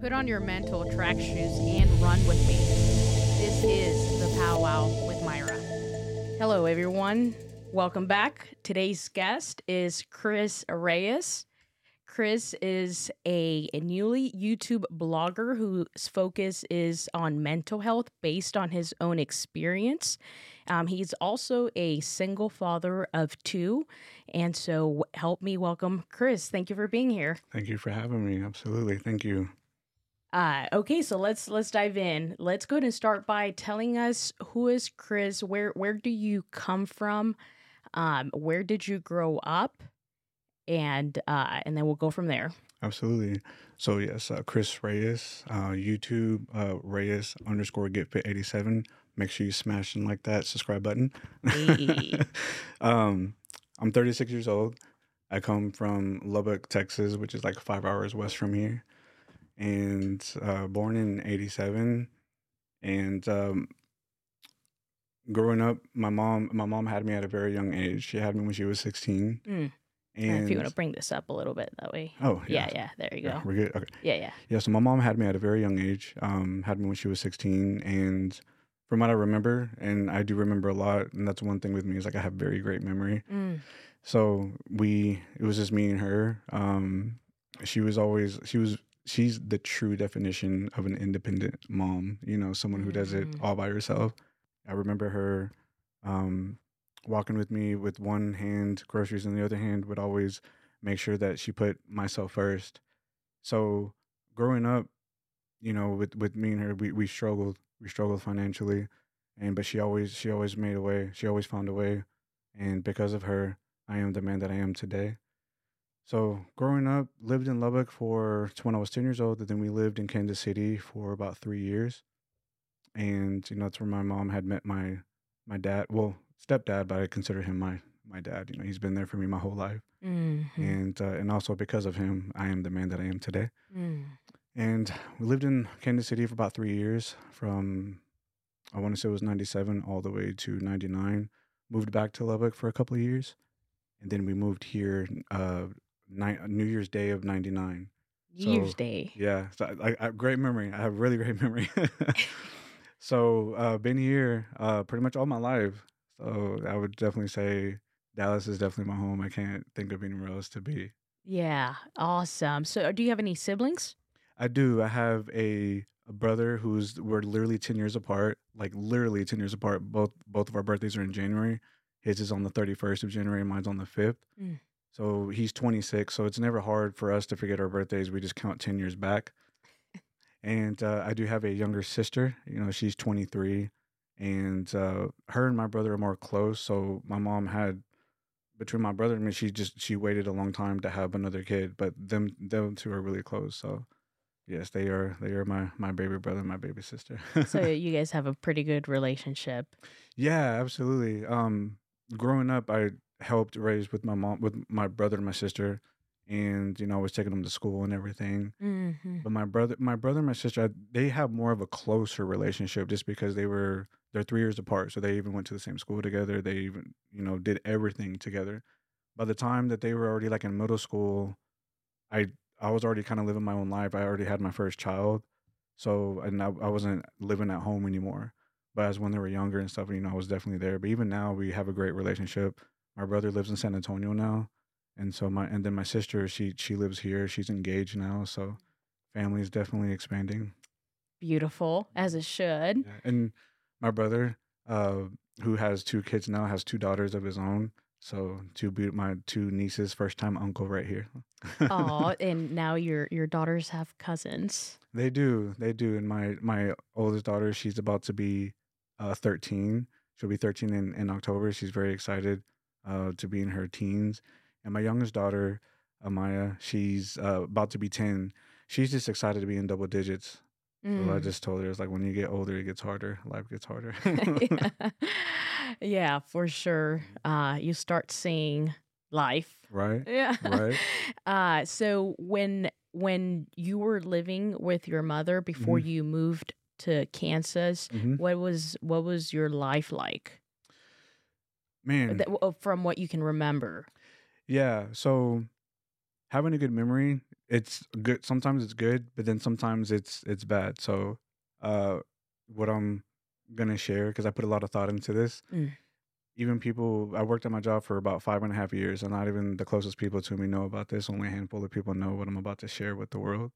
Put on your mental track shoes and run with me. This is the Powwow with Myra. Hello, everyone. Welcome back. Today's guest is Chris Reyes. Chris is a, a newly YouTube blogger whose focus is on mental health based on his own experience. Um, he's also a single father of two. And so, help me welcome Chris. Thank you for being here. Thank you for having me. Absolutely. Thank you. Uh, okay, so let's let's dive in. Let's go ahead and start by telling us who is Chris. Where where do you come from? Um, where did you grow up? And uh, and then we'll go from there. Absolutely. So yes, uh, Chris Reyes, uh, YouTube uh, Reyes underscore Get Fit eighty seven. Make sure you smash and like that subscribe button. Hey. um, I'm 36 years old. I come from Lubbock, Texas, which is like five hours west from here, and uh, born in '87. And um, growing up, my mom my mom had me at a very young age. She had me when she was 16. Mm. And if you want to bring this up a little bit, that way. oh Yeah, yeah. There you yeah, go. we're good. Okay. Yeah, yeah. Yeah, so my mom had me at a very young age. Um, had me when she was 16, and from what I remember, and I do remember a lot, and that's one thing with me is like I have very great memory. Mm. So we, it was just me and her. Um, she was always, she was, she's the true definition of an independent mom. You know, someone who does it Mm. all by herself. I remember her, um, walking with me with one hand groceries in the other hand would always make sure that she put myself first. So growing up, you know, with with me and her, we we struggled. We struggled financially, and but she always she always made a way. She always found a way, and because of her, I am the man that I am today. So growing up, lived in Lubbock for when I was ten years old, and then we lived in Kansas City for about three years, and you know that's where my mom had met my my dad. Well, stepdad, but I consider him my my dad. You know, he's been there for me my whole life, Mhm. and uh, and also because of him, I am the man that I am today. Mm. And we lived in Kansas City for about three years, from I want to say it was '97 all the way to '99. Moved back to Lubbock for a couple of years, and then we moved here uh, ni- New Year's Day of '99. New Year's So, Day. Yeah, so I, I, great memory. I have really great memory. so uh, been here uh, pretty much all my life. So I would definitely say Dallas is definitely my home. I can't think of anywhere else to be. Yeah, awesome. So, do you have any siblings? I do. I have a, a brother who's we're literally ten years apart. Like literally ten years apart. Both both of our birthdays are in January. His is on the thirty first of January. Mine's on the fifth. Mm. So he's twenty six. So it's never hard for us to forget our birthdays. We just count ten years back. and uh, I do have a younger sister. You know, she's twenty three, and uh, her and my brother are more close. So my mom had between my brother and me, she just she waited a long time to have another kid. But them them two are really close. So yes, they are they are my my baby brother, and my baby sister. So, you guys have a pretty good relationship. yeah, absolutely. Um, growing up, I helped raise with my mom, with my brother and my sister, and you know, I was taking them to school and everything. Mm-hmm. But my brother, my brother and my sister, I- they have more of a closer relationship just because they were they're three years apart, so they even went to the same school together. They even you know did everything together. By the time that they were already like in middle school, I I was already kind of living my own life. I already had my first child, so and I, I wasn't living at home anymore. But as when they were younger and stuff, you know, I was definitely there. But even now, we have a great relationship. My brother lives in San Antonio now, and so my and then my sister, she she lives here. She's engaged now, so family is definitely expanding. Beautiful, as it should. Yeah. And my brother, uh, who has two kids now, has two daughters of his own. So two be my two nieces, first time uncle right here. Oh, and now your your daughters have cousins. They do, they do. And my my oldest daughter, she's about to be uh, thirteen. She'll be thirteen in in October. She's very excited uh, to be in her teens. And my youngest daughter, Amaya, she's uh, about to be ten. She's just excited to be in double digits. So I Mm. just told her it's like when you get older, it gets harder. Life gets harder. yeah. yeah, for sure. Uh, you start seeing life. right? Yeah. Right. Uh, so when when you were living with your mother before Mhm. you moved to Kansas, hmm what was what was your life like Man, That- from what you can remember? yeah. So having a good memory it's good. Sometimes it's good, but then sometimes it's it's bad. So, uh, what I'm gonna share because I put a lot of thought into this. Mm. Even people, I worked at my job for about five and a half years, and not even the closest people to me know about this. Only a handful of people know what I'm about to share with the world.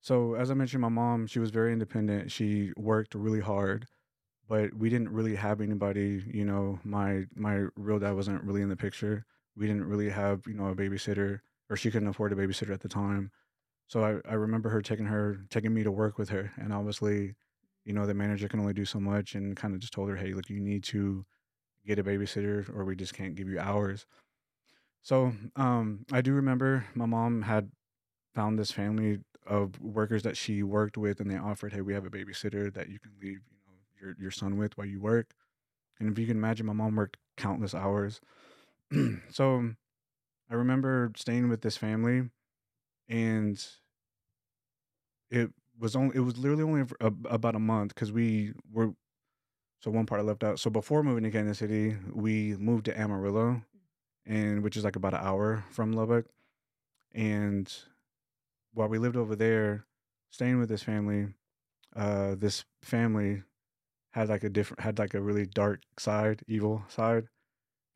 So, as I mentioned, my mom, she was very independent. She worked really hard, but we didn't really have anybody. You know, my my real dad wasn't really in the picture. We didn't really have you know a babysitter, or she couldn't afford a babysitter at the time. So I, I remember her taking her taking me to work with her, and obviously, you know, the manager can only do so much, and kind of just told her, hey, look, you need to get a babysitter, or we just can't give you hours. So um, I do remember my mom had found this family of workers that she worked with, and they offered, "Hey, we have a babysitter that you can leave, your your son with while you work." And if you can imagine, my mom worked countless hours. so I remember staying with this family, and it was only it was literally only a, about a month because we were. So one part I left out. So before moving to Kansas City, we moved to Amarillo, and which is like about an hour from Lubbock, and while we lived over there, staying with this family, uh, this family had like a different, had like a really dark side, evil side,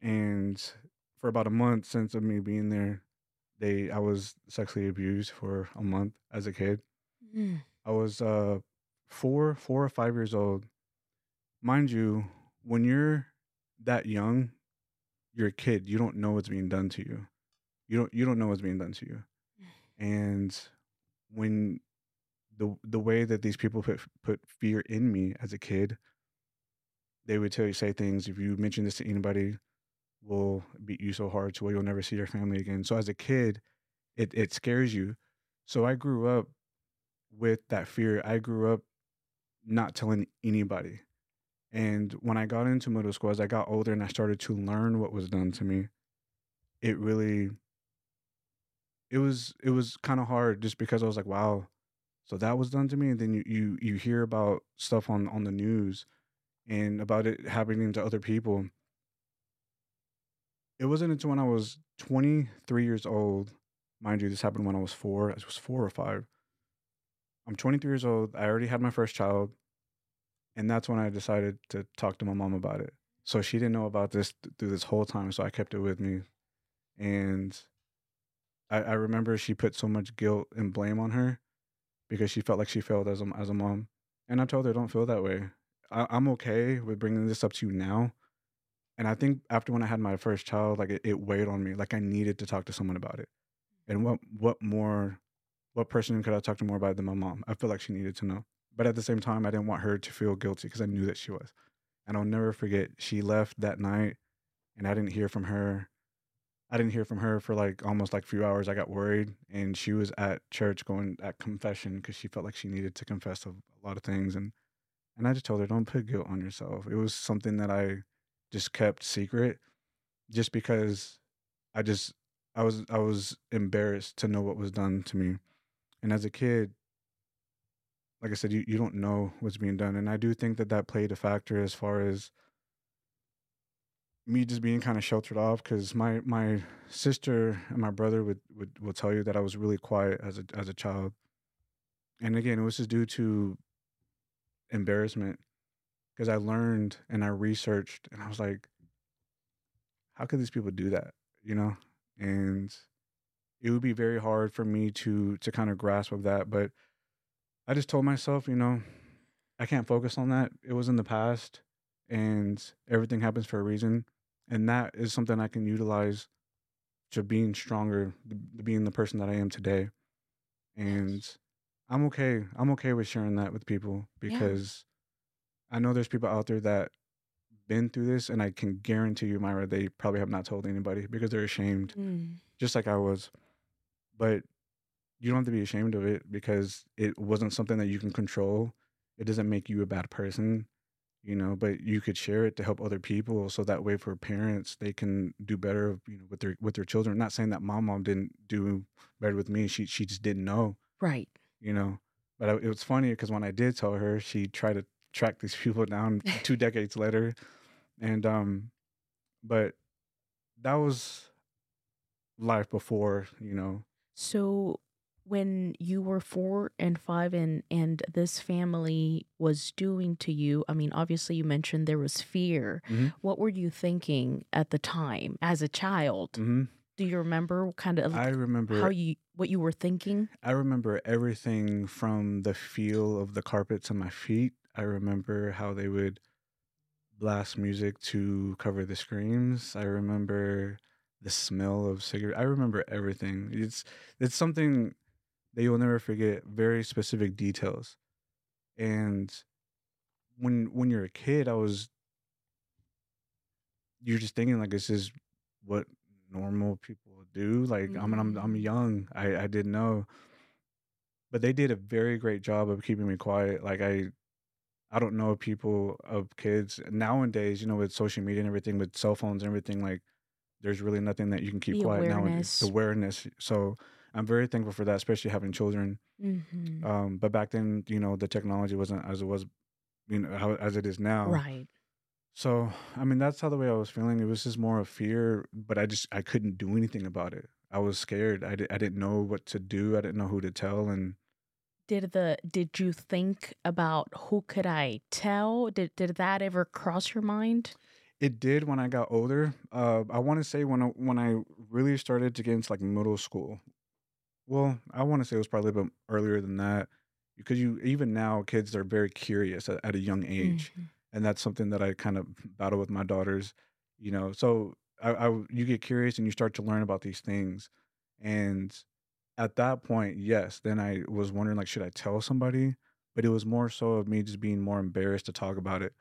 and for about a month since of me being there, they I was sexually abused for a month as a kid. Mm. I was uh four, four or five years old. Mind you, when you're that young, you're a kid. You don't know what's being done to you. You don't you don't know what's being done to you. And when the the way that these people put put fear in me as a kid, they would tell you say things. If you mention this to anybody, will beat you so hard to where you'll never see your family again. So as a kid, it it scares you. So I grew up with that fear. I grew up not telling anybody. And when I got into middle school, as I got older and I started to learn what was done to me, it really it was it was kind of hard just because I was like, wow, so that was done to me. And then you you you hear about stuff on on the news and about it happening to other people. It wasn't until when I was 23 years old, mind you, this happened when I was four. I was four or five. I'm 23 years old. I already had my first child, and that's when I decided to talk to my mom about it. So she didn't know about this th- through this whole time, so I kept it with me. And I, I remember she put so much guilt and blame on her because she felt like she failed as a as a mom. And I told her, don't feel that way. I, I'm okay with bringing this up to you now. And I think after when I had my first child, like it, it weighed on me. Like I needed to talk to someone about it. And mm-hmm. what what more, what person could I talk to more about than my mom? I feel like she needed to know. But at the same time, I didn't want her to feel guilty because I knew that she was. And I'll never forget. She left that night, and I didn't hear from her I didn't hear from her for like almost like a few hours. I got worried, and she was at church going at confession because she felt like she needed to confess of a lot of things, and and I just told her, don't put guilt on yourself. It was something that I just kept secret, just because I just I was I was embarrassed to know what was done to me, and as a kid, like I said, you you don't know what's being done, and I do think that that played a factor as far as me just being kind of sheltered off because my my sister and my brother would, would will tell you that I was really quiet as a as a child, and again, it was just due to embarrassment because I learned and I researched and I was like, how could these people do that, you know? And it would be very hard for me to to kind of grasp of that, but I just told myself, you know, I can't focus on that. It was in the past, and everything happens for a reason and that is something I can utilize to being stronger, to being the person that I am today. And I'm okay. I'm okay with sharing that with people Yeah. because I know there's people out there that been through this, and I can guarantee you, Myra, they probably have not told anybody because they're ashamed, Mm. just like I was. But you don't have to be ashamed of it because it wasn't something that you can control. It doesn't make you a bad person you know but you could share it to help other people so that way for parents they can do better you know with their with their children not saying that my mom didn't do better with me she she just didn't know Right. you know but I, it was funny because when i did tell her she tried to track these people down two decades later and um but that was life before you know So when you were four and five and and this family was doing to you i mean obviously you mentioned there was fear Mhm. what were you thinking at the time as a child hmm do you remember kind of I remember how you what you were thinking I remember everything from the feel of the carpets on my feet. I remember how they would blast music to cover the screams. I remember the smell of cigarette. I remember everything. It's it's something that you'll never forget. Very specific details. And when when you're a kid, I was you're just thinking like this is what normal people do. Like I mean, I'm I'm Mm. young. I I didn't know, but they did a very great job of keeping me quiet. Like I I don't know people of kids nowadays. You know, with social media and everything, with cell phones and everything, like there's really nothing that you can keep The quiet nowadays. The awareness. So I'm very thankful for that, especially having children. hmm Um, but back then, you know, the technology wasn't as it was, you know, how, as it is now. right So, I mean, that's how the way I was feeling. It was just more of fear, but I just I couldn't do anything about it. I was scared. I, di- I didn't know what to do. I didn't know who to tell, and did the did you think about who could i tell did did that ever cross your mind it did when I got older. Uh, I want to say when I, when I really started to get into like middle school. Well, I want to say it was probably a bit earlier than that, because you even now kids are very curious at, at a young age. Mhm. and that's something that I kind of battle with my daughters. You know, so I, I you get curious and you start to learn about these things, and at that point, yes, then I was wondering like, should I tell somebody? But it was more so of me just being more embarrassed to talk about it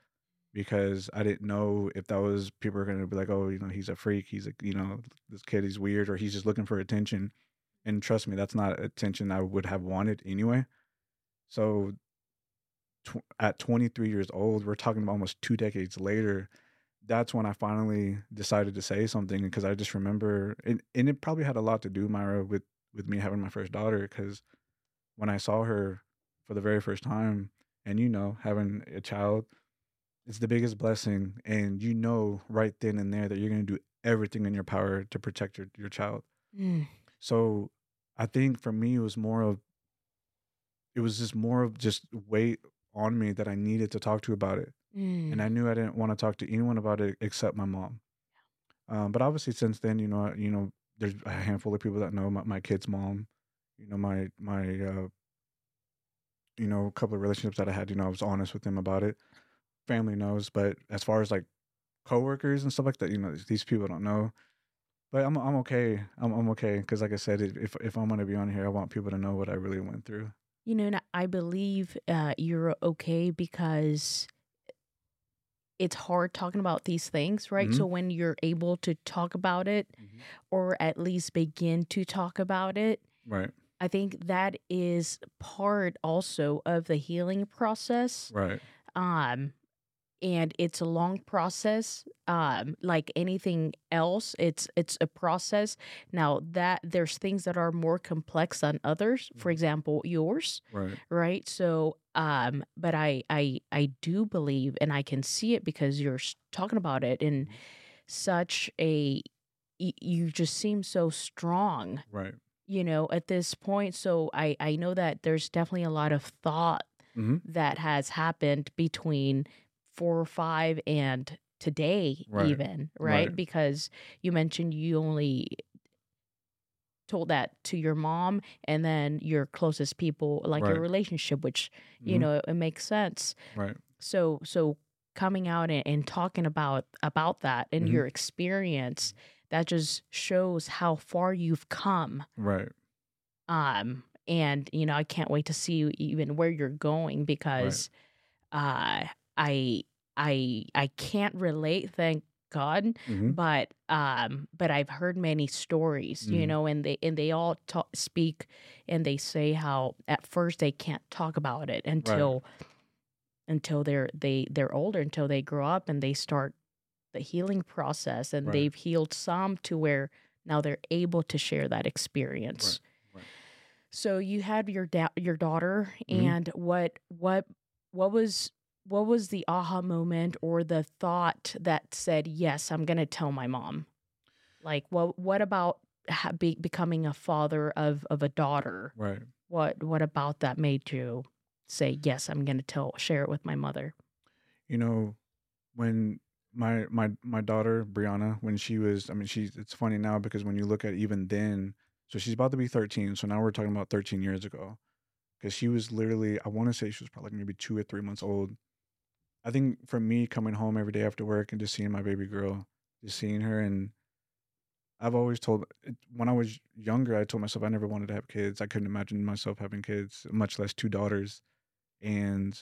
because I didn't know if that was people are going to be like, oh, you know, he's a freak, he's a, you know, this kid is weird, or he's just looking for attention. And trust me, that's not attention I would have wanted anyway. So tw- at 23 years old, we're talking about almost two decades later. That's when I finally decided to say something because I just remember, and, and it probably had a lot to do, Myra, with with me having my first daughter. Because when I saw her for the very first time, and you know, having a child, it's the biggest blessing, and you know right then and there that you're going to do everything in your power to protect your your child. Mm. So I think for me, it was more of, it was just more of just weight on me that I needed to talk to about it. Mm. And I knew I didn't want to talk to anyone about it except my mom. Um, but obviously since then, you know, you know, there's a handful of people that know my, my kid's mom, you know, my, my, uh, you know, a couple of relationships that I had, you know, I was honest with them about it. Family knows, but as far as like coworkers and stuff like that, you know, these people don't know. But I'm I'm okay. I'm I'm okay because, like I said, if if I'm gonna be on here, I want people to know what I really went through. You know, I believe uh, you're okay because it's hard talking about these things, right? Mhm. So when you're able to talk about it or at least begin to talk about it, Right, I think that is part also of the healing process. right, Um, and it's a long process. Um, like anything else, it's it's a process. Now that there's things that are more complex than others. For Mhm. example, yours right, right so um but i i i do believe and i can see it because you're talking about it in Mhm. such a you just seem so strong right. you know at this point so i i know that there's definitely a lot of thought Mhm. that has happened between four or five and today Right. even right? Right. because you mentioned you only told that to your mom and then your closest people like your relationship which you Mhm. know it makes sense Right, so so coming out and, and talking about about that and Mhm. your experience that just shows how far you've come right, um and you know i can't wait to see even where you're going because uh i i i can't relate thank god hmm but um but i've heard many stories you Mhm. know and they and they all talk, speak and they say how at first they can't talk about it until until they're they they're older until they grow up and they start the healing process and Right. they've healed some to where now they're able to share that experience right. so you had your da- your daughter Mhm. and what what what was what was the aha moment or the thought that said yes i'm going to tell my mom like what what about ha- be, becoming a father of of a daughter. Right. What what about that made you say yes? I'm going to tell share it with my mother. You know, when my my my daughter Brianna, when she was, I mean, she's. It's funny now because when you look at even then, so she's about to be 13. So now we're talking about 13 years ago, because she was literally, I want to say she was probably maybe two or three months old. I think for me coming home every day after work and just seeing my baby girl, just seeing her, and I've always told eh, when I was younger, I told myself I never wanted to have kids. I couldn't imagine myself having kids, much less two daughters. And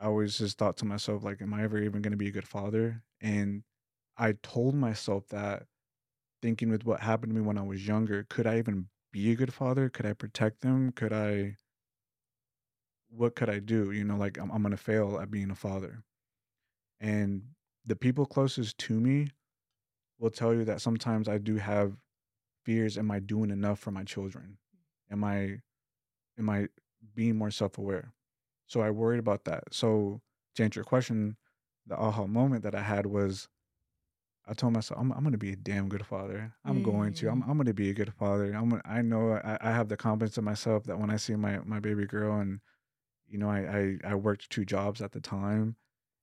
I always just thought to myself, like, am I ever even going to be a good father? And I told myself that thinking with what happened to me when I was younger, could I even be a good father? Could I protect them? Could I, what could I do? You know, like, I'm, I'm going to fail at being a father. And the people closest to me will tell you that sometimes I do have fears. Am I doing enough for my children? Am I, am I being more self aware? So I worried about that. So to answer your question, the aha moment that I had was I told myself I'm, I'm going to be a damn good father. I'm going to. I'm, Mm. I'm going to be a good father. I'm. I know I, I have the confidence in myself that when I see my my baby girl and you know I I, I worked two jobs at the time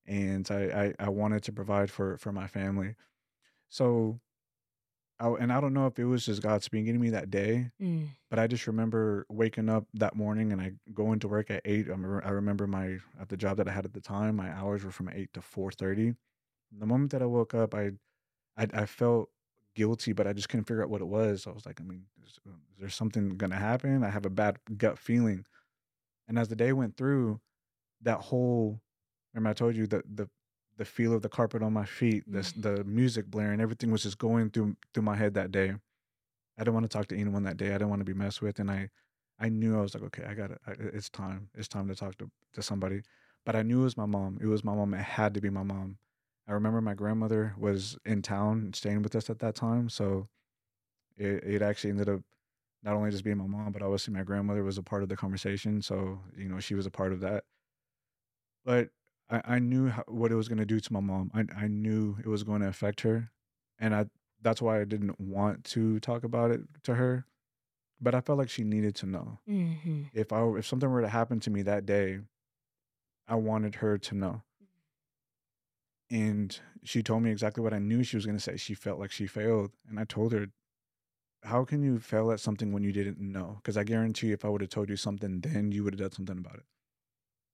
and I, I I wanted to provide for for my family. So I, and I don't know if it was just God speaking to me that day, Mm. but I just remember waking up that morning and I going to work at eight. I remember, I remember my at the job that I had at the time, my hours were from eight to four thirty. The moment that I woke up, I, I I felt guilty, but I just couldn't figure out what it was. I was like, I mean, is, uh, is there something gonna happen? I have a bad gut feeling. And as the day went through, that whole remember I told you that the the feel of the carpet on my feet, this Mm. the music blaring, everything was just going through through my head that day. I didn't want to talk to anyone that day. I didn't want to be messed with, and I, I knew I was like, okay, I got to It's time. It's time to talk to to somebody. But I knew it was my mom. It was my mom. It had to be my mom. I remember my grandmother was in town staying with us at that time, so it it actually ended up not only just being my mom, but obviously my grandmother was a part of the conversation. So you know she was a part of that. But I, I knew how, what it was going to do to my mom. I I knew it was going to affect her, and I that's why I didn't want to talk about it to her. But I felt like she needed to know. hmm If I if something were to happen to me that day, I wanted her to know. And she told me exactly what I knew she was going to say. She felt like she failed, and I told her, "How can you fail at something when you didn't know? Because I guarantee, if I would have told you something then, you would have done something about it."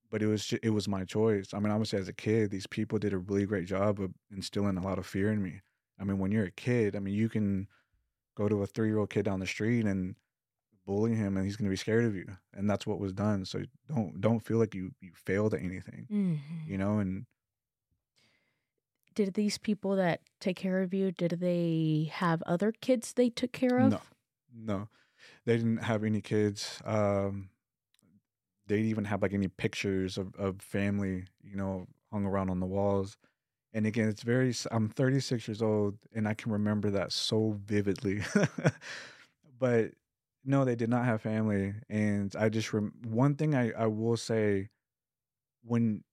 But it was ju- it was my choice. I mean, obviously, as a kid, these people did a really great job of instilling a lot of fear in me. I mean, when you're a kid, I mean, you can go to a three year old kid down the street and bully him, and he's going to be scared of you, and that's what was done. So don't don't feel like you you failed at anything, hmm you know. And Did these people that take care of you? Did they have other kids they took care of? no, no, they didn't have any kids. Um, they didn't even have like any pictures of of family, you know, hung around on the walls. And again, it's very. I'm 36 years old, and I can remember that so vividly. but no, they did not have family, and I just rem- one thing I I will say, when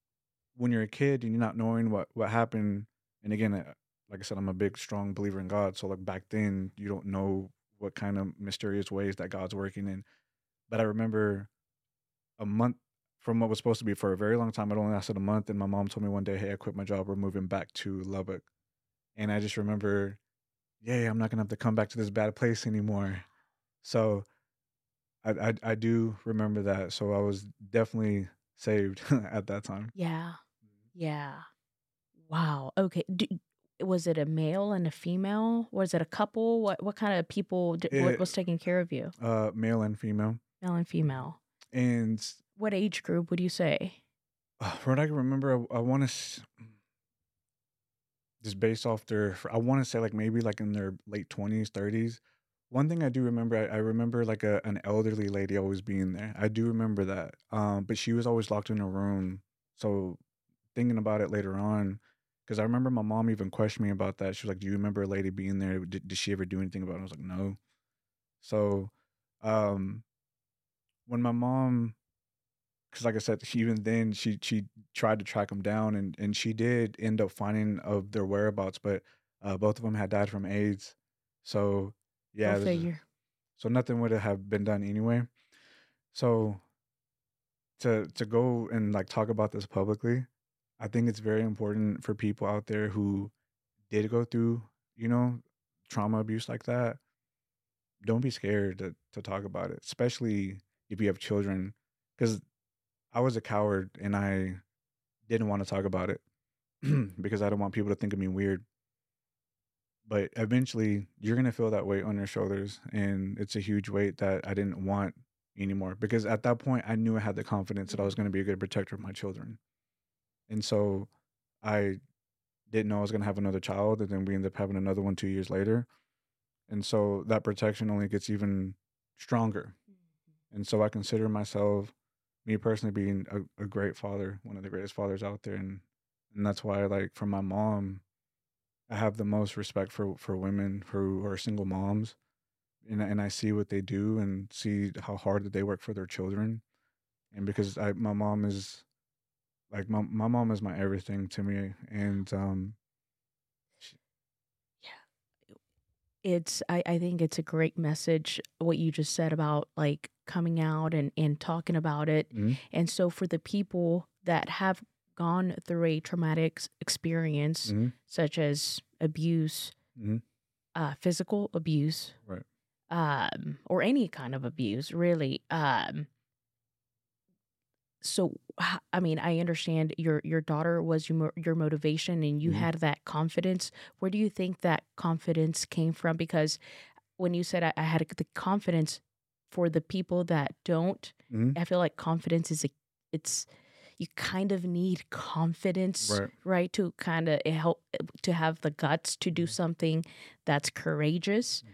when you're a kid and you're not knowing what what happened, and again, uh, like I said, I'm a big strong believer in God. So like back then, you don't know what kind of mysterious ways that God's working in. But I remember a month from what was supposed to be for a very long time. It only lasted a month, and my mom told me one day, "Hey, I quit my job. We're moving back to Lubbock." And I just remember, "Yay, I'm not gonna have to come back to this bad place anymore." So I I, I do remember that. So I was definitely saved at that time. Yeah. Yeah. Wow. Okay. D was it a male and a female? Was it a couple? What what kind of people d- what was taking care of you? Uh, male and female, Male and female. and What age group would you say? uh, from what I can remember, I, I want to just based off their, I want to say like maybe like in their late twenties, thirties. One thing I do remember, I, I remember like a, an elderly lady always being there. I do remember that, um, but she was always locked in a room. So thinking about it later on, because I remember my mom even questioned me about that. She was like, "Do you remember a lady being there? Did, did she ever do anything about it?" I was like, "No." So, um, when my mom because like I said, she, even then she she tried to track them down, and and she did end up finding of their whereabouts, but uh, both of them had died from AIDS. So yeah, is- figure. so nothing would have been done anyway. So to to go and like talk about this publicly, I think it's very important for people out there who did go through, you know, trauma abuse like that. Don't be scared to to talk about it, especially if you have children cuz I was a coward and I didn't want to talk about it because I don't want people to think of me weird. But eventually, you're gonna feel that weight on your shoulders, and it's a huge weight that I didn't want anymore. Because at that point, I knew I had the confidence that I was mm-hmm. gonna be a good protector of my children, and so I didn't know I was gonna have another child, and then we ended up having another one two years later, and so that protection only gets even stronger. Mm-hmm. And so I consider myself, me personally, being a, a great father, one of the greatest fathers out there, and and that's why, like, for my mom, I have the most respect for for women who are single moms, and I- and I see what they do and see how hard that they work for their children, and because I my mom is like my my mom is my everything to me, and um yeah, it's I, I think it's a great message what you just said about like coming out and and talking about it Mhm. and so for the people that have gone through a traumatic experience Mhm. such as abuse Mhm. uh physical abuse Right. um or any kind of abuse really um so i mean i understand your your daughter was your your motivation and you Mhm. had that confidence where do you think that confidence came from because when you said i, I had the confidence for the people that don't Mhm. i feel like confidence is a it's you kind of need confidence Right. right to kind of help to have the guts to do Mhm. something that's courageous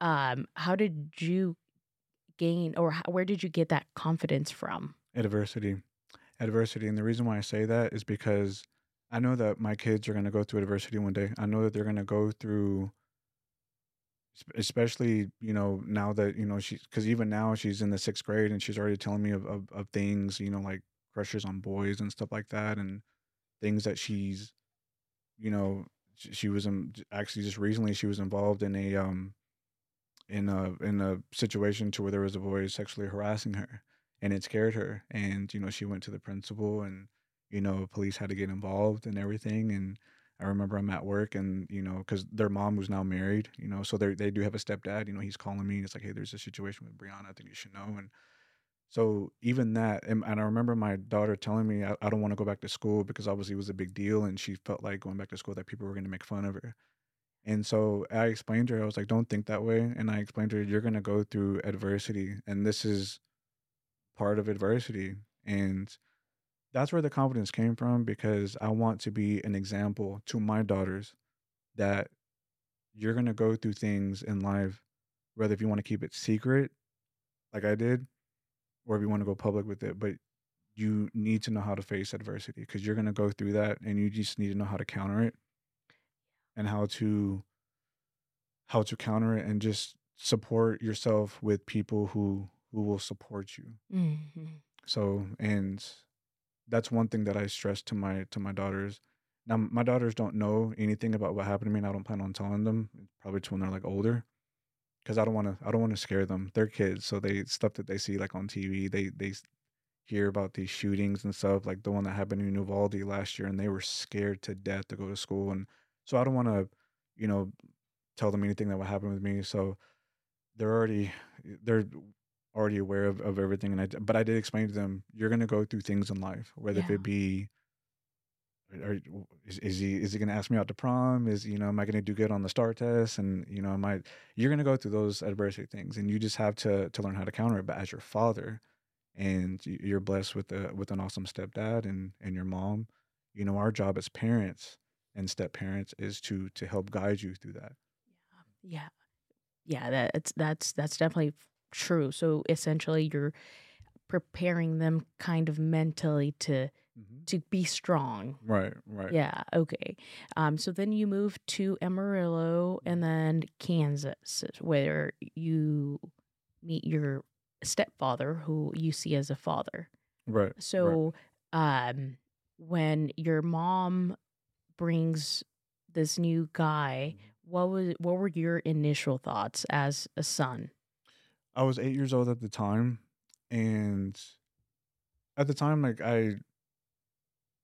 um how did you gain or how, where did you get that confidence from adversity adversity and the reason why i say that is because i know that my kids are going to go through adversity one day. I know that they're going to go through especially you know now that you know she's because even now she's in the sixth grade and she's already telling me of, of, of things you know like crushes on boys and stuff like that and things that she's you know she was in, actually just recently she was involved in a um in a in a situation to where there was a boy sexually harassing her and it scared her and you know she went to the principal and you know police had to get involved and everything and i remember i'm at work and you know because their mom was now married you know so they they do have a stepdad you know he's calling me And it's like hey there's a situation with brianna i think you should know and so even that and, and i remember my daughter telling me i, I don't want to go back to school because obviously it was a big deal and she felt like going back to school that people were going to make fun of her and so I explained to her, I was like, don't think that way. And I explained to her, you're going to go through adversity. And this is part of adversity. And that's where the confidence came from because I want to be an example to my daughters that you're going to go through things in life, whether if you want to keep it secret, like I did, or if you want to go public with it. But you need to know how to face adversity because you're going to go through that and you just need to know how to counter it and how to how to counter it and just support yourself with people who who will support you. Mm-hmm. so and that's one thing that i stress to my to my daughters. Now my daughters don't know anything about what happened to me and i don't plan on telling them probably till when they're like older because i don't want to i don't want to scare them. They're kids so they stuff that they see like on tv they they hear about these shootings and stuff like the one that happened in uvalde last year and they were scared to death to go to school and so i don't want to you know tell them anything that would happen with me. So they're already they're already aware of, of everything and I but I did explain to them you're gonna go through things in life whether if Yeah. it be are, is, is he is he gonna ask me out to prom? Is you know am I gonna do good on the STAAR test? And you know am I you're gonna go through those adversity things and you just have to to learn how to counter it but as your father and you're blessed with a with an awesome stepdad and and your mom you know our job as parents and step parents is to to help guide you through that. Yeah yeah. Yeah that's that's that's definitely true so essentially you're preparing them kind of mentally to to be strong. Right right. Yeah okay. Um so then you move to amarillo and then kansas where you meet your stepfather who you see as a father. Right so um when your mom brings this new guy what was what were your initial thoughts as a son? I was eight years old at the time, and at the time, like I,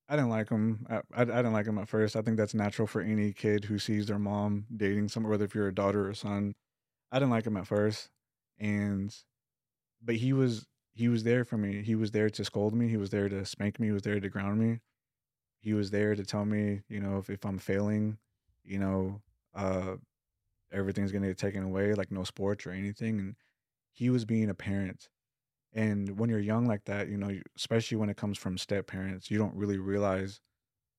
I didn't like him. I, I, I didn't like him at first. I think that's natural for any kid who sees their mom dating someone, whether if you're a daughter or son. I didn't like him at first, and but he was he was there for me. He was there to scold me. He was there to spank me. He was there to ground me. He was there to tell me, you know, if, if I'm failing, you know, uh, everything's gonna get taken away, like no sports or anything. And he was being a parent. And when you're young like that, you know, especially when it comes from step parents, you don't really realize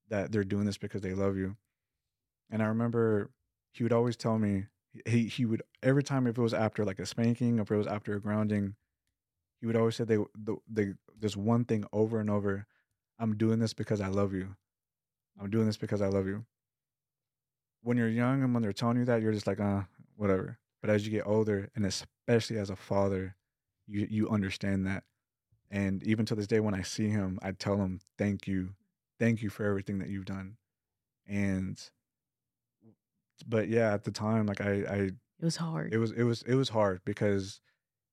that they're doing this because they love you. And I remember he would always tell me he he would every time if it was after like a spanking, if it was after a grounding, he would always say they the, they this one thing over and over. I'm doing this because I love you. I'm doing this because I love you. When you're young and when they're telling you that, you're just like, uh, whatever. But as you get older, and especially as a father, you you understand that. And even to this day, when I see him, I tell him, "Thank you, thank you for everything that you've done." And, but yeah, at the time, like I, I, It was hard. it was, it was, it was hard because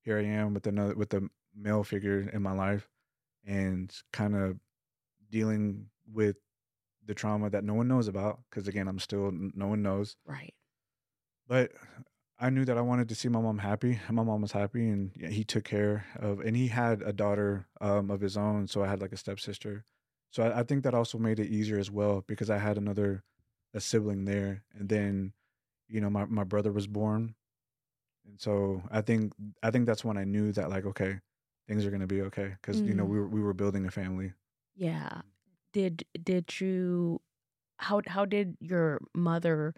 here I am with another, with the male figure in my life, and kind of dealing with the trauma that no one knows about. Because again, I'm still, no one knows. right. But I knew that I wanted to see my mom happy, and my mom was happy, and he took care of. And he had a daughter um, of his own, so I had like a stepsister. So I, I think that also made it easier as well because I had another a sibling there, and then you know my my brother was born, and so I think I think that's when I knew that like okay, things are gonna be okay because you know Mm. we were we were building a family. Yeah. Did did you how how did your mother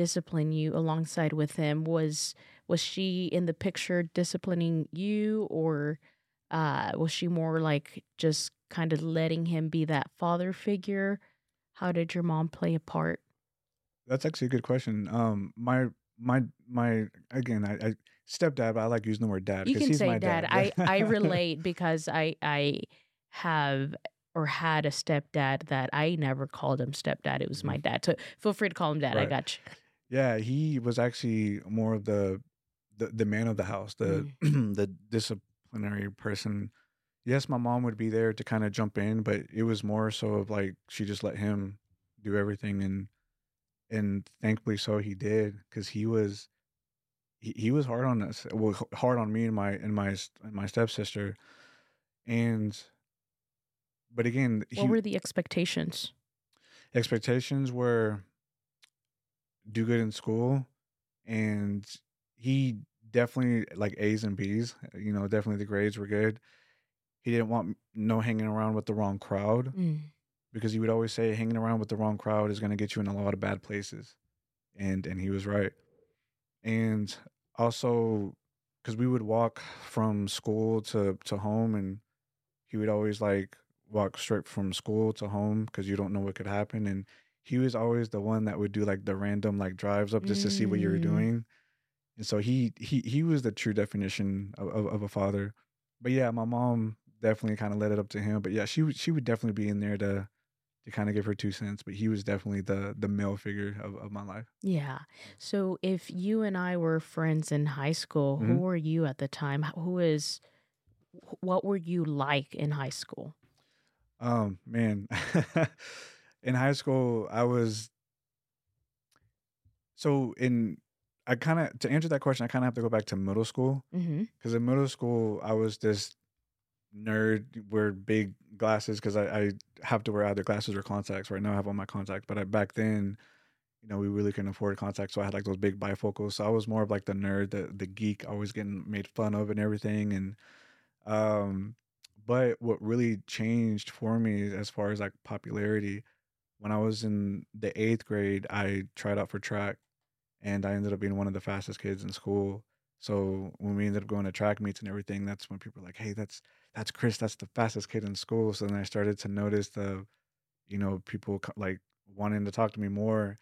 discipline you alongside with him? Was was she in the picture disciplining you or uh was she more like just kind of letting him be that father figure? How did your mom play a part? That's actually a good question. Um, my my my again, I, I stepdad, but I like using the word dad You because can he's say my dad. dad. I I relate because I I have or had a stepdad that I never called him stepdad. It was my dad. So feel free to call him dad. I got you. Yeah, he was actually more of the the, the man of the house, the mm. the disciplinary person. Yes, my mom would be there to kind of jump in, but it was more so of like she just let him do everything and and thankfully so he did because he was he, he was hard on us well hard on me and my and my and my stepsister and but again he What were the expectations? expectations were do good in school and he definitely like A's and B's, you know, definitely the grades were good. He didn't want no hanging around with the wrong crowd Mm. because he would always say hanging around with the wrong crowd is going to get you in a lot of bad places. And and he was right. And also cuz we would walk from school to to home and he would always like walk straight from school to home cuz you don't know what could happen and he was always the one that would do like the random like drives up just to see what you were Mm. doing. And so he he he was the true definition of, of, of a father. But yeah, my mom definitely kind of led it up to him. But yeah, she would she would definitely be in there to to kind of give her two cents. But he was definitely the the male figure of, of my life. Yeah. So if you and I were friends in high school, who Mhm. were you at the time? Who is what were you like in high school? Um, man, in high school, I was so in. I kind of to answer that question, I kind of have to go back to middle school because in middle school, I was this nerd, wear big glasses because I, I have to wear either glasses or contacts. Right now, I have all my contacts, but I, back then, you know, we really couldn't afford contacts, so I had like those big bifocals. So I was more of like the nerd, the the geek, always getting made fun of and everything. And um, but what really changed for me as far as like popularity, when I was in the eighth grade, I tried out for track, and I ended up being one of the fastest kids in school. So when we ended up going to track meets and everything, that's when people were like, "Hey, that's that's Chris. That's the fastest kid in school." So then I started to notice the, you know, people like wanting to talk to me more.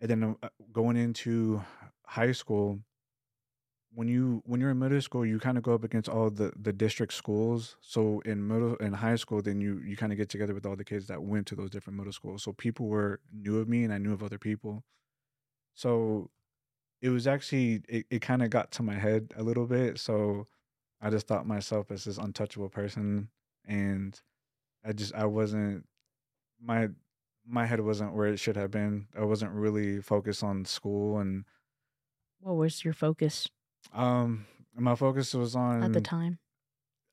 And then uh, going into high school, when you when you're in middle school, you kind of go up against all the the district schools. So in middle in high school, then you you kind of get together with all the kids that went to those different middle schools. So people were knew of me, and I knew of other people. So it was actually it, it kind of got to my head a little bit. So I just thought myself as this untouchable person and I just I wasn't my my head wasn't where it should have been. I wasn't really focused on school and What was your focus um my focus was on at the time?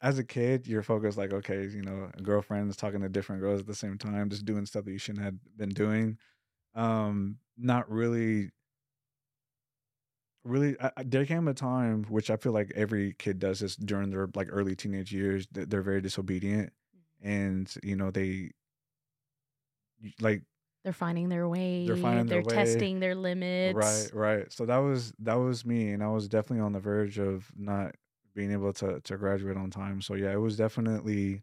as a kid, your focus like, okay, you know, girlfriends talking to different girls at the same time, just doing stuff that you shouldn't have been doing. Um, not really, really. I, there came a time which I feel like every kid does this during their like early teenage years. They're very disobedient, and you know they like They're finding their way. They're finding their way. testing their limits. Right, right. So that was that was me, and I was definitely on the verge of not being able to to graduate on time. So yeah, it was definitely.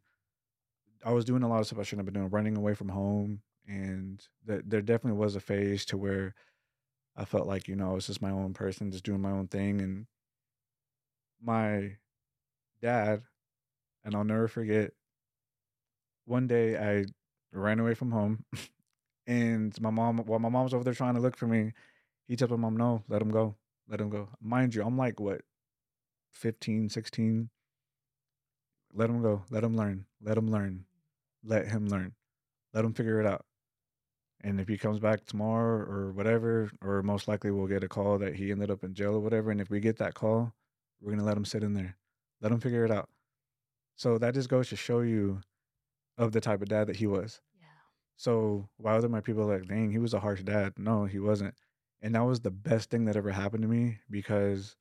I was doing a lot of stuff I shouldn't have been doing, running away from home, and that there definitely was a phase to where I felt like you know I was just my own person, just doing my own thing, and my dad, and I'll never forget. One day I ran away from home, and my mom, while my mom was over there trying to look for me, he told my mom, no, let him go. Let him go. Mind you, I'm like, what, 15, 16? Let him go. Let him learn. Let him learn. Let him learn. Let him figure it out. And if he comes back tomorrow or whatever, or most likely we'll get a call that he ended up in jail or whatever. And if we get that call, we're going to let him sit in there. Let him figure it out. So that just goes to show you of the type of dad that he was. So why other my people like, dang, he was a harsh dad. No, he wasn't. And that was the best thing that ever happened to me because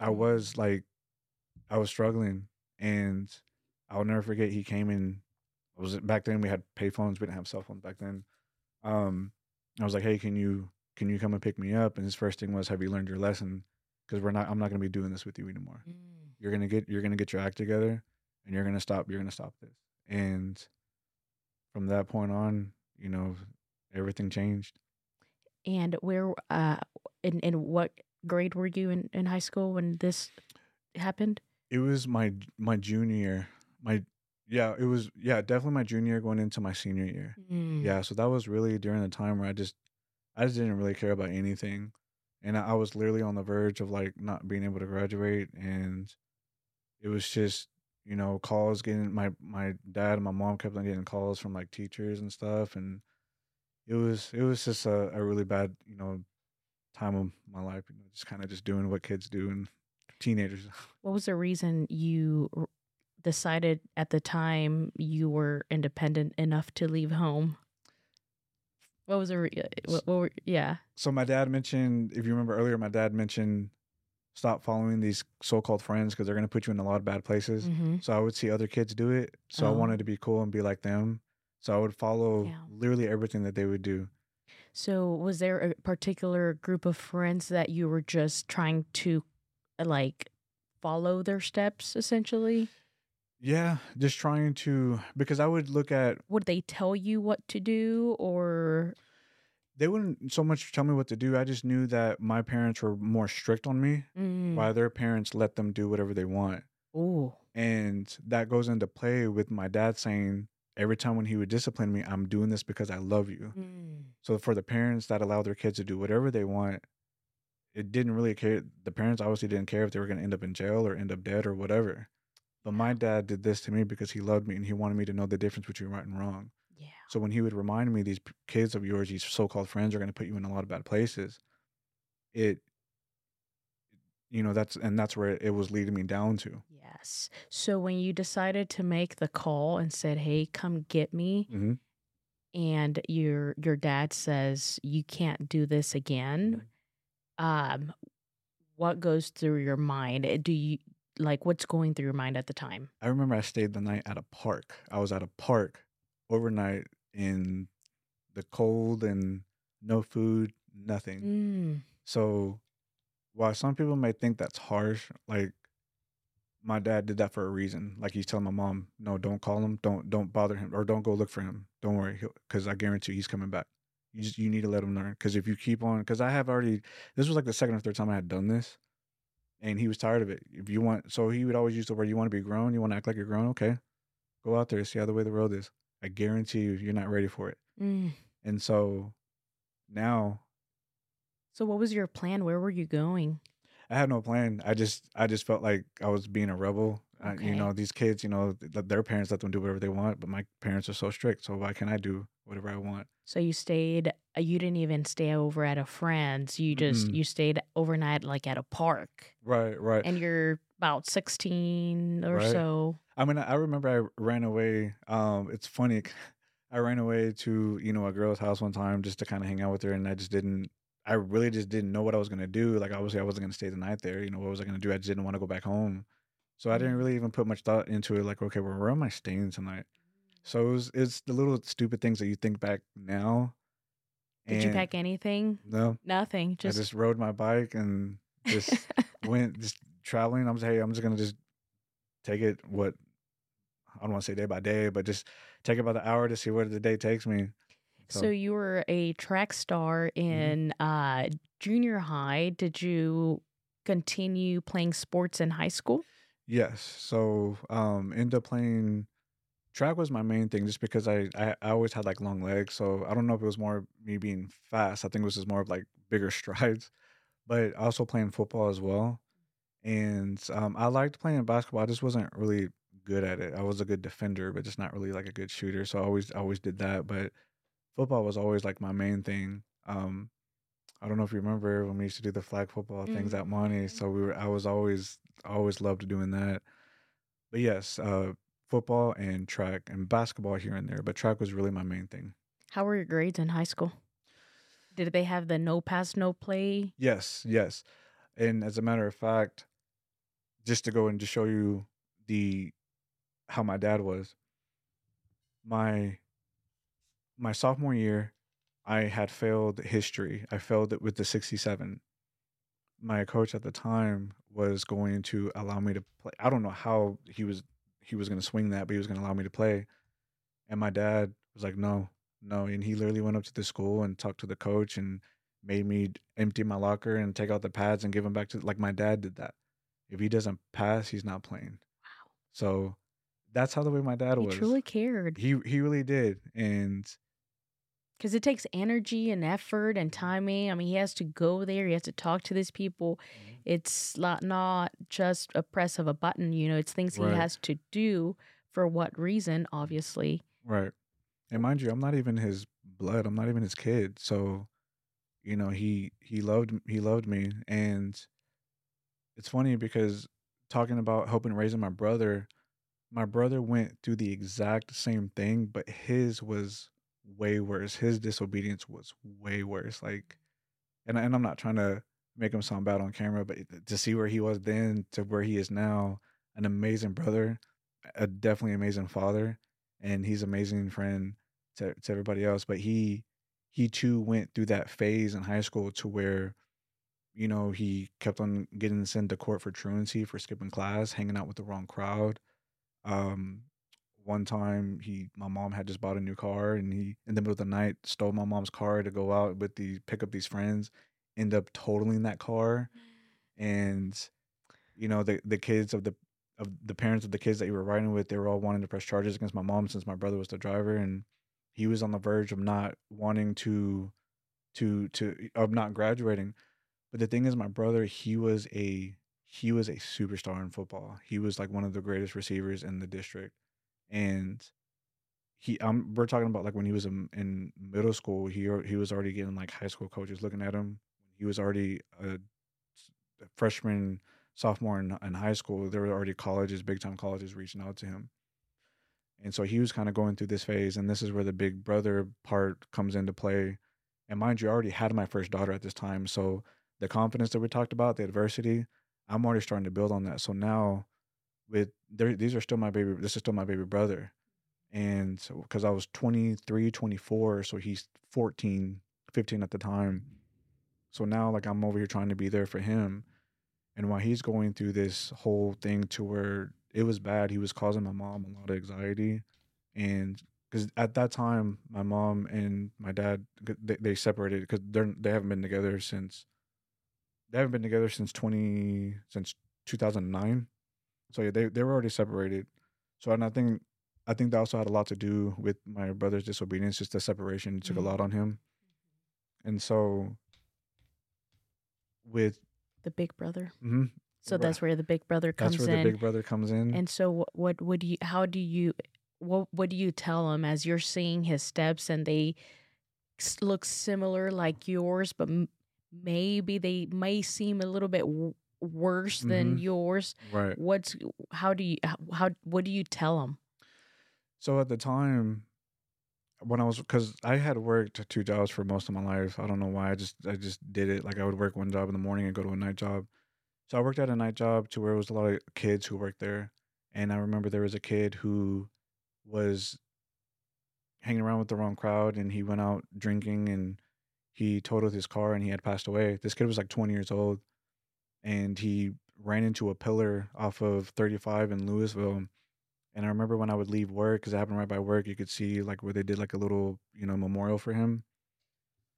I Mm. was like, I was struggling, and I'll never forget. He came in. I was back then we had payphones. We didn't have cell phones back then. Um, I was like, hey, can you can you come and pick me up? And his first thing was, have you learned your lesson? Because we're not. I'm not gonna be doing this with you anymore Mm. you're gonna get you're gonna get your act together and you're gonna stop you're gonna stop this and from that point on you know everything changed And where, uh, in in what grade were you in, in high school when this happened? it was my my junior year my yeah it was yeah definitely my junior year going into my senior year Mm. yeah so that was really during the time where i just i just didn't really care about anything and i I was literally on the verge of like not being able to graduate and it was just you know calls getting my my dad and my mom kept on getting calls from like teachers and stuff and it was it was just a, a really bad you know time of my life you know just kind of just doing what kids do and teenagers What was the reason you decided at the time you were independent enough to leave home? What was the re- uh, what, what were, yeah. so my dad mentioned if you remember earlier my dad mentioned stop following these so-called friends because they're going to put you in a lot of bad places Mm-hmm. so i would see other kids do it so i Oh. wanted to be cool and be like them so i would follow Yeah. literally everything that they would do So, was there a particular group of friends that you were just trying to like follow their steps essentially? yeah just trying to because i would look at Would they tell you what to do or they wouldn't so much tell me what to do i just knew that my parents were more strict on me mm. while their parents let them do whatever they want oh, And that goes into play with my dad saying every time when he would discipline me, I'm doing this because I love you. mm. So for the parents that allow their kids to do whatever they want, it didn't really care. The parents obviously didn't care if they were going to end up in jail or end up dead or whatever. But my dad did this to me because he loved me and he wanted me to know the difference between right and wrong. So when he would remind me these kids of yours, these so-called friends are going to put you in a lot of bad places, it you know, that's and that's where it was leading me down to. Yes. So when you decided to make the call and said, "Hey, come get me," hmm and your your dad says you can't do this again, um, what goes through your mind? Uh, Do you like what's going through your mind at the time? I remember I stayed the night at a park. I was at a park overnight in the cold and no food, nothing. Mm. So while some people may think that's harsh, like my dad did that for a reason. Like he's telling my mom, "No, don't call him. Don't don't bother him, or don't go look for him. Don't worry, because I guarantee he's coming back. You just you need to let him learn. Because if you keep on, because I have already, this was like the second or third time I had done this, and he was tired of it. If you want, so he would always use the word, "You want to be grown. You want to act like you're grown. Okay, go out there, see how the way the world is. I guarantee you, you're not ready for it." Mm. And so now So what was your plan? Where were you going? I had no plan. I just I just felt like I was being a rebel. Uh, you know, these kids, you know, th- their parents let them do whatever they want, but my parents are so strict. So why can't I do whatever I want? So you stayed. uh, You didn't even stay over at a friend's. You just Mm-mm. you stayed overnight like at a park, Right, right. and you're about sixteen or Right. so. I mean, I remember I ran away. Um, it's funny. I ran away to you know a girl's house one time just to kind of hang out with her, and I just didn't. I really just didn't know what I was gonna do. Like obviously, I wasn't gonna stay the night there. You know what was I gonna do? I just didn't want to go back home, so I didn't Mhm. really even put much thought into it. Like, okay, well, where am I staying tonight? So it was, it's the little stupid things that you think back now. Did you pack anything? No, Nothing. Just, I just rode my bike and just went just traveling. I'm just hey, I'm just gonna just take it what I don't want to say day by day, but just take it about the hour to see where the day takes me. so you were a track star Mm-hmm. in uh, junior high. Did you continue playing sports in high school? Yes. So um ended up playing track was my main thing just because I, I I always had like long legs. So I don't know if it was more me being fast. I think it was just more of like bigger strides. But also playing football as well. And um I liked playing basketball. I just wasn't really good at it. I was a good defender, but just not really like a good shooter. So I always I always did that. But football was always like my main thing. Um I don't know if you remember when we used to do the flag football things at Monty. So we were I was always always loved doing that. But yes, uh football and track and basketball here and there, but track was really my main thing. How were your grades in high school? Did they have the no pass, no play? Yes, yes. And as a matter of fact, just to go and just show you the how my dad was, my my sophomore year, I had failed history. I failed it with the 67. My coach at the time was going to allow me to play. I don't know how he was he was going to swing that, but he was going to allow me to play. And my dad was like, "No, no." And he literally went up to the school and talked to the coach and made me empty my locker and take out the pads and give them back to like my dad did that. If he doesn't pass, he's not playing. Wow. So that's how the way my dad He was. He truly cared. he he really did. And Because it takes energy and effort and timing. I mean, he has to go there. He has to talk to these people. Mm-hmm. It's not, not just a press of a button, you know, it's things Right. he has to do for what reason, obviously. Right. And mind you, I'm not even his blood. I'm not even his kid. So, you know, he he loved he loved me and it's funny because talking about helping raising my brother, my brother went through the exact same thing, but his was way worse. His disobedience was way worse. Like and and I'm not trying to make him sound bad on camera, but to see where he was then to where he is now, an amazing brother, a definitely amazing father, and he's amazing friend to to everybody else. But he he too went through that phase in high school to where, you know, he kept on getting sent to court for truancy for skipping class, hanging out with the wrong crowd. Um, one time he my mom had just bought a new car and he in the middle of the night stole my mom's car to go out with the pick up these friends, end up totaling that car, and you know the the kids of the of the parents of the kids that you were riding with, they were all wanting to press charges against my mom since my brother was the driver, and he was on the verge of not wanting to, to to of not graduating. But the thing is, my brother, he was a he was a superstar in football. He was like one of the greatest receivers in the district, and he um we're talking about like when he was in, in middle school, he he was already getting like high school coaches looking at him. He was already a freshman sophomore in, in high school, there were already colleges, big time colleges reaching out to him. And so he was kind of going through this phase, and this is where the big brother part comes into play. And mind you, I already had my first daughter at this time. So the confidence that we talked about, the adversity, I'm already starting to build on that. So now with these are still my baby, this is still my baby brother. And so, because I was 23, 24, so he's 14, 15 at the time. So now, like, I'm over here trying to be there for him. And while he's going through this whole thing to where it was bad, he was causing my mom a lot of anxiety. And because at that time, my mom and my dad, they, they separated because they're, they haven't been together since, they haven't been together since 20, since 2009. So yeah, they, they were already separated. So, and I think, I think that also had a lot to do with my brother's disobedience, just the separation took Mhm. a lot on him. And so with The big brother. mhm, So that's where the big brother comes that's where in. the big brother comes in. And so what what would you how do you what what do you tell him as you're seeing his steps and they look similar like yours but m- maybe they may seem a little bit worse than Mhm. yours right. what's how do you how, how what do you tell them So at the time, when I was, because I had worked two jobs for most of my life. I don't know why. I just I just did it. Like I would work one job in the morning and go to a night job. So I worked at a night job to where it was a lot of kids who worked there, and I remember there was a kid who was hanging around with the wrong crowd, and he went out drinking, and he totaled his car, and he had passed away. This kid was like 20 years old, and he ran into a pillar off of 35 in Lewisville and I remember when I would leave work, because it happened right by work, you could see like where they did like a little, you know, memorial for him.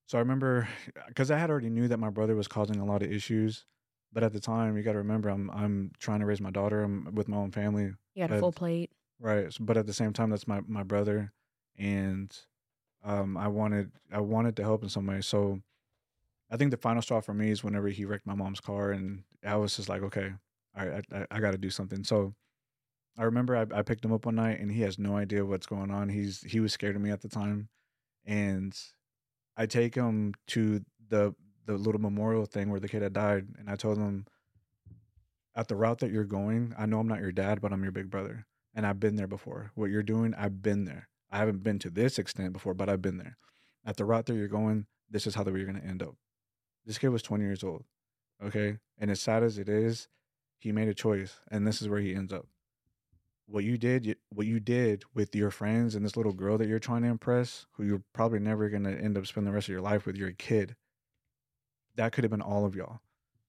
So I remember, because I had already knew that my brother was causing a lot of issues, but at the time, you got to remember, I'm I'm trying to raise my daughter. I'm with my own family, you got a full plate right? But at the same time, that's my my brother, and um, I wanted I wanted to help in some way. So I think the final straw for me is whenever he wrecked my mom's car, and I was just like, okay, I I, I got to do something. So I remember I, I picked him up one night, and he has no idea what's going on. He's he was scared of me at the time, and I take him to the the little memorial thing where the kid had died, and I told him, at the route that you're going, I know I'm not your dad, but I'm your big brother, and I've been there before. What you're doing, I've been there. I haven't been to this extent before, but I've been there. At the route that you're going, this is how the way you're gonna end up. This kid was 20 years old, okay, and as sad as it is, he made a choice, and this is where he ends up. What you did what you did with your friends and this little girl that you're trying to impress who you're probably never going to end up spending the rest of your life with your kid that could have been all of y'all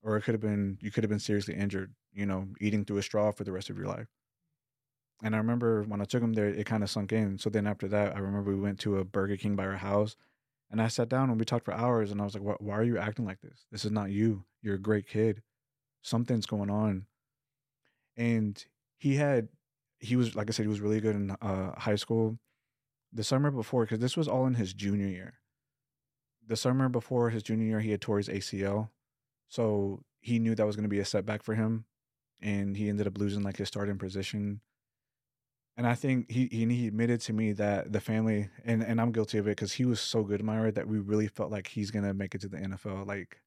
or it could have been you could have been seriously injured you know eating through a straw for the rest of your life. And i remember when i took him there it kind of sunk in. So then after that i remember we went to a burger king by our house and i sat down and we talked for hours and i was like why, are you acting like this this is not you you're a great kid something's going on and he had he was like I said, he was really good in uh, high school. The summer before, because this was all in his junior year. The summer before his junior year, he had tore his ACL, so he knew that was going to be a setback for him, and he ended up losing like his starting position. And I think he he, admitted to me that the family and and I'm guilty of it because he was so good, in my Myra, that we really felt like he's gonna make it to the NFL. Like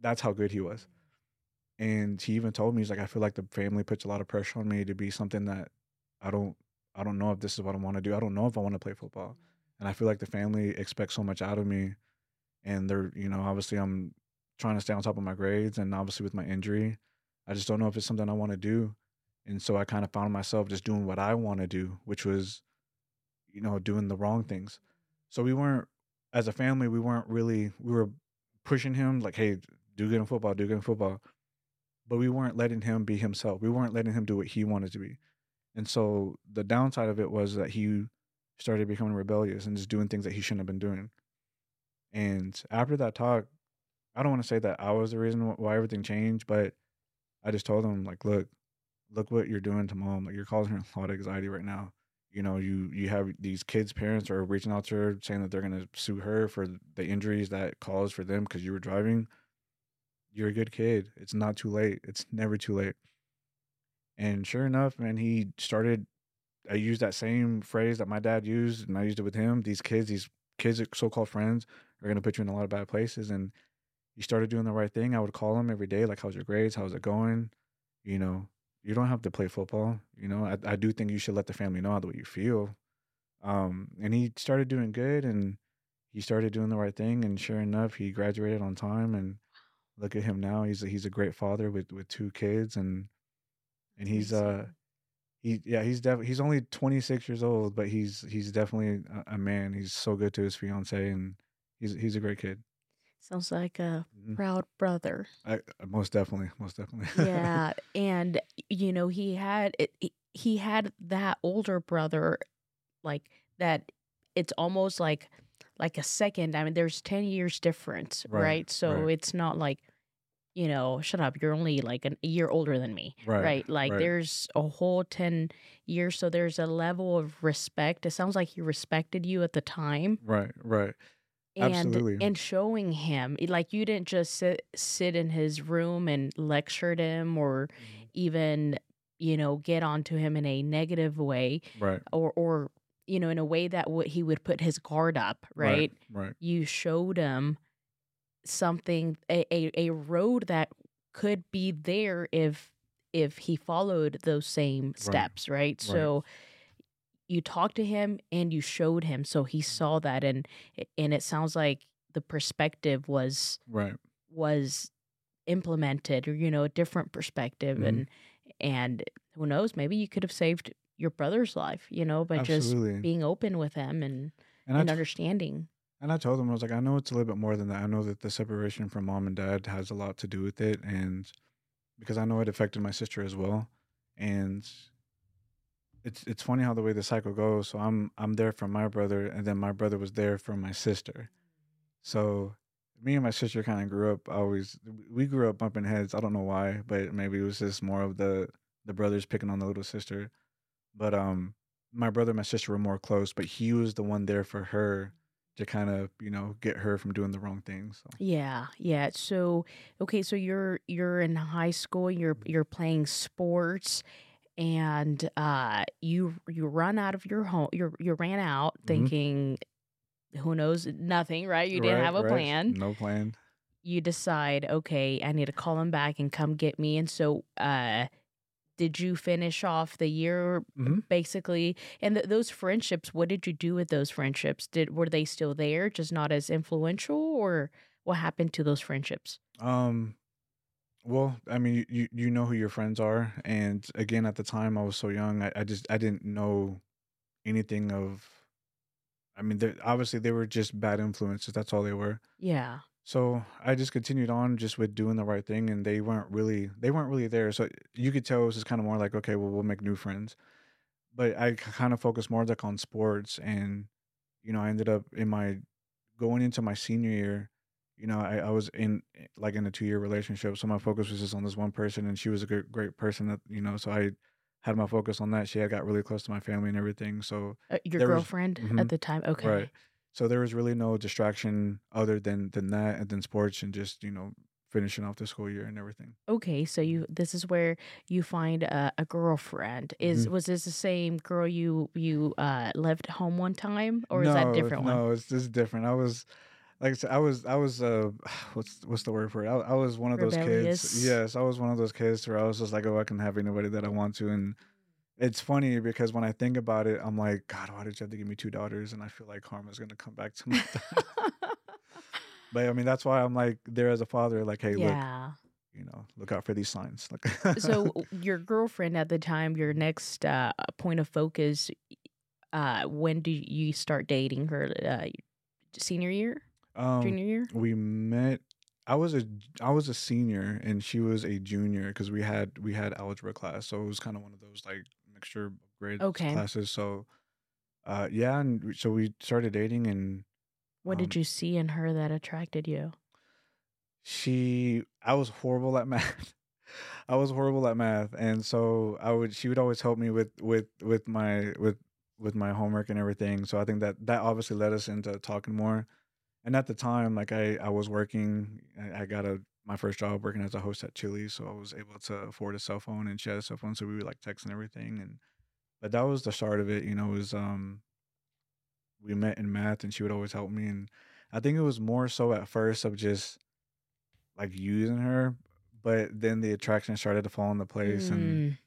that's how good he was. And he even told me he's like, I feel like the family puts a lot of pressure on me to be something that I don't I don't know if this is what I want to do. I don't know if I want to play football. And I feel like the family expects so much out of me. And they're, you know, obviously I'm trying to stay on top of my grades and obviously with my injury, I just don't know if it's something I want to do. And so I kind of found myself just doing what I want to do, which was, you know, doing the wrong things. So we weren't as a family, we weren't really we were pushing him like, hey, do good in football, do good in football. But we weren't letting him be himself. We weren't letting him do what he wanted to be. And so the downside of it was that he started becoming rebellious and just doing things that he shouldn't have been doing. And after that talk, I don't want to say that I was the reason why everything changed, but I just told him like, look, look what you're doing to mom. Like you're causing her a lot of anxiety right now. You know, you you have these kids' parents are reaching out to her saying that they're gonna sue her for the injuries that caused for them because you were driving. You're a good kid. It's not too late. It's never too late. And sure enough, man, he started. I used that same phrase that my dad used, and I used it with him. These kids, these kids, so-called friends, are gonna put you in a lot of bad places. And he started doing the right thing. I would call him every day, like, "How's your grades? How's it going?" You know, you don't have to play football. You know, I, I do think you should let the family know the way you feel. Um, and he started doing good, and he started doing the right thing. And sure enough, he graduated on time. And look at him now. He's a, he's a great father with with two kids, and and he's uh he yeah he's definitely he's only 26 years old but he's he's definitely a, a man he's so good to his fiance and he's he's a great kid Sounds like a Mhm. proud brother. I, most definitely most definitely yeah and you know he had it, he- had that older brother like that it's almost like like a second i mean there's 10 years difference right, Right, so right. it's not like you know shut up you're only like an, a year older than me Right, like right. there's a whole 10 years so there's a level of respect it sounds like he respected you at the time right right and Absolutely. and showing him eh, like you didn't just sit sit in his room and lectured him or mm-hmm. even you know get onto him in a negative way Right. or or you know in a way that would he would put his guard up right, Right. you showed him something a, a, a road that could be there if if he followed those same steps right, so you talked to him and you showed him so he saw that and and it sounds like the perspective was Right. was implemented or you know a different perspective Mhm. and and who knows maybe you could have saved your brother's life you know by just being open with him and And and t- understanding And I told him, I was like, I know it's a little bit more than that. I know that the separation from mom and dad has a lot to do with it. And because I know it affected my sister as well. And it's it's funny how the way the cycle goes. So I'm I'm there for my brother and then my brother was there for my sister. So me and my sister kind of grew up always we grew up bumping heads. I don't know why, but maybe it was just more of the the brothers picking on the little sister. But um my brother and my sister were more close, but he was the one there for her to kind of you know get her from doing the wrong things. So. yeah yeah so okay so you're you're in high school you're you're playing sports and uh you you run out of your home you you ran out Mhm. thinking who knows nothing right you didn't Right, have a right. plan No plan. you decide, okay, I need to call him back and come get me. And so, uh, did you finish off the year Mhm. basically? And th- those friendships, what did you do with those friendships? Did were they still there, just not as influential, or what happened to those friendships? Um, well, I mean, you, you know who your friends are, and again, at the time, I was so young, I, I just I didn't know anything of. I mean, they obviously they were just bad influences. That's all they were. Yeah, So I just continued on just with doing the right thing, and they weren't really they weren't really there. So you could tell it was just kind of more like, okay, well, we'll make new friends. But I kind of focused more like on sports, and you know, I ended up in my going into my senior year. You know, I, I was in like in a two year relationship, so my focus was just on this one person, and she was a great great person. That you know, so I had my focus on that. She had got really close to my family and everything. So uh, your There was- girlfriend Mhm. at the time. Okay, Right. So there was really no distraction other than than that, and then sports, and just you know finishing off the school year and everything. okay. So you this is where you find a, a girlfriend. Is Mhm. was this the same girl you you uh left home one time, or is that a No, different one? No, it's just different. I was like I said, I was I was uh what's what's the word for it? I, I was one of those kids. Yes, I was one of those kids where I was just like, oh, I can have anybody that I want to, and it's funny because when I think about it, I'm like, God, why did you have to give me two daughters? And I feel like karma's gonna come back to me. but I mean, that's why I'm like there as a father, like, hey, look, yeah. you know, look out for these signs. Like, so your girlfriend at the time, your next uh, point of focus, uh, when do you start dating her? Uh, senior year, um, junior year? we met. I was a I was a senior and she was a junior because we had we had algebra class, so it was kind of one of those like mixture of grades Okay. classes. So, uh, yeah, and so we started dating, and What did um, you see in her that attracted you? she I was horrible at math. I was horrible at math, and so I would she would always help me with with with my with with my homework and everything. So I think that that obviously led us into talking more. And at the time, like I I was working, I, got a my first job working as a host at Chili's, so I was able to afford a cell phone, and she had a cell phone, so we would like text and everything. And but that was the start of it. You know, was um we met in math, and she would always help me, and I think it was more so at first of just like using her, but then the attraction started to fall into place, and Mm,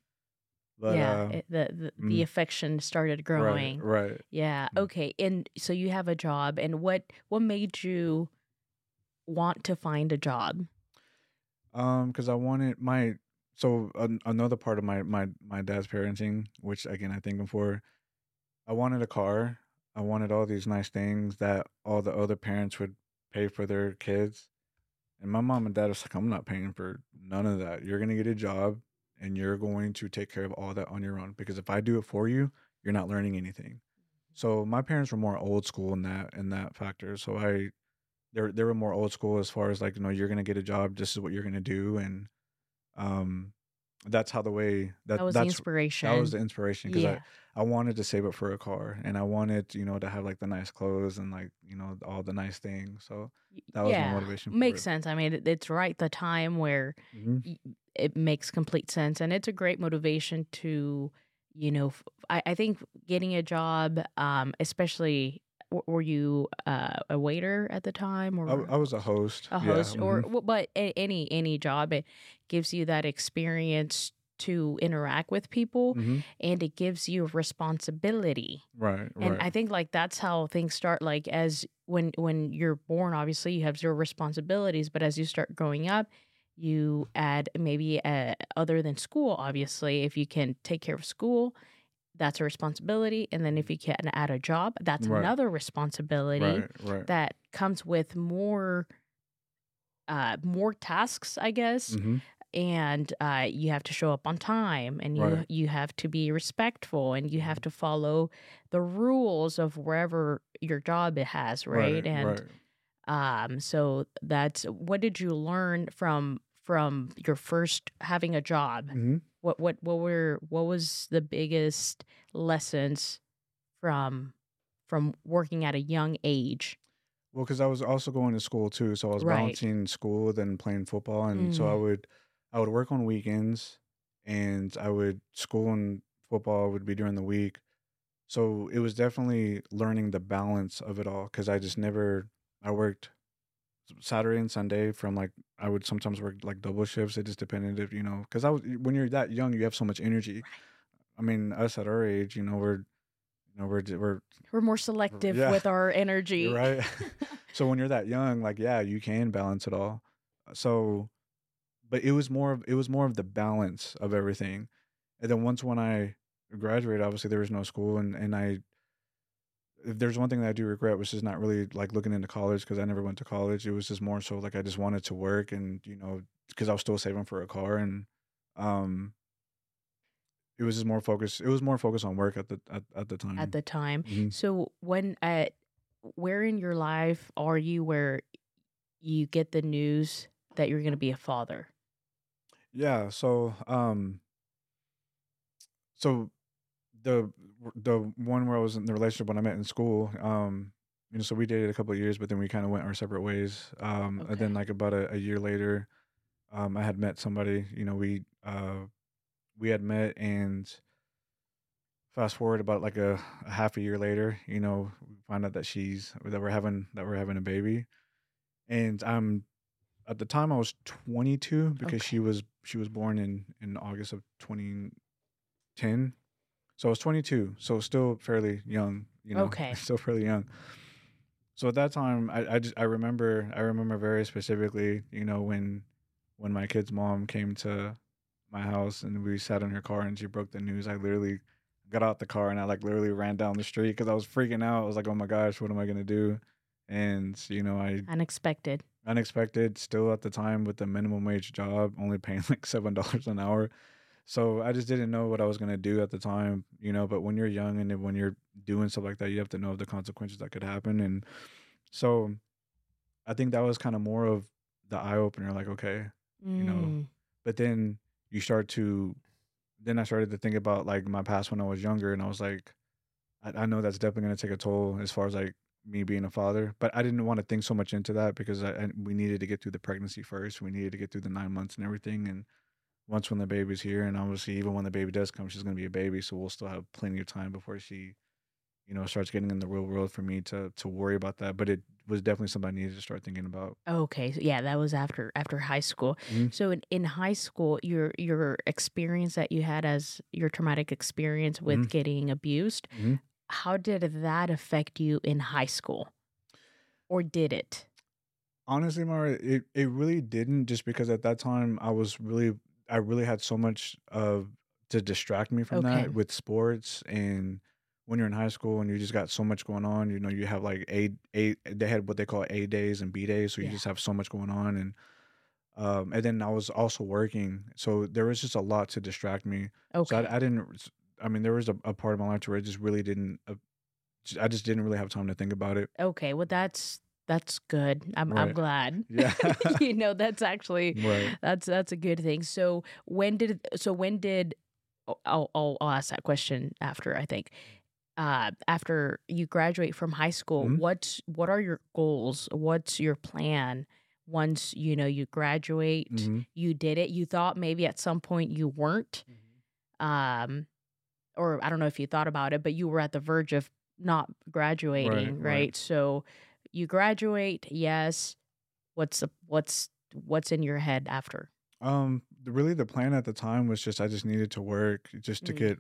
but yeah, uh, it- the the, mm. the affection started growing. right, right. Yeah. Mm. Okay. And so you have a job, and what what made you want to find a job? Um, because I wanted my so an, another part of my my my dad's parenting, which again I thank him for. I wanted a car. I wanted all these nice things that all the other parents would pay for their kids, and my mom and dad was like, "I'm not paying for none of that. You're gonna get a job, and you're going to take care of all that on your own. Because if I do it for you, you're not learning anything." So my parents were more old school in that in that factor. So I they were, they were more old school as far as like you know you're gonna get a job this is what you're gonna do and um that's how the way that That was the that's inspiration. that was the inspiration because yeah. I I wanted to save up for a car and I wanted you know to have like the nice clothes and like you know all the nice things. So that was my yeah. motivation for Makes it. sense. I mean, it, it's right the time where Mhm. y- it makes complete sense, and it's a great motivation to, you know, f- I, I think getting a job, um, especially. Were you uh, a waiter at the time, or I, I was a host. a yeah, host, or mhm. but a- any any job? It gives you that experience to interact with people, Mhm. and it gives you responsibility. right, and right, i think like that's how things start like as when when you're born obviously you have zero responsibilities but as you start growing up you add maybe uh, other than school obviously if you can take care of school that's a responsibility and then if you can add a job that's Right. another responsibility right, right. that comes with more uh more tasks i guess Mhm. and uh, you have to show up on time and you you have to be respectful and you have to follow the rules of wherever your job it has right, and um so that's what did you learn from from your first having a job Mhm. What what what were what was the biggest lessons from from working at a young age Well, because I was also going to school too, so I was Right. balancing school then playing football, and so I Mm. would I would work on weekends, and I would school and football would be during the week. So it was definitely learning the balance of it all because I just never I worked Saturday and Sunday from like I would sometimes work like double shifts. It just depended if you know because I was when you're that young, you have so much energy. I mean, us at our age, you know, we're you know we're we're we're more selective Yeah. with our energy right. so when you're that young, like yeah, you can balance it all. Uh, so, but it was more of it was more of the balance of everything. And then once when I graduated, obviously there was no school, and and I. If there's one thing that I do regret, which is not really like looking into college because I never went to college. It was just more so like I just wanted to work, and you know, because I was still saving for a car, and um, it was just more focused. It was more focused on work at the at, at the time. at the time Mhm. So when at where in your life are you where you get the news that you're going to be a father? Yeah, so um so the the one where I was in the relationship when I met in school, um, you know, so we dated a couple of years, but then we kind of went our separate ways. Um, and then like about a, a year later, um, I had met somebody. You know, we uh we had met, and fast forward about like a, a half a year later, you know, we find out that she's that we're having that we're having a baby, and I'm at the time I was 22 because she was she was born in in August of 2010. So I was 22, so still fairly young, you know. Okay. Still fairly young. So at that time I I just I remember I remember very specifically, you know, when when my kid's mom came to my house and we sat in her car and she broke the news, I literally got out the car and I like literally ran down the street because I was freaking out. I was like, "Oh my gosh, what am I gonna do?" And you know, I Unexpected. unexpected still at the time with the minimum wage job only paying like seven dollars an hour so i just didn't know what i was going to do at the time you know but when you're young and when you're doing stuff like that you have to know of the consequences that could happen and so i think that was kind of more of the eye-opener like okay you know, Mm, but then you start to then i started to think about like my past when i was younger and i was like i, I know that's definitely going to take a toll as far as like me being a father but i didn't want to think so much into that because I, I we needed to get through the pregnancy first we needed to get through the nine months and everything and once when the baby's here and obviously even when the baby does come she's going to be a baby so we'll still have plenty of time before she you know starts getting in the real world for me to to worry about that but it was definitely something i needed to start thinking about Okay, so yeah, that was after after high school. Mhm. So in, in high school, your your experience that you had as your traumatic experience with Mhm. getting abused, Mhm. how did that affect you in high school, or did it? Honestly, Mara, it, it really didn't just because at that time I was really I really had so much of to distract me from Okay. that with sports and when you're in high school and you just got so much going on, you know, you have like A A they had what they call A days and B days, so you Yeah. just have so much going on and um and then I was also working. So there was just a lot to distract me. Okay, So I, I didn't I mean there was a, a part of my life where I just really didn't uh, I just didn't really have time to think about it. okay. Well, that's that's good. I'm I'm glad. Yeah. you know, that's actually right. that's that's a good thing. So when did so when did oh, I'll I'll, I'll ask that question after I think. Uh, after you graduate from high school, Mhm. what's what are your goals? What's your plan once you know you graduate? Mhm. You did it. You thought maybe at some point you weren't, um, or I don't know if you thought about it, but you were at the verge of not graduating, right? right. So you graduate, yes. What's the what's what's in your head after? Um, really, the plan at the time was just I just needed to work just to Mm. get.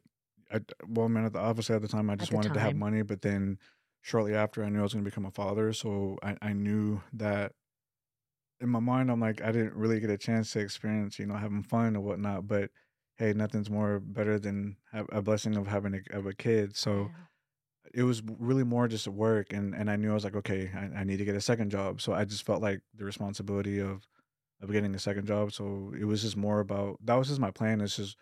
I, well, I mean, at the, obviously at the time I just wanted to have money, but then shortly after I knew I was going to become a father, so I, I knew that in my mind I'm like I didn't really get a chance to experience you know having fun or whatnot, but hey, nothing's more better than have a blessing of having a, of a kid. So it was really more just work and and I knew I was like okay I, I need to get a second job. So I just felt like the responsibility of of getting a second job so it was just more about that was just my plan it's just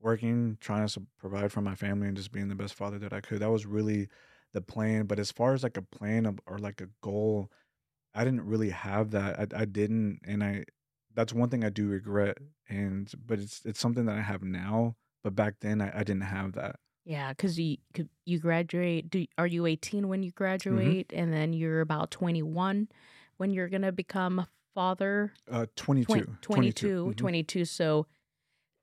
working trying to provide for my family and just being the best father that I could. That was really the plan but as far as like a plan or like a goal I didn't really have that I, I didn't and I that's one thing I do regret and but it's it's something that I have now but back then I, I didn't have that Yeah, because you you graduate. Do are you eighteen when you Mm-hmm. graduate, and then you're about twenty one when you're gonna become a father? uh 22 Twen- 22, Mhm. 22, So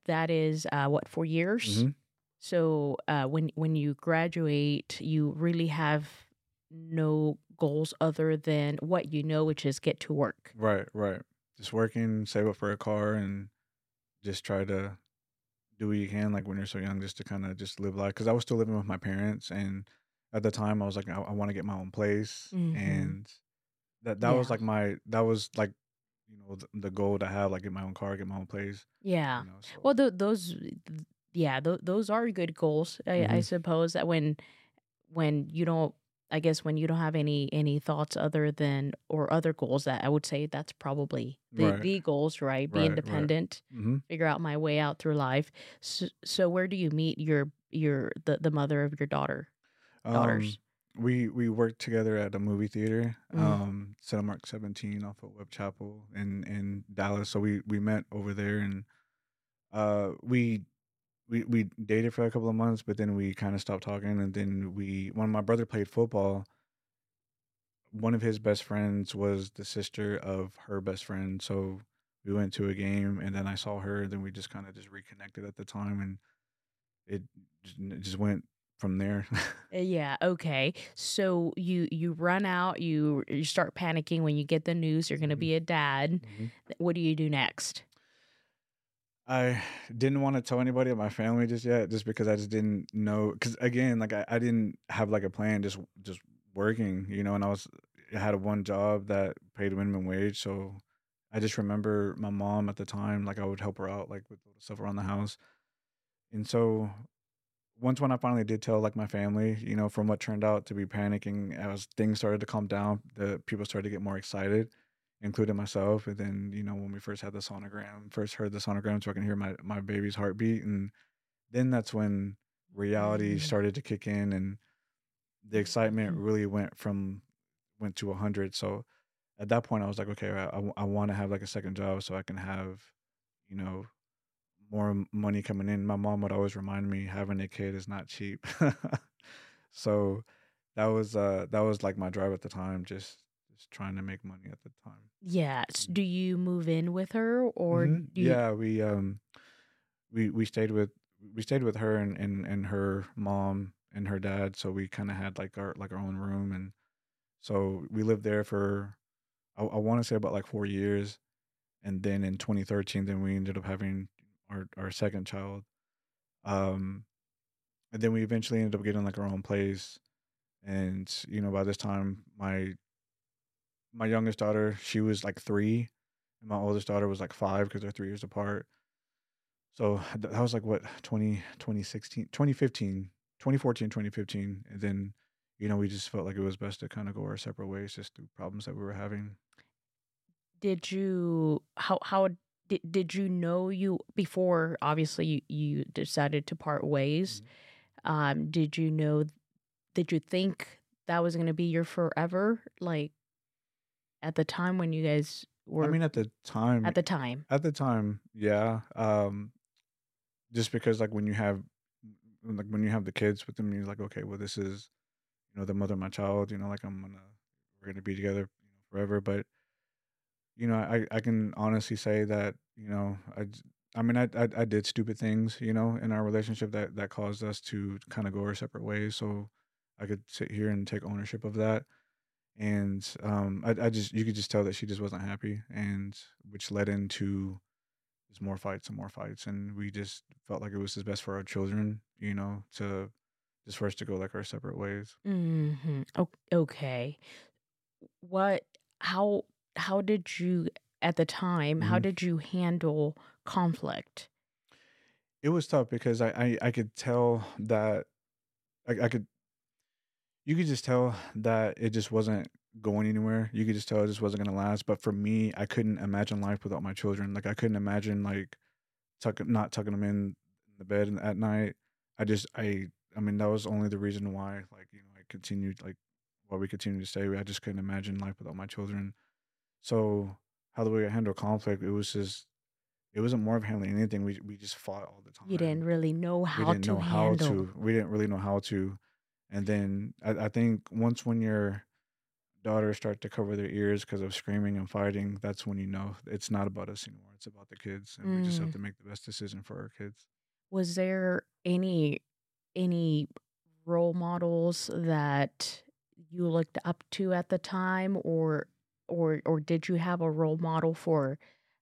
that is uh, what four years. Mhm. So uh, when when you graduate, you really have no goals other than what you know, which is get to work. Right, right. Just working, save up for a car, and just try to do what you can, like when you're so young, just to kind of just live life. Because I was still living with my parents, and at the time, I was like, I, I want to get my own place, Mhm. and that that was like my that was like, you know, the, the goal to have, like get my own car, get my own place. Yeah. You know, so. Well, th- those, yeah, th- those are good goals. I, I Mhm. suppose that when, when you don't, I guess when you don't have any any thoughts other than or other goals, that I would say that's probably the, Right. the goals, right? Be Right, right. independent, hmm figure out my way out through life. So, so where do you meet your your the the mother of your daughter daughters? Um, we we worked together at a movie theater, Mhm. um, Cinemark 17 off of Webb Chapel in in Dallas. So we we met over there, and uh, we we we dated for a couple of months, but then we kind of stopped talking. And then we, when my brother played football, one of his best friends was the sister of her best friend. So we went to a game, and then I saw her. Then we just kind of just reconnected at the time, and it just, it just went from there. Uh, Yeah. Okay. So you you run out. You you start panicking when you get the news you're going to Mhm. be a dad. Mhm. What do you do next? I didn't want to tell anybody at my family just yet, just because I just didn't know. Because again, like I, I didn't have like a plan, just just working, you know. And I was I had one job that paid minimum wage, so I just remember my mom at the time, like I would help her out, like with stuff around the house. And so once when I finally did tell like my family, you know, from what turned out to be panicking, as things started to calm down, the people started to get more excited, including myself. And then, you know, when we first had the sonogram, first heard the sonogram, so I can hear my my baby's heartbeat, and then that's when reality Mm. started to kick in, and the excitement Mhm. really went from went to a hundred. So at that point, I was like, okay, I, I want to have like a second job so I can have, you know, more money coming in. My mom would always remind me having a kid is not cheap. so that was uh that was like my drive at the time, just just trying to make money at the time. Yeah. s- Do you move in with her or Mhm. do you, yeah, we um we we stayed with we stayed with her and and, and her mom and her dad, so we kind of had like our like our own room and so we lived there for I, I want to say about like 4 years and then in 2013 then we ended up having our our second child. Um and then we eventually ended up getting like our own place and you know by this time my my youngest daughter she was like 3 and my oldest daughter was like 5 because they're 3 years apart. So that was like what 20 2016 2015 2014 2015 and then you know we just felt like it was best to kind of go our separate ways just through problems that we were having. did you how how did, did you know you before obviously you, you decided to part ways Mm-hmm. um did you know did you think that was going to be your forever like at the time when you guys were I mean, at the time, at the time? At the time, yeah. Um, just because like when you have like when you have the kids with them, you're like, okay, well, this is you know the mother of my child. You know, like I'm gonna we're gonna be together you know, forever. But you know, I I can honestly say that you know I I mean I, I I did stupid things you know in our relationship that that caused us to kind of go our separate ways. So I could sit here and take ownership of that. And um, I I just you could just tell that she just wasn't happy, and which led into just more fights and more fights and we just felt like it was the best for our children you know to just for us to go like our separate ways hmm Okay. What? How? How did you at the time? How hmm did you handle conflict? it was tough because i i, I could tell that I, I could you could just tell that it just wasn't going anywhere. You could just tell it just wasn't going to last but for me i couldn't imagine life without my children. Like i couldn't imagine like tuck, not tucking them in the bed at night. I just i i mean that was only the reason why like you know i continued like why we continued to stay. I just couldn't imagine life without my children. So how do we handle conflict it was just it wasn't more of handling anything. We we just fought all the time. You didn't really know we how didn't to know how handle. to we didn't really know how to and then i, I think once when your daughters start to cover their ears because of screaming and fighting that's when you know it's not about us anymore it's about the kids and we just have Mm. to make the best decision for our kids Was there any any role models that you looked up to at the time, or or or did you have a role model for,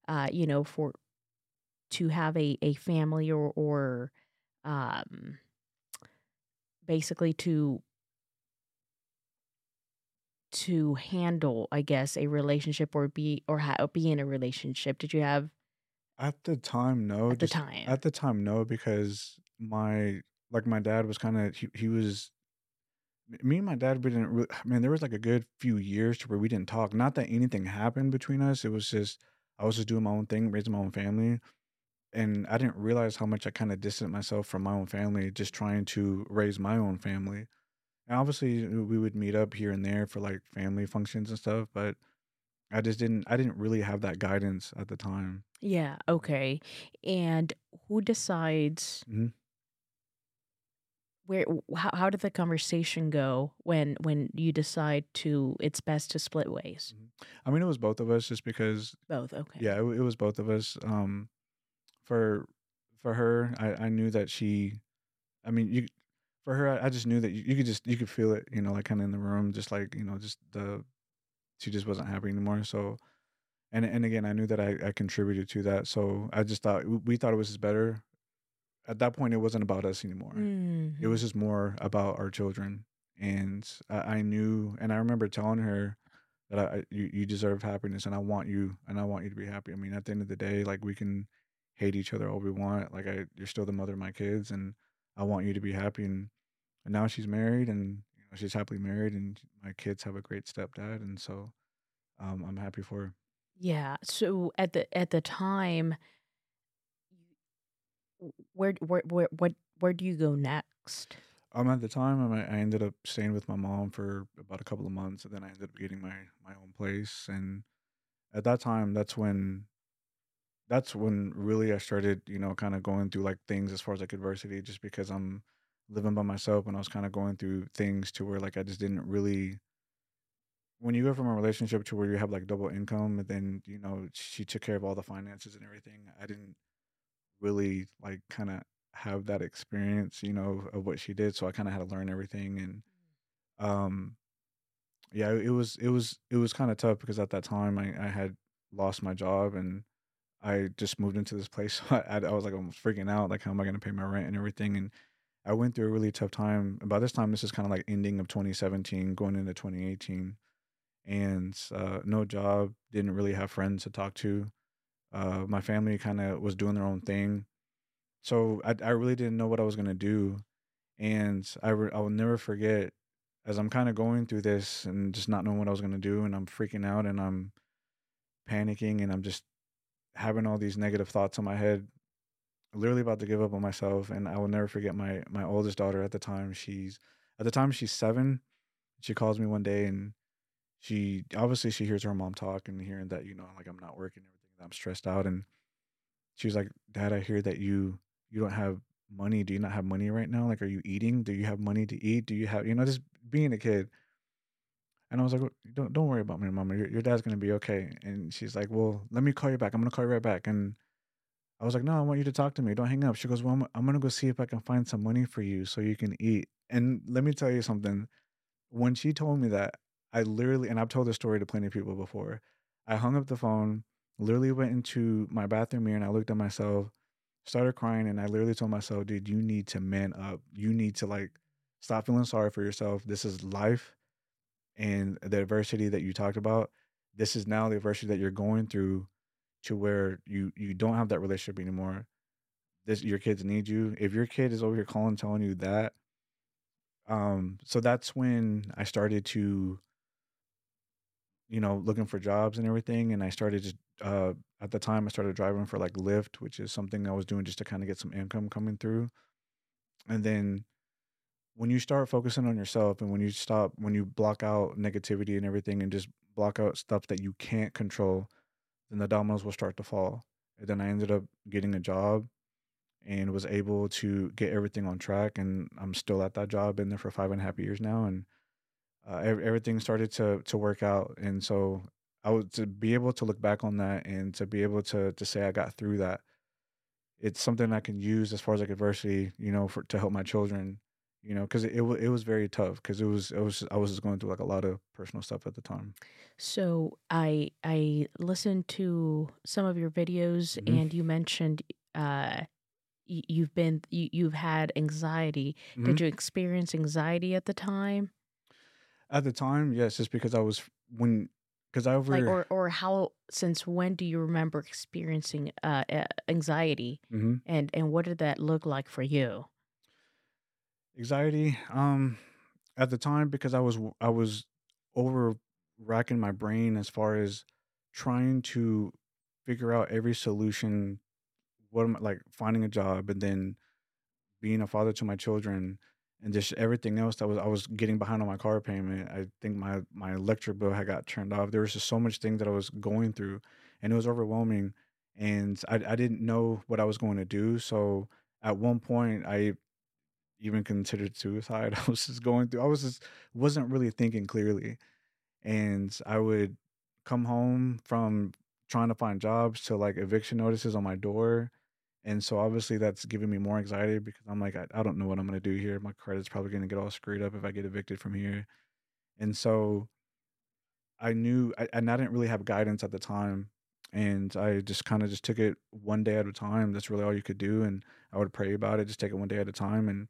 uh, you know, for to have a a family or or um basically to to handle, I guess, a relationship or be or ha- be in a relationship? Did you have at the time no at the time? at the time no because my like my dad was kind of he, he was me and my dad we didn't really man there was like a good few years to where we didn't talk not that anything happened between us it was just i was just doing my own thing raising my own family and i didn't realize how much i kind of distanced myself from my own family just trying to raise my own family and obviously we would meet up here and there for like family functions and stuff but i just didn't i didn't really have that guidance at the time Yeah, okay. And who decides Mhm. where how, how did the conversation go when when you decide to it's best to split ways? i mean it was both of us just because Both, okay. Yeah, it, it was both of us. Um, for for her, I, I knew that she, I mean, you for her, I, I just knew that you, you could just you could feel it, you know, like kind of in the room, just like you know, just the she just wasn't happy anymore. So, and and again, I knew that I, I contributed to that. So I just thought we thought it was just better. At that point, it wasn't about us anymore. It Mhm. was just more about our children, and I, I knew, and I remember telling her that I- you you deserve happiness, and I want you, and I want you to be happy. I mean, at the end of the day, like we can hate each other all we want. Like I, you're still the mother of my kids, and I want you to be happy. And, and now she's married, and you know she's happily married, and my kids have a great stepdad, and so um, I'm happy for her. Yeah. So at the at the time where where where what where do you go next? Um, at the time, I, I ended up staying with my mom for about a couple of months, and then I ended up getting my my own place. And at that time, that's when that's when really I started, you know, kind of going through like things as far as like adversity, just because I'm living by myself and I was kind of going through things to where like I just didn't really. When you go from a relationship to where you have like double income, and then you know she took care of all the finances and everything, I didn't really like kind of have that experience, you know, of what she did. So I kind of had to learn everything, and um, yeah, it was it was it was kind of tough because at that time I I had lost my job and I just moved into this place. I, I was like almost freaking out, like how am I going to pay my rent and everything? And I went through a really tough time. And by this time, this is kind of like ending of 2017, going into 2018, and uh, no job, didn't really have friends to talk to. Uh, my family kind of was doing their own thing, so I I really didn't know what I was gonna do, and I re- I will never forget as I'm kind of going through this and just not knowing what I was gonna do, and I'm freaking out and I'm panicking and I'm just having all these negative thoughts in my head, literally about to give up on myself. And I will never forget my my oldest daughter at the time. She's at the time she's seven. She calls me one day and she obviously she hears her mom talk and hearing that you know like I'm not working everything I'm stressed out and she was like, "Dad, I hear that you you don't have money. Do you not have money right now? Like, are you eating? Do you have money to eat? Do you have you know just being a kid?" And I was like, "Well, "Don't don't worry about me, Mama. Your, your dad's gonna be okay." And she's like, "Well, let me call you back. I'm gonna call you right back." And I was like, "No, I want you to talk to me. Don't hang up." She goes, "Well, I'm, I'm gonna go see if I can find some money for you so you can eat." And let me tell you something. When she told me that, I literally, and I've told this story to plenty of people before. I hung up the phone, literally went into my bathroom mirror, and I looked at myself, started crying, and I literally told myself, "Dude, you need to man up. You need to like stop feeling sorry for yourself. This is life." And the adversity that you talked about this is now the adversity that you're going through to where you you don't have that relationship anymore. This your kids need you. If your kid is over here calling telling you that um so that's when i started to you know looking for jobs and everything and i started just uh at the time i started driving for like lyft which is something i was doing just to kind of get some income coming through. And then when you start focusing on yourself and when you stop when you block out negativity and everything and just block out stuff that you can't control then the dominoes will start to fall. And then i ended up getting a job and was able to get everything on track and i'm still at that job been there for five and a half years now and uh, everything started to to work out. And so i was to be able to look back on that and to be able to to say i got through that it's something i can use as far as like adversity you know for to help my children you know because it, it, it was very tough because it was it was i was just going through like a lot of personal stuff at the time So I I listened to some of your videos, Mhm. and you mentioned uh y- you've been you, you've had anxiety. Mhm. Did you experience anxiety at the time? at the time yes just because i was when because i over Like or or how since when do you remember experiencing uh anxiety, Mhm. and and what did that look like for you? Anxiety um at the time because i was i was over racking my brain as far as trying to figure out every solution what am I like finding a job and then being a father to my children and just everything else that was I was getting behind on my car payment. I think my my electric bill had got turned off. There was just so much things that I was going through and it was overwhelming and I I didn't know what I was going to do. So at one point I even considered suicide. I was just going through I was just wasn't really thinking clearly. And I would come home from trying to find jobs to like eviction notices on my door and so obviously that's giving me more anxiety because I'm like, I, I don't know what I'm gonna do here. My credit's probably gonna get all screwed up if I get evicted from here. And so I knew, I, and I didn't really have guidance at the time. And I just kind of just took it one day at a time. That's really all you could do. And I would pray about it, just take it one day at a time. And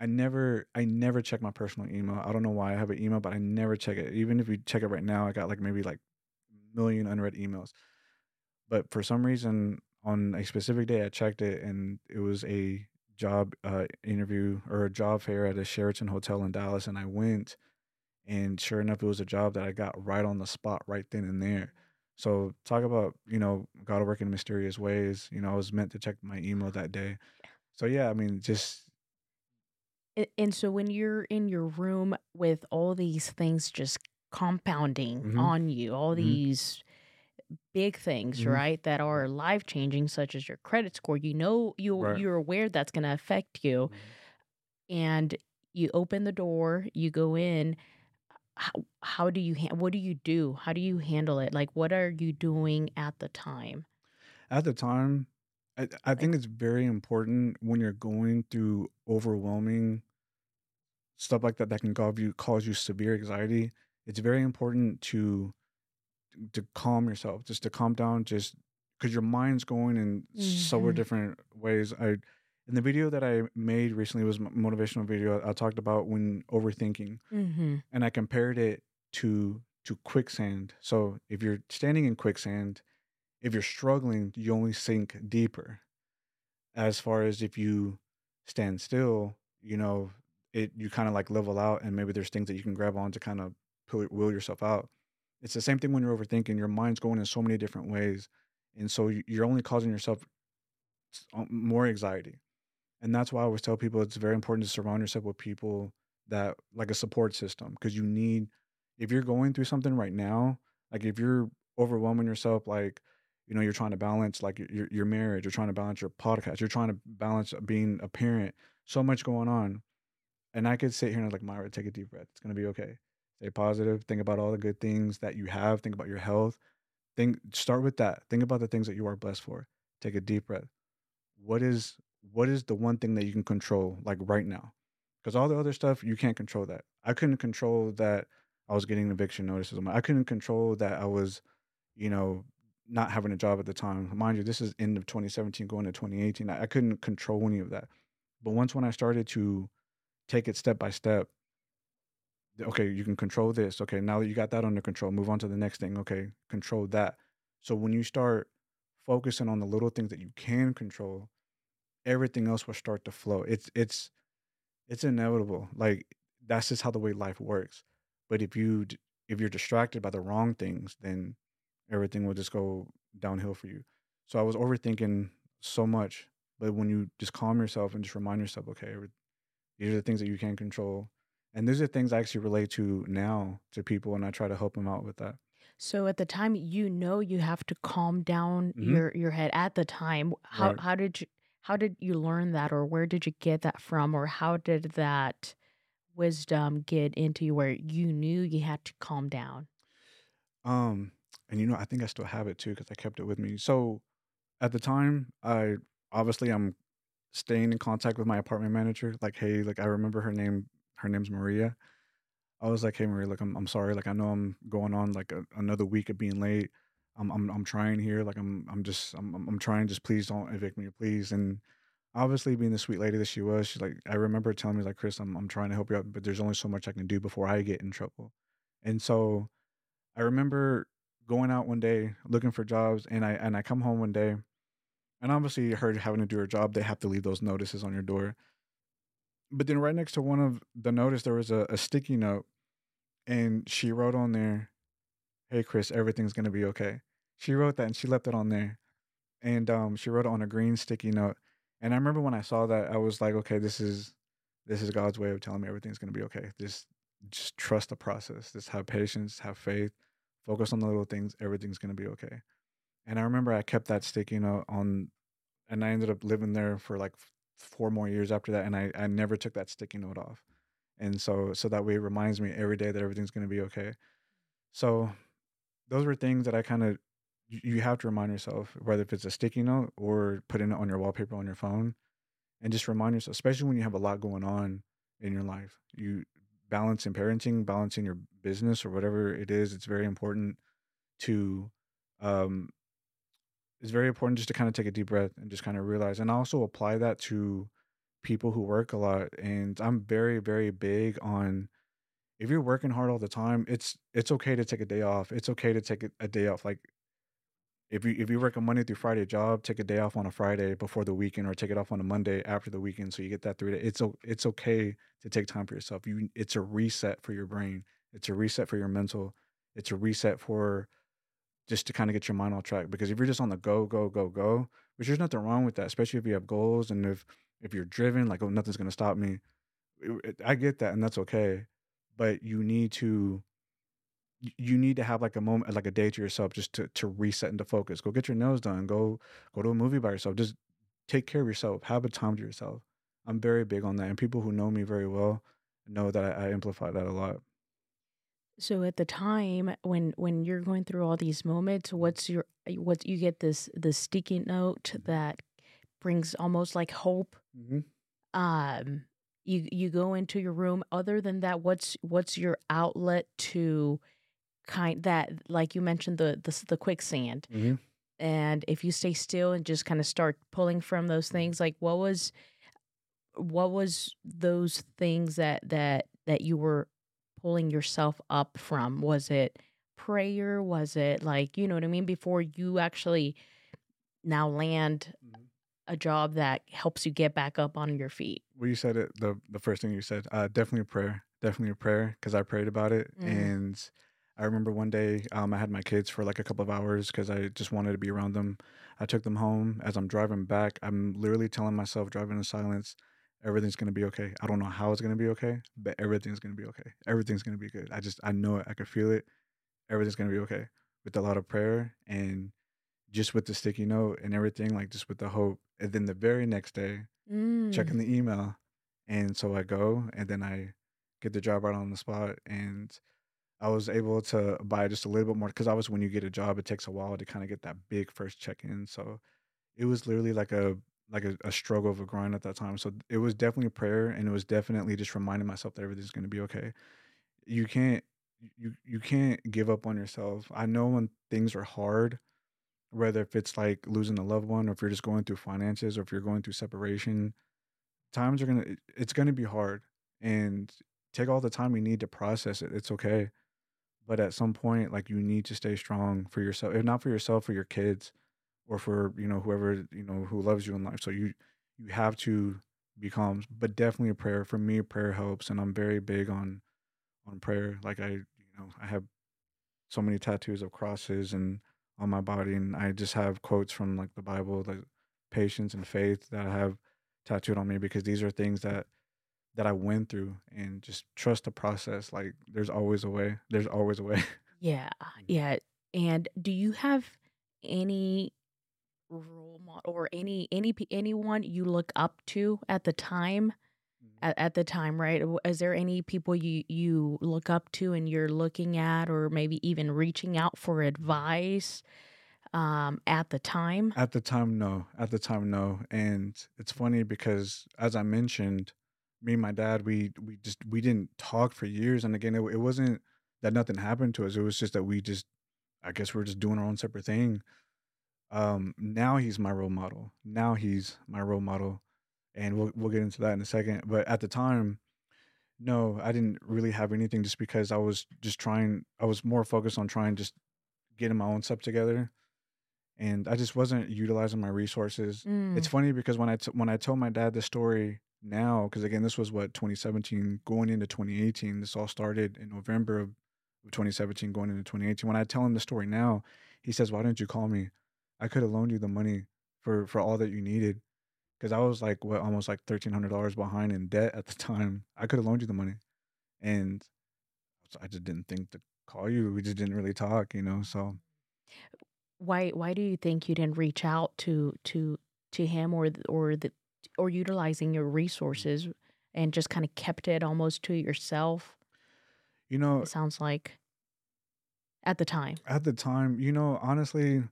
I never, I never check my personal email. I don't know why I have an email, but I never check it. Even if you check it right now, I got like maybe like million unread emails. But for some reason, on a specific day, I checked it, and it was a job uh, interview or a job fair at a Sheraton hotel in Dallas, and I went, and sure enough, it was a job that I got right on the spot, right then and there. So talk about you know God working in mysterious ways. You know, I was meant to check my email that day. So yeah, I mean, just And, and so when you're in your room with all these things just compounding Mhm. on you, all Mhm. these big things, Mhm. right, that are life changing, such as your credit score, you know you Right. you're aware that's going to affect you, and you open the door, you go in. How how do you ha- what do you do? How do you handle it? Like what are you doing at the time? at the time, I, I think it's very important when you're going through overwhelming stuff like that that can cause you cause you severe anxiety. It's very important to to calm yourself, just to calm down, just because your mind's going in several Mhm. different ways. I in the video that I made recently was a motivational video. I talked about when overthinking, Mm-hmm. and I compared it to to quicksand. So if you're standing in quicksand, if you're struggling, you only sink deeper. As far as if you stand still, you know, it you kind of like level out, and maybe there's things that you can grab on to kind of pull will yourself out. It's the same thing when you're overthinking. Your mind's going in so many different ways, and so you- you're only causing yourself um, more anxiety. And that's why I always tell people it's very important to surround yourself with people that like a support system because you need if you're going through something right now, like if you're overwhelming yourself, like you know you're trying to balance like your your marriage, you're trying to balance your podcast, you're trying to balance uh, being a parent, so much going on, and I could sit here and like Myra, take a deep breath. It's gonna be okay. Stay positive. Think about all the good things that you have. Think about your health. Think start with that. Think about the things that you are blessed for. Take a deep breath. What is what is the one thing that you can control like right now? Because all the other stuff you can't control that. I couldn't control that I was getting eviction notices. I couldn't control that I was, you know, not having a job at the time. Mind you, this is end of 2017 going to 2018. I, I couldn't control any of that. But once when I started to take it step by step, okay, you can control this. Okay, now that you got that under control, move on to the next thing. Okay, control that. So when you start focusing on the little things that you can control, everything else will start to flow. It's it's it's inevitable. Like that's just how the way life works. But if you if you're distracted by the wrong things, then everything will just go downhill for you. So I was overthinking so much. But when you just calm yourself and just remind yourself, okay, these are the things that you can control. And these are things I actually relate to now to people, and I try to help them out with that. So at the time, you know, you have to calm down mm-hmm. your your head. At the time, how right. how did you how did you learn that, or where did you get that from, or how did that wisdom get into you where you knew you had to calm down? Um, and you know, I think I still have it too because I kept it with me. So at the time, I obviously I'm staying in contact with my apartment manager. Like, hey, like I remember her name. Her name's Maria. I was like, hey Maria, like I'm I'm sorry. Like I know I'm going on like a, another week of being late. I'm I'm I'm trying here. Like I'm I'm just I'm I'm trying. Just please don't evict me, please. And obviously, being the sweet lady that she was, she's like, I remember telling me like, Chris, I'm I'm trying to help you out, but there's only so much I can do before I get in trouble. And so, I remember going out one day looking for jobs, and I and I come home one day and obviously, her having to do her job, they have to leave those notices on your door. But then, right next to one of the notice, there was a, a sticky note, and she wrote on there, "Hey, Chris, everything's gonna be okay." She wrote that, and she left it on there, and um, she wrote it on a green sticky note. And I remember when I saw that, I was like, "Okay, this is this is God's way of telling me everything's gonna be okay." Just just trust the process. Just have patience, have faith, focus on the little things. Everything's gonna be okay. And I remember I kept that sticky note on, and I ended up living there for like four more years after that, and I I never took that sticky note off, and so so that way it reminds me every day that everything's gonna be okay. So those were things that I kind of you have to remind yourself whether if it's a sticky note or putting it on your wallpaper on your phone, and just remind yourself, especially when you have a lot going on in your life, you balancing parenting, balancing your business or whatever it is. It's very important to um, it's very important just to kind of take a deep breath and just kind of realize and also apply that to people who work a lot and i'm very very big on if you're working hard all the time it's it's okay to take a day off it's okay to take a, day off like if you if you work a monday through friday job take a day off on a friday before the weekend or take it off on a monday after the weekend so you get that three day it's it's okay to take time for yourself you it's a reset for your brain it's a reset for your mental it's a reset for just to kind of get your mind on track. Because if you're just on the go, go, go, go, which there's nothing wrong with that, especially if you have goals and if if you're driven, like oh nothing's gonna stop me. I get that, and that's okay. But you need to you need to have like a moment like a day to yourself just to to reset and to focus. Go get your nails done. Go go to a movie by yourself. Just take care of yourself. Have a time to yourself. I'm very big on that and people who know me very well know that i, I amplify that a lot. So at the time when when you're going through all these moments, what's your what you get this this sticky note that brings almost like hope. Mm-hmm. Um, you you go into your room. Other than that, what's what's your outlet to kind that like you mentioned the the, the quicksand. Mm-hmm. And if you stay still and just kind of start pulling from those things, like what was what was those things that that that you were pulling yourself up from? Was it prayer? Was it like, you know what I mean? Before you actually now land mm-hmm. a job that helps you get back up on your feet. Well, you said it, the, the first thing you said, uh, definitely a prayer, definitely a prayer because I prayed about it. Mm. And I remember one day um, I had my kids for like a couple of hours because I just wanted to be around them. I took them home. As I'm driving back, I'm literally telling myself, driving in silence, everything's gonna be okay. I don't know how it's gonna be okay, but everything's gonna be okay. Everything's gonna be good. I just I know it. I can feel it. Everything's gonna be okay. With a lot of prayer and just with the sticky note and everything, like just with the hope. And then the very next day, Mm. checking the email, and so I go and then I get the job right on the spot, and I was able to buy just a little bit more because obviously when you get a job, it takes a while to kind of get that big first check in. So it was literally like a like a, a struggle of a grind at that time. So it was definitely a prayer, and it was definitely just reminding myself that everything's going to be okay. You can't you you can't give up on yourself. I know when things are hard, whether if it's like losing a loved one, or if you're just going through finances, or if you're going through separation, times are gonna it's gonna be hard, and take all the time you need to process it. It's okay, but at some point, like you need to stay strong for yourself, if not for yourself, for your kids or for you know whoever you know who loves you in life. So you you have to be calm, but definitely a prayer. For me, prayer helps, and I'm very big on on prayer. Like I you know I have so many tattoos of crosses and on my body, and I just have quotes from like the Bible, like patience and faith that I have tattooed on me because these are things that that I went through, and just trust the process. Like there's always a way. There's always a way. Yeah, yeah. And do you have any role model or any any anyone you look up to at the time? At, at the time, right? Is there any people you you look up to and you're looking at, or maybe even reaching out for advice um, at the time? At the time, no. At the time, no. And it's funny because, as I mentioned, me and my dad, we we just we didn't talk for years. And again, it, it wasn't that nothing happened to us. It was just that we just, I guess, we're just doing our own separate thing. Um, now he's my role model. Now he's my role model, and we'll we'll get into that in a second. But at the time, no, I didn't really have anything, just because I was just trying. I was more focused on trying just getting my own stuff together and I just wasn't utilizing my resources. It's Mm, funny because when I t- when I told my dad the story now, because again this was what 2017 going into 2018. This all started in November of of 2017 going into 2018. When I tell him the story now, he says, "Why didn't you call me? I could have loaned you the money for for all that you needed." Because I was like what almost like thirteen hundred dollars behind in debt at the time. I could have loaned you the money, and I just didn't think to call you. We just didn't really talk, you know. So why why do you think you didn't reach out to to to him or or the or utilizing your resources and just kind of kept it almost to yourself? you know, It sounds like at the time. At the time, you know, honestly,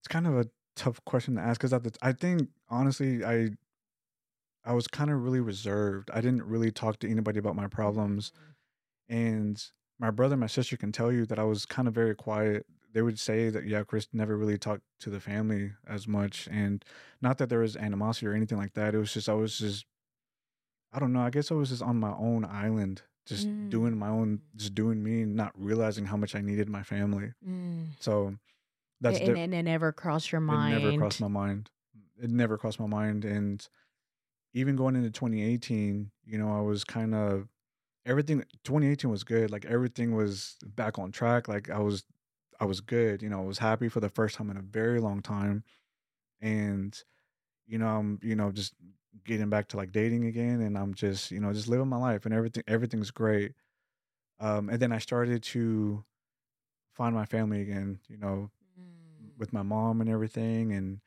it's kind of a tough question to ask because at the I think honestly, I I was kind of really reserved. I didn't really talk to anybody about my problems, mm. and my brother and my sister can tell you that I was kind of very quiet. They would say that yeah, Chris never really talked to the family as much, and not that there was animosity or anything like that. It was just I was just I don't know. I guess I was just on my own island, just Mm. doing my own, just doing me, not realizing how much I needed my family. Mm. So that's and, di- and it never crossed your it mind. never crossed my mind. It never crossed my mind. And even going into 2018, you know, I was kind of everything 2018 was good. Like everything was back on track. Like I was I was good. You know, I was happy for the first time in a very long time. And, you know, I'm, you know, just getting back to like dating again and I'm just, you know, just living my life and everything everything's great. Um and then I started to find my family again, you know, Mm. with my mom and everything and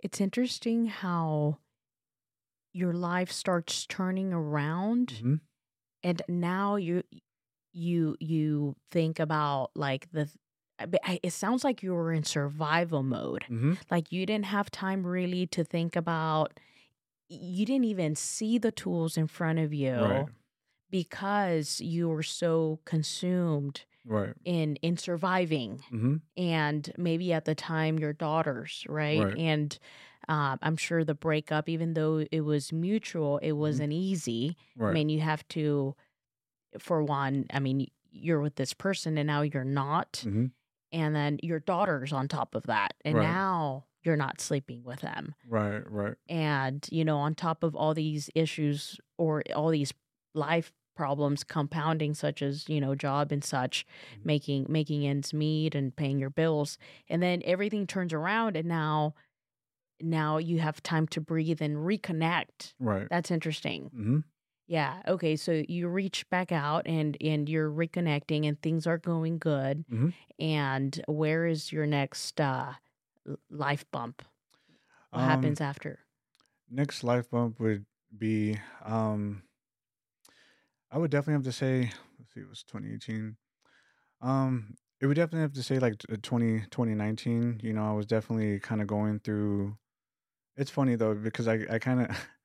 It's interesting how your life starts turning around Mhm. and now you you you think about like the I- but I- it sounds like you were in survival mode Mhm. like you didn't have time really to think about you didn't even see the tools in front of you Right. because you were so consumed Right. in in surviving Mhm. and maybe at the time your daughters right, Right. and um, i'm sure the breakup even though it was mutual it wasn't easy i mean you have to for one i mean you're with this person and now you're not Mhm. And then your daughter's on top of that and Right. now you're not sleeping with them Right. Right. and you know on top of all these issues or all these life problems compounding such as you know job and such Mhm. making making ends meet and paying your bills and then everything turns around and now now you have time to breathe and reconnect. Right. That's interesting. hmm Yeah. Okay. So you reach back out and and you're reconnecting and things are going good. Mhm. And where is your next uh life bump? What Um, happens after? Next life bump would be um I would definitely have to say let's see it was 2018. Um it would definitely have to say like t- 20 2019, you know, I was definitely kind of going through It's funny though because I I kind of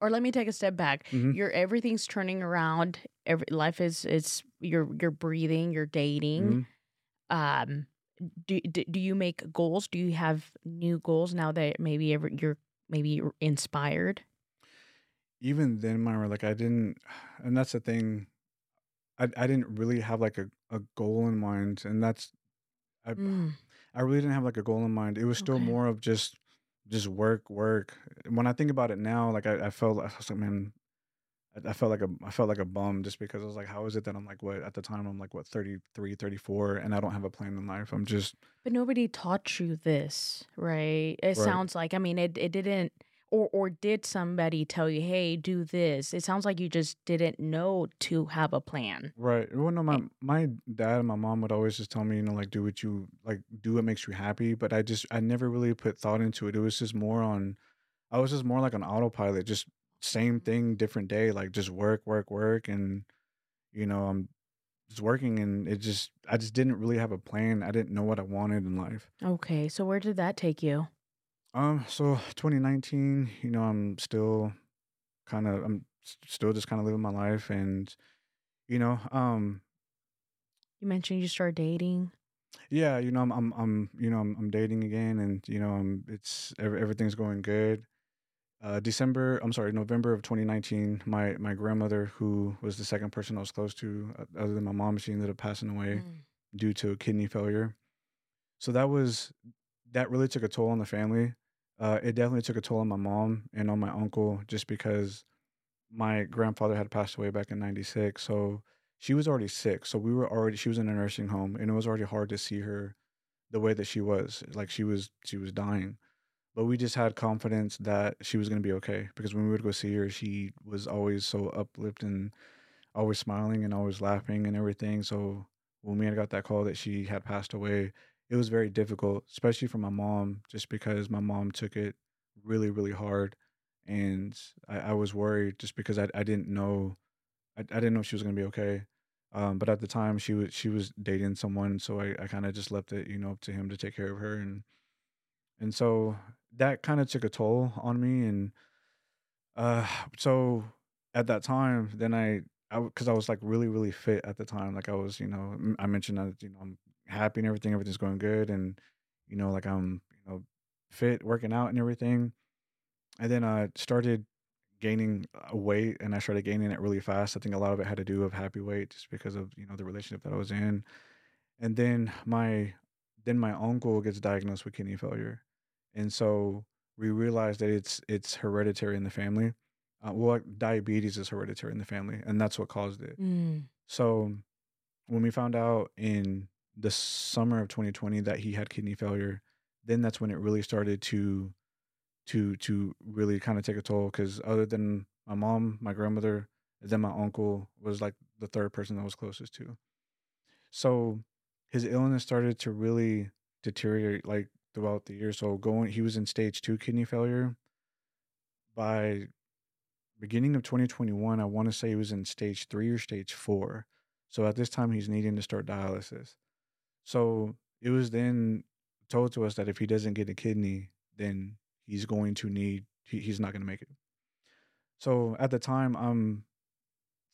Or let me take a step back. Mhm. Your everything's turning around. Every life is it's you're you're breathing, you're dating. Mhm. Um do, do do you make goals? Do you have new goals now that maybe ever you're maybe inspired? even then Myra like I didn't and that's the thing I I didn't really have like a a goal in mind and that's I Mm, I really didn't have like a goal in mind. It was still okay. more of just just work, work. When I think about it now, like I, I felt I was like, man, I, I felt like a I felt like a bum just because I was like, how is it that I'm like what at the time I'm like what 33, 34 and I don't have a plan in life. I'm just But nobody taught you this, right? It right. sounds like I mean it it didn't or or did somebody tell you, "Hey, do this?" It sounds like you just didn't know to have a plan. Right. Well, no, my Eh, my dad and my mom would always just tell me, you know, like do what you like, do what makes you happy. But I just I never really put thought into it. It was just more on, I was just more like an autopilot, just same thing, different day, like just work, work, work, and you know, I'm just working, and it just I just didn't really have a plan. I didn't know what I wanted in life. Okay, so where did that take you? Um, so 2019, you know, I'm still kind of I'm still just kind of living my life, and you know, um. You mentioned you started dating. Yeah, you know, I'm, I'm, I'm, you know, I'm, I'm dating again, and you know, I'm, it's every, everything's going good. Uh, December, I'm sorry, November of 2019, my my grandmother, who was the second person I was close to, other than my mom, she ended up passing away Mm. due to kidney failure. So that was that really took a toll on the family. Uh, it definitely took a toll on my mom and on my uncle, just because my grandfather had passed away back in 96 so she was already sick so we were already she was in a nursing home and it was already hard to see her the way that she was like she was she was dying but we just had confidence that she was going to be okay because when we would go see her she was always so uplifted and always smiling and always laughing and everything so when we had got that call that she had passed away it was very difficult especially for my mom just because my mom took it really really hard and I, I was worried just because I, I didn't know I, I didn't know if she was gonna be okay. Um, but at the time she was she was dating someone, so I, I kind of just left it, you know, up to him to take care of her and and so that kind of took a toll on me and uh so at that time then I I because I was like really really fit at the time like I was you know I mentioned that you know I'm happy and everything everything's going good and you know like I'm you know fit working out and everything and then I started gaining uh, weight and I started gaining it really fast. I think a lot of it had to do with happy weight just because of, you know, the relationship that I was in. And then my then my uncle gets diagnosed with kidney failure. And so we realized that it's it's hereditary in the family. Uh, well, diabetes is hereditary in the family, and that's what caused it. Mm. So when we found out in the summer of 2020 that he had kidney failure, then that's when it really started to to to really kind of take a toll because other than my mom, my grandmother, and then my uncle was like the third person that was closest to. So his illness started to really deteriorate like throughout the year. So going, he was in stage two kidney failure. By beginning of 2021, I want to say he was in stage three or stage four. So at this time, he's needing to start dialysis. So it was then told to us that if he doesn't get a kidney, then he's going to need he, he's not going to make it. So at the time, I'm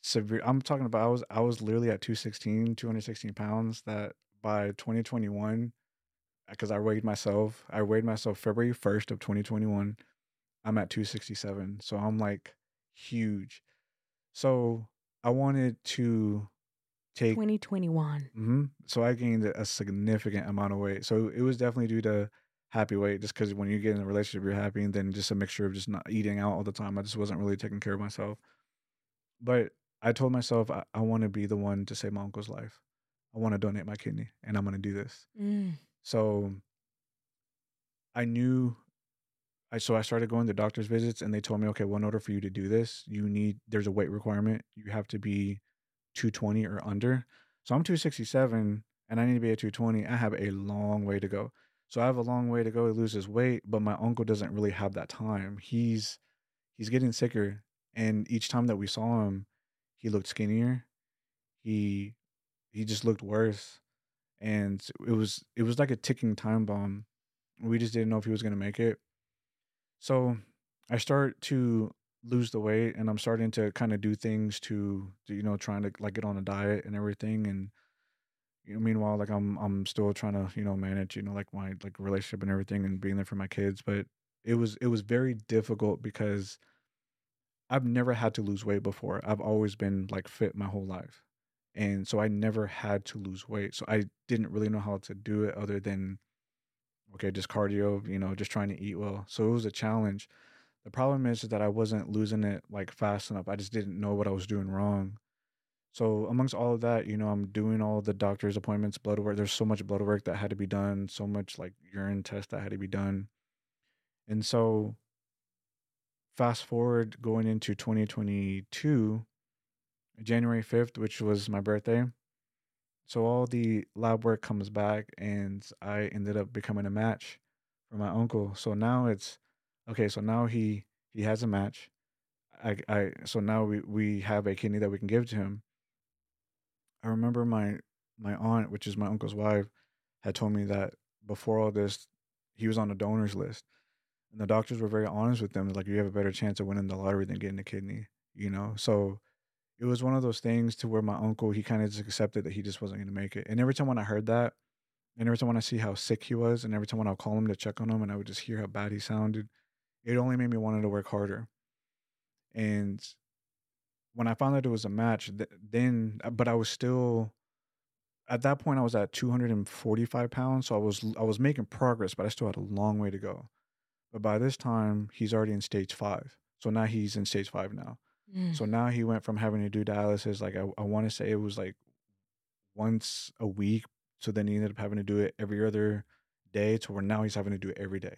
severe. I'm talking about I was I was literally at 216, 216 pounds. That by 2021, because uh, I weighed myself, I weighed myself February 1st of 2021. I'm at 267, so I'm like huge. So I wanted to take 2021. hmm So I gained a significant amount of weight. So it was definitely due to happy weight, just because when you get in a relationship, you're happy, and then just a mixture of just not eating out all the time. I just wasn't really taking care of myself. But I told myself I, I want to be the one to save my uncle's life. I want to donate my kidney, and I'm going to do this. Mm. So I knew I so I started going to doctor's visits, and they told me, okay, well, in order for you to do this, you need there's a weight requirement. You have to be 220 or under. So I'm 267, and I need to be at 220. I have a long way to go. So I have a long way to go to lose his weight, but my uncle doesn't really have that time. He's he's getting sicker, and each time that we saw him, he looked skinnier. He he just looked worse, and it was it was like a ticking time bomb. We just didn't know if he was gonna make it. So I start to lose the weight, and I'm starting to kind of do things to, to, you know, trying to like get on a diet and everything. And you know, meanwhile, like I'm I'm still trying to you know manage you know like my like relationship and everything and being there for my kids. But it was it was very difficult because I've never had to lose weight before. I've always been like fit my whole life. And so I never had to lose weight. So I didn't really know how to do it other than okay, just cardio, you know, just trying to eat well. So it was a challenge. The problem is, that I wasn't losing it like fast enough. I just didn't know what I was doing wrong. So amongst all of that, you know, I'm doing all the doctor's appointments, blood work. There's so much blood work that had to be done, so much like urine test that had to be done. And so fast forward going into 2022, January 5th, which was my birthday. So all the lab work comes back and I ended up becoming a match for my uncle. So now it's okay, so now he he has a match. I I so now we we have a kidney that we can give to him. I remember my my aunt, which is my uncle's wife, had told me that before all this, he was on the donors list, and the doctors were very honest with them. Like, you have a better chance of winning the lottery than getting a kidney. You know, so it was one of those things to where my uncle he kind of just accepted that he just wasn't going to make it. And every time when I heard that, and every time when I see how sick he was, and every time when I'll call him to check on him, and I would just hear how bad he sounded, it only made me want to work harder. And when I found out it was a match, th- then uh, but I was still at that point I was at 245 pounds, so I was I was making progress, but I still had a long way to go. But by this time, he's already in stage five. So now he's in stage five now. Mm. So now he went from having to do dialysis, like I, I want to say it was like once a week. So then he ended up having to do it every other day to where now he's having to do it every day.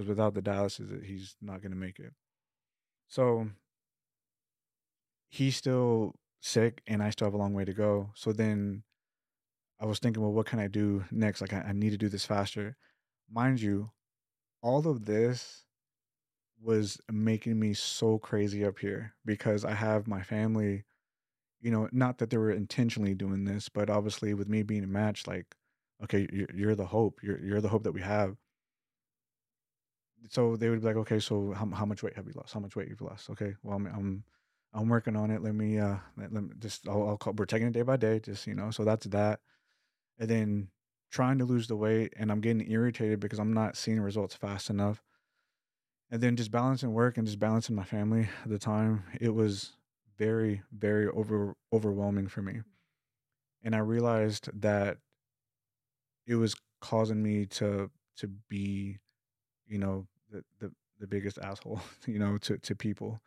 Because without the dialysis, he's not going to make it. So he's still sick and I still have a long way to go. So then I was thinking, well, what can I do next? Like, I, I need to do this faster. Mind you, all of this was making me so crazy up here because I have my family, you know, not that they were intentionally doing this, but obviously with me being a match, like, okay, you're, you're the hope. You're, you're the hope that we have. So they would be like, okay, so how, how much weight have you lost? How much weight you've lost? Okay, well, I'm, I'm I'm working on it. Let me uh let, let me just I'll, I'll call, we're taking it day by day, just you know. So that's that. And then trying to lose the weight and I'm getting irritated because I'm not seeing results fast enough. And then just balancing work and just balancing my family at the time, it was very, very over overwhelming for me. And I realized that it was causing me to to be, you know, the the, the biggest asshole, you know, to, to people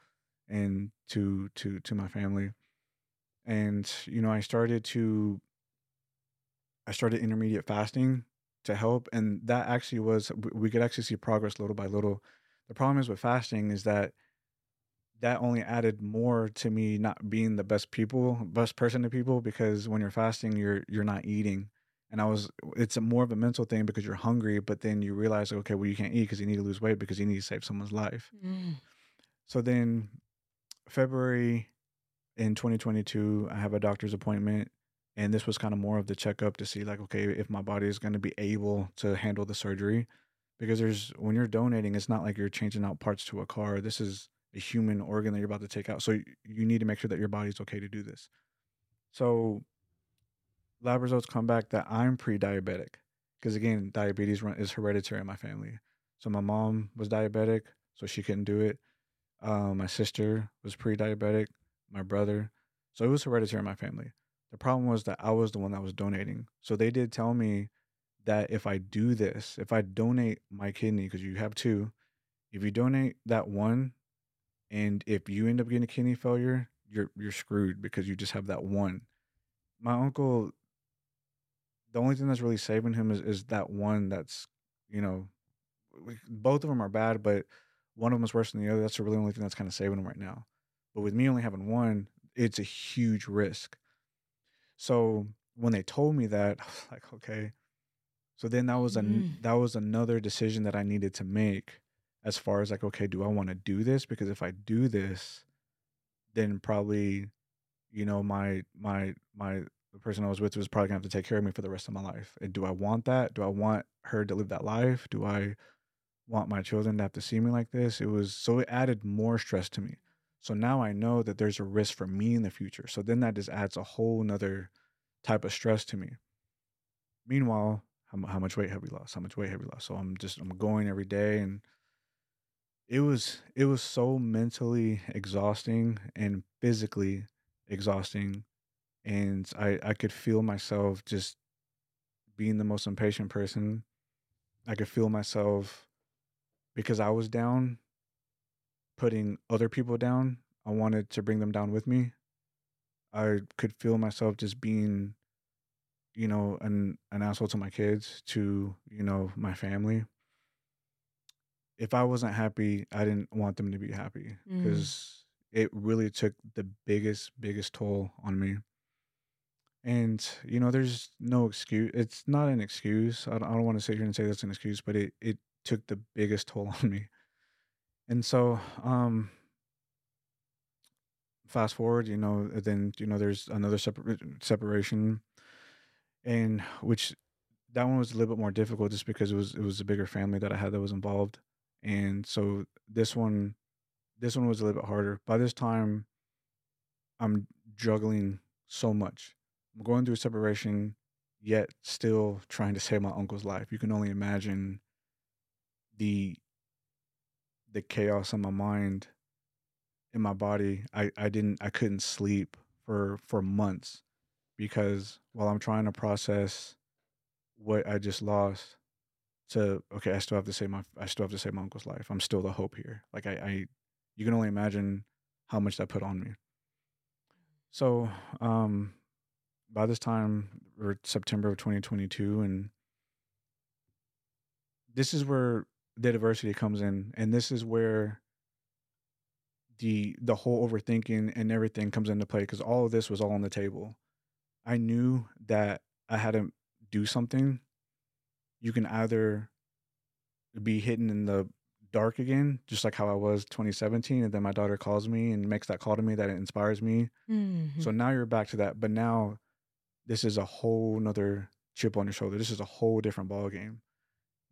and to to to my family. And you know i started to i started intermediate fasting to help and that actually was we could actually see progress little by little. The problem is with fasting is that that only added more to me not being the best people best person to people because when you're fasting you're you're not eating and i was it's a more of a mental thing because you're hungry but then you realize okay well you can't eat because you need to lose weight because you need to save someone's life Mm. so then February in 2022, I have a doctor's appointment, and this was kind of more of the checkup to see, like, okay, if my body is going to be able to handle the surgery. Because there's, when you're donating, it's not like you're changing out parts to a car. This is a human organ that you're about to take out. So you need to make sure that your body's okay to do this. So lab results come back that I'm pre diabetic. Because again, diabetes is hereditary in my family. So my mom was diabetic, so she couldn't do it. Uh, my sister was pre-diabetic. My brother, so it was hereditary in my family. The problem was that I was the one that was donating. So they did tell me that if I do this, if I donate my kidney, because you have two, if you donate that one, and if you end up getting a kidney failure, you're you're screwed because you just have that one. My uncle, the only thing that's really saving him is is that one that's, you know, both of them are bad, but one of them is worse than the other. That's the really only thing that's kind of saving him right now. But with me only having one, it's a huge risk. So when they told me that, I was like, okay. So then that was a Mm. that was another decision that I needed to make as far as like, okay, do I want to do this? Because if I do this, then probably, you know, my my my the person I was with was probably gonna have to take care of me for the rest of my life. And do I want that? Do I want her to live that life? Do I want my children to have to see me like this? It was so it added more stress to me. So now I know that there's a risk for me in the future. So then that just adds a whole nother type of stress to me. Meanwhile, how, how much weight have we lost? How much weight have we lost? So I'm just I'm going every day and it was it was so mentally exhausting and physically exhausting and I I could feel myself just being the most impatient person. I could feel myself because I was down putting other people down. I wanted to bring them down with me. I could feel myself just being you know an an asshole to my kids, to, you know, my family. If I wasn't happy, I didn't want them to be happy Mm. because it really took the biggest biggest toll on me. And you know, there's no excuse. It's not an excuse. I don't, don't want to sit here and say that's an excuse, but it it took the biggest toll on me. And so, um, fast forward, you know, then you know, there's another separ- separation, and which that one was a little bit more difficult just because it was it was a bigger family that I had that was involved, and so this one, this one was a little bit harder. By this time, I'm juggling so much. I'm going through a separation, yet still trying to save my uncle's life. You can only imagine the the chaos in my mind, in my body. I I didn't I couldn't sleep for for months because while I'm trying to process what I just lost to okay, I still have to save my I still have to save my uncle's life. I'm still the hope here. Like I, I you can only imagine how much that put on me. So, um by this time we're September of 2022 and this is where the diversity comes in and this is where the the whole overthinking and everything comes into play because all of this was all on the table. I knew that I had to do something. You can either be hidden in the dark again, just like how I was 2017, and then my daughter calls me and makes that call to me that it inspires me. Mhm. So now you're back to that, but now this is a whole nother chip on your shoulder. This is a whole different ball game.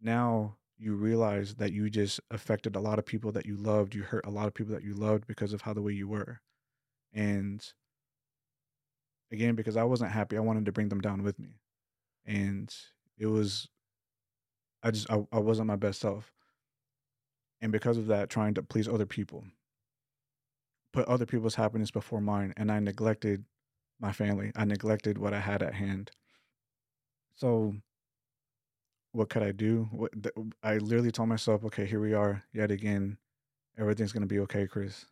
Now you realize that you just affected a lot of people that you loved. You hurt a lot of people that you loved because of how the way you were. And again, because I wasn't happy, I wanted to bring them down with me. And it was I just I, I wasn't my best self. And because of that, trying to please other people. Put other people's happiness before mine. And I neglected my family. I neglected what I had at hand. So, what could I do? What th- I literally told myself, okay, here we are yet again. Everything's gonna be okay, Chris.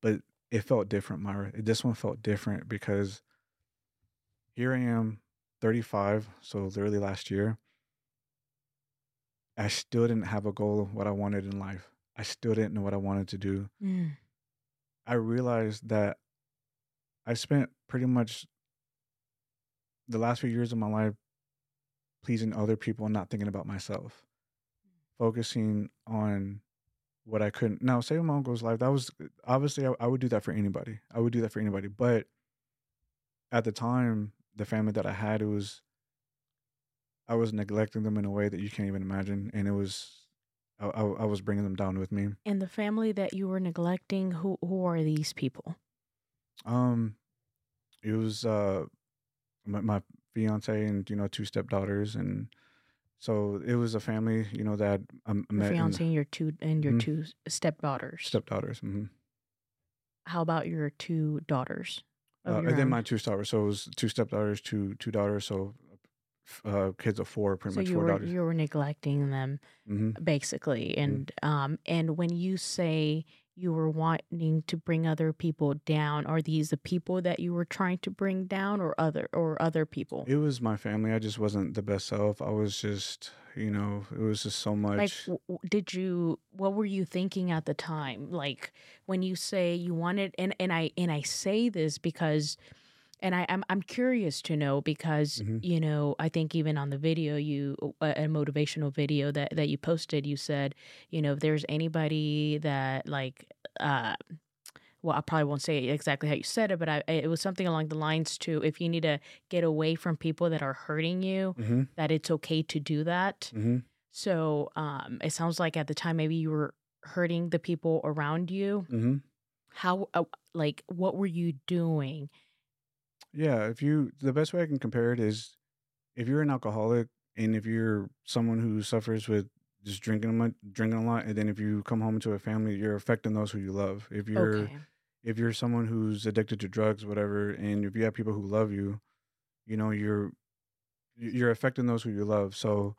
But it felt different, Myra. This one felt different because here I am, 35, so literally last year. I still didn't have a goal of what I wanted in life. I still didn't know what I wanted to do. Mm. I realized that I spent pretty much the last few years of my life pleasing other people and not thinking about myself, focusing on what I couldn't. Now, saving my uncle's life, that was obviously I, I would do that for anybody. I would do that for anybody. But at the time, the family that I had, it was, I was neglecting them in a way that you can't even imagine. And it was, I, I, I was bringing them down with me. And the family that you were neglecting, who who are these people? Um, it was uh my, my fiance and you know two stepdaughters, and so it was a family you know that I m- Your met in fiance and your two and your Mhm. two stepdaughters. stepdaughters. hmm How about your two daughters? Uh, your and then my two stepdaughters. So it was two stepdaughters, two two daughters. So uh, kids of four, pretty so much you four were daughters. you were neglecting them hmm basically, and um and when you say you were wanting to bring other people down? Are these the people that you were trying to bring down, or other or other people? It was my family. I just wasn't the best self. I was just, you know, it was just so much. w- w- did you? What were you thinking at the time? Like when you say you wanted, and and I and I say this because, and I I'm I'm curious to know because hmm you know I think even on the video you a, a motivational video that that you posted, you said you know if there's anybody that like uh well I probably won't say exactly how you said it, but I it was something along the lines to if you need to get away from people that are hurting you, hmm that it's okay to do that. hmm So um, it sounds like at the time maybe you were hurting the people around you. hmm How, uh, like, what were you doing? Yeah. If you, the best way I can compare it is if you're an alcoholic and if you're someone who suffers with just drinking much, drinking a lot, and then if you come home to a family, you're affecting those who you love. If you're Okay. if you're someone who's addicted to drugs, whatever, and if you have people who love you, you know, you're you're affecting those who you love. So,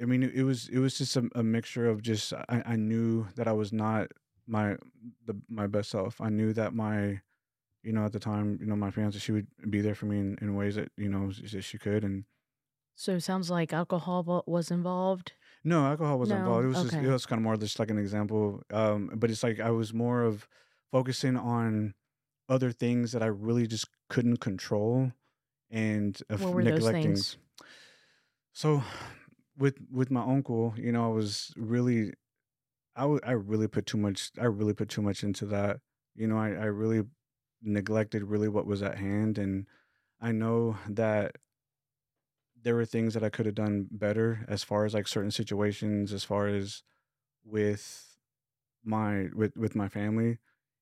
I mean, it was it was just a, a mixture of just I, I knew that I was not my the my best self. I knew that my you know at the time you know my fiance she would be there for me in, in ways that you know she, she could and So it sounds like alcohol was involved. no alcohol wasn't involved. It was just it was kind of more just like an example. Um, but it's like I was more of focusing on other things that I really just couldn't control and of What were those neglecting. things? So with with my uncle, you know, I was really I w- I really put too much I really put too much into that. You know, I, I really neglected really what was at hand and I know that there were things that I could have done better as far as like certain situations as far as with my with with my family.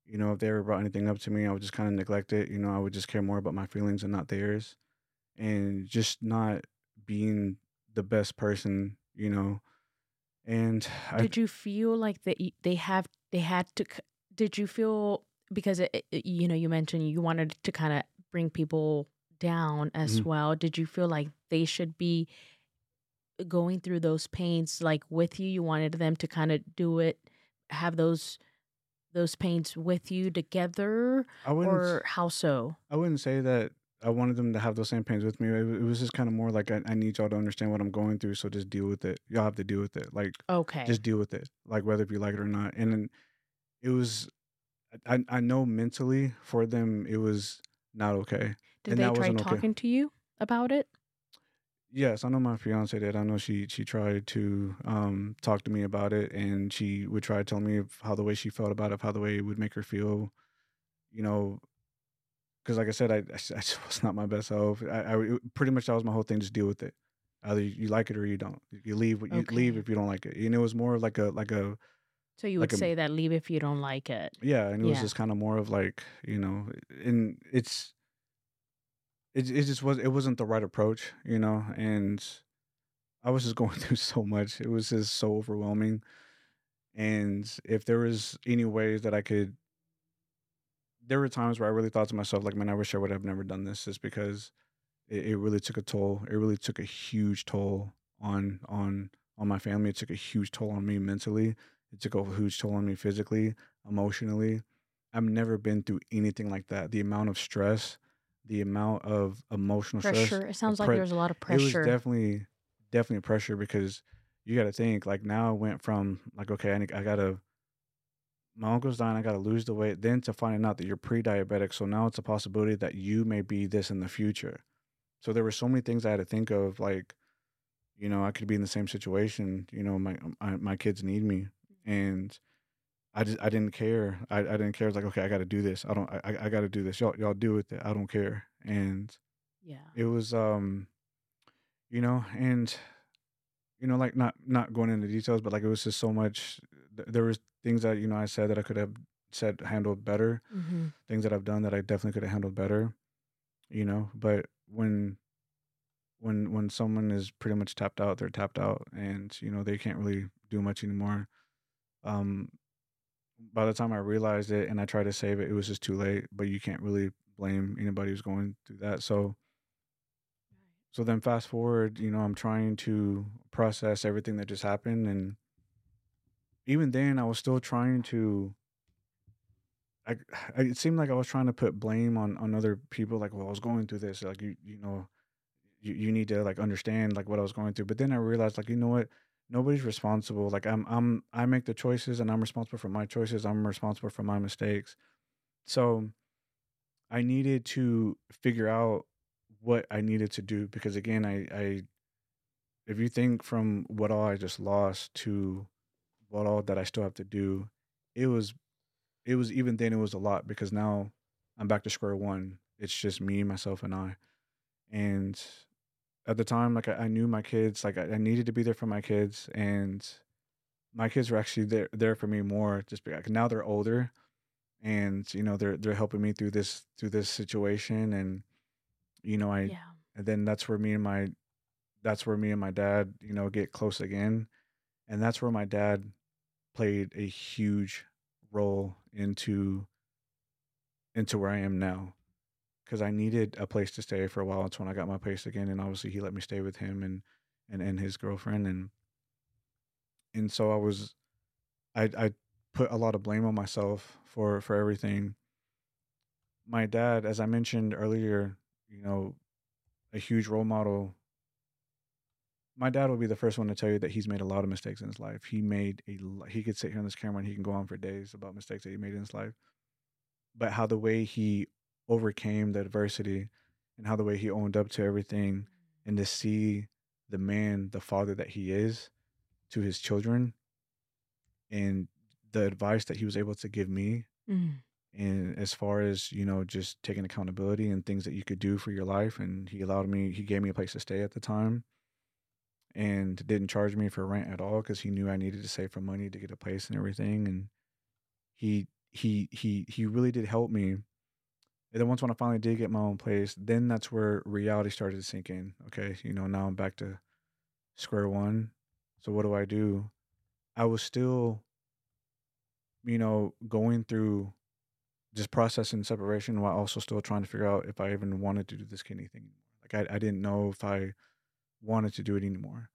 You know, if they ever brought anything up to me, I would just kind of neglect it. You know, I would just care more about my feelings and not theirs. And just not being the best person, you know. And I Did you feel like that y- they have they had to? Did you feel because it, it- you know you mentioned you wanted to kind of bring people down as Mhm. well? Did you feel like they should be going through those pains like with you? You wanted them to kind of do it, have those those pains with you together, I wouldn't or how so? I wouldn't say that I wanted them to have those same pains with me. It, it was just kind of more like I, I need y'all to understand what I'm going through, so just deal with it. Y'all have to deal with it. Like Okay. just deal with it, like whether if you like it or not. And then it was, I I know mentally for them it was not okay. Did and they that try wasn't okay. talking to you about it? Yes, I know my fiance did. I know she she tried to um talk to me about it, and she would try to tell me of how the way she felt about it, how the way it would make her feel. You know, because like I said, I, I just was not my best self. I, I pretty much that was my whole thing. Just deal with it. Either you, like it or you don't. You leave. You leave if you don't like it. And it was more like a like a So you like would a say that leave if you don't like it. yeah, and it was just kind of more of like you know, and it's it it just was it wasn't the right approach, you know, and I was just going through so much. It was just so overwhelming. And if there was any ways that I could there were times where I really thought to myself, like, man, I wish I would have never done this just because it, it really took a toll. It really took a huge toll on on on my family. It took a huge toll on me mentally. It took a huge toll on me physically, emotionally. I've never been through anything like that. The amount of stress, the amount of emotional stress. Pressure. It sounds like pre- there's a lot of pressure. It was definitely definitely pressure because you got to think like now I went from like okay I, need, I gotta my uncle's dying I gotta lose the weight then to finding out that you're pre-diabetic so now it's a possibility that you may be this in the future so there were so many things I had to think of like you know I could be in the same situation you know my my, my kids need me and I just I didn't care. I, I didn't care. It's like okay I got to do this. I don't I, I got to do this. Y'all y'all do with it. I don't care. And yeah. it was um you know and you know like not not going into details but like it was just so much th- there was things that you know i said that i could have said handled better hmm things that i've done that i definitely could have handled better you know but when when when someone is pretty much tapped out they're tapped out and you know they can't really do much anymore um by the time i realized it and i tried to save it it was just too late but you can't really blame anybody who's going through that so so then fast forward, you know, I'm trying to process everything that just happened and even then I was still trying to I, I it seemed like I was trying to put blame on on other people like well I was going through this like you you know you, you need to like understand like what I was going through but then I realized like you know what nobody's responsible like I'm I'm I make the choices and I'm responsible for my choices I'm responsible for my mistakes so I needed to figure out what I needed to do because again I I if you think from what all I just lost to what all that I still have to do it was it was even then it was a lot because now I'm back to square one. It's just me, myself, and I. And at the time, like I, I knew my kids, like I, I, needed to be there for my kids, and my kids were actually there there for me more. Just because now they're older, and you know they're they're helping me through this through this situation, and you know I, yeah. and then that's where me and my, that's where me and my dad, you know, get close again, and that's where my dad played a huge role into into where I am now because I needed a place to stay for a while. It's when I got my place again, and obviously he let me stay with him and and and his girlfriend, and and so I was, I I put a lot of blame on myself for for everything. My dad, as I mentioned earlier, you know, a huge role model my dad will be the first one to tell you that he's made a lot of mistakes in his life. He made a he could sit here on this camera and he can go on for days about mistakes that he made in his life. But how the way he overcame the adversity and how the way he owned up to everything and to see the man, the father that he is to his children and the advice that he was able to give me mm. and as far as you know just taking accountability and things that you could do for your life and he allowed me he gave me a place to stay at the time and didn't charge me for rent at all because he knew I needed to save for money to get a place and everything. And he he he he really did help me. And then once when I finally did get my own place, then that's where reality started to sink in. Okay, you know now I'm back to square one. So what do I do? I was still, you know, going through just processing separation while also still trying to figure out if I even wanted to do this kidney thing. Like I, I didn't know if I wanted to do it anymore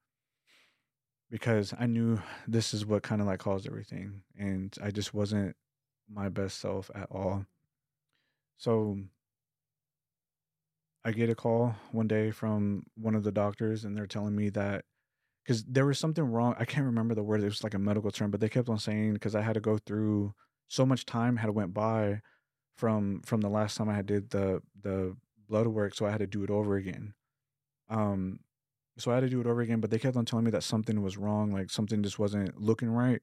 because I knew this is what kind of like caused everything, and I just wasn't my best self at all. So I get a call one day from one of the doctors, and they're telling me that because there was something wrong. I can't remember the word; it was like a medical term, but they kept on saying because I had to go through so much time had went by from from the last time I had did the the blood work, so I had to do it over again. Um, so I had to do it over again, but they kept on telling me that something was wrong, like something just wasn't looking right.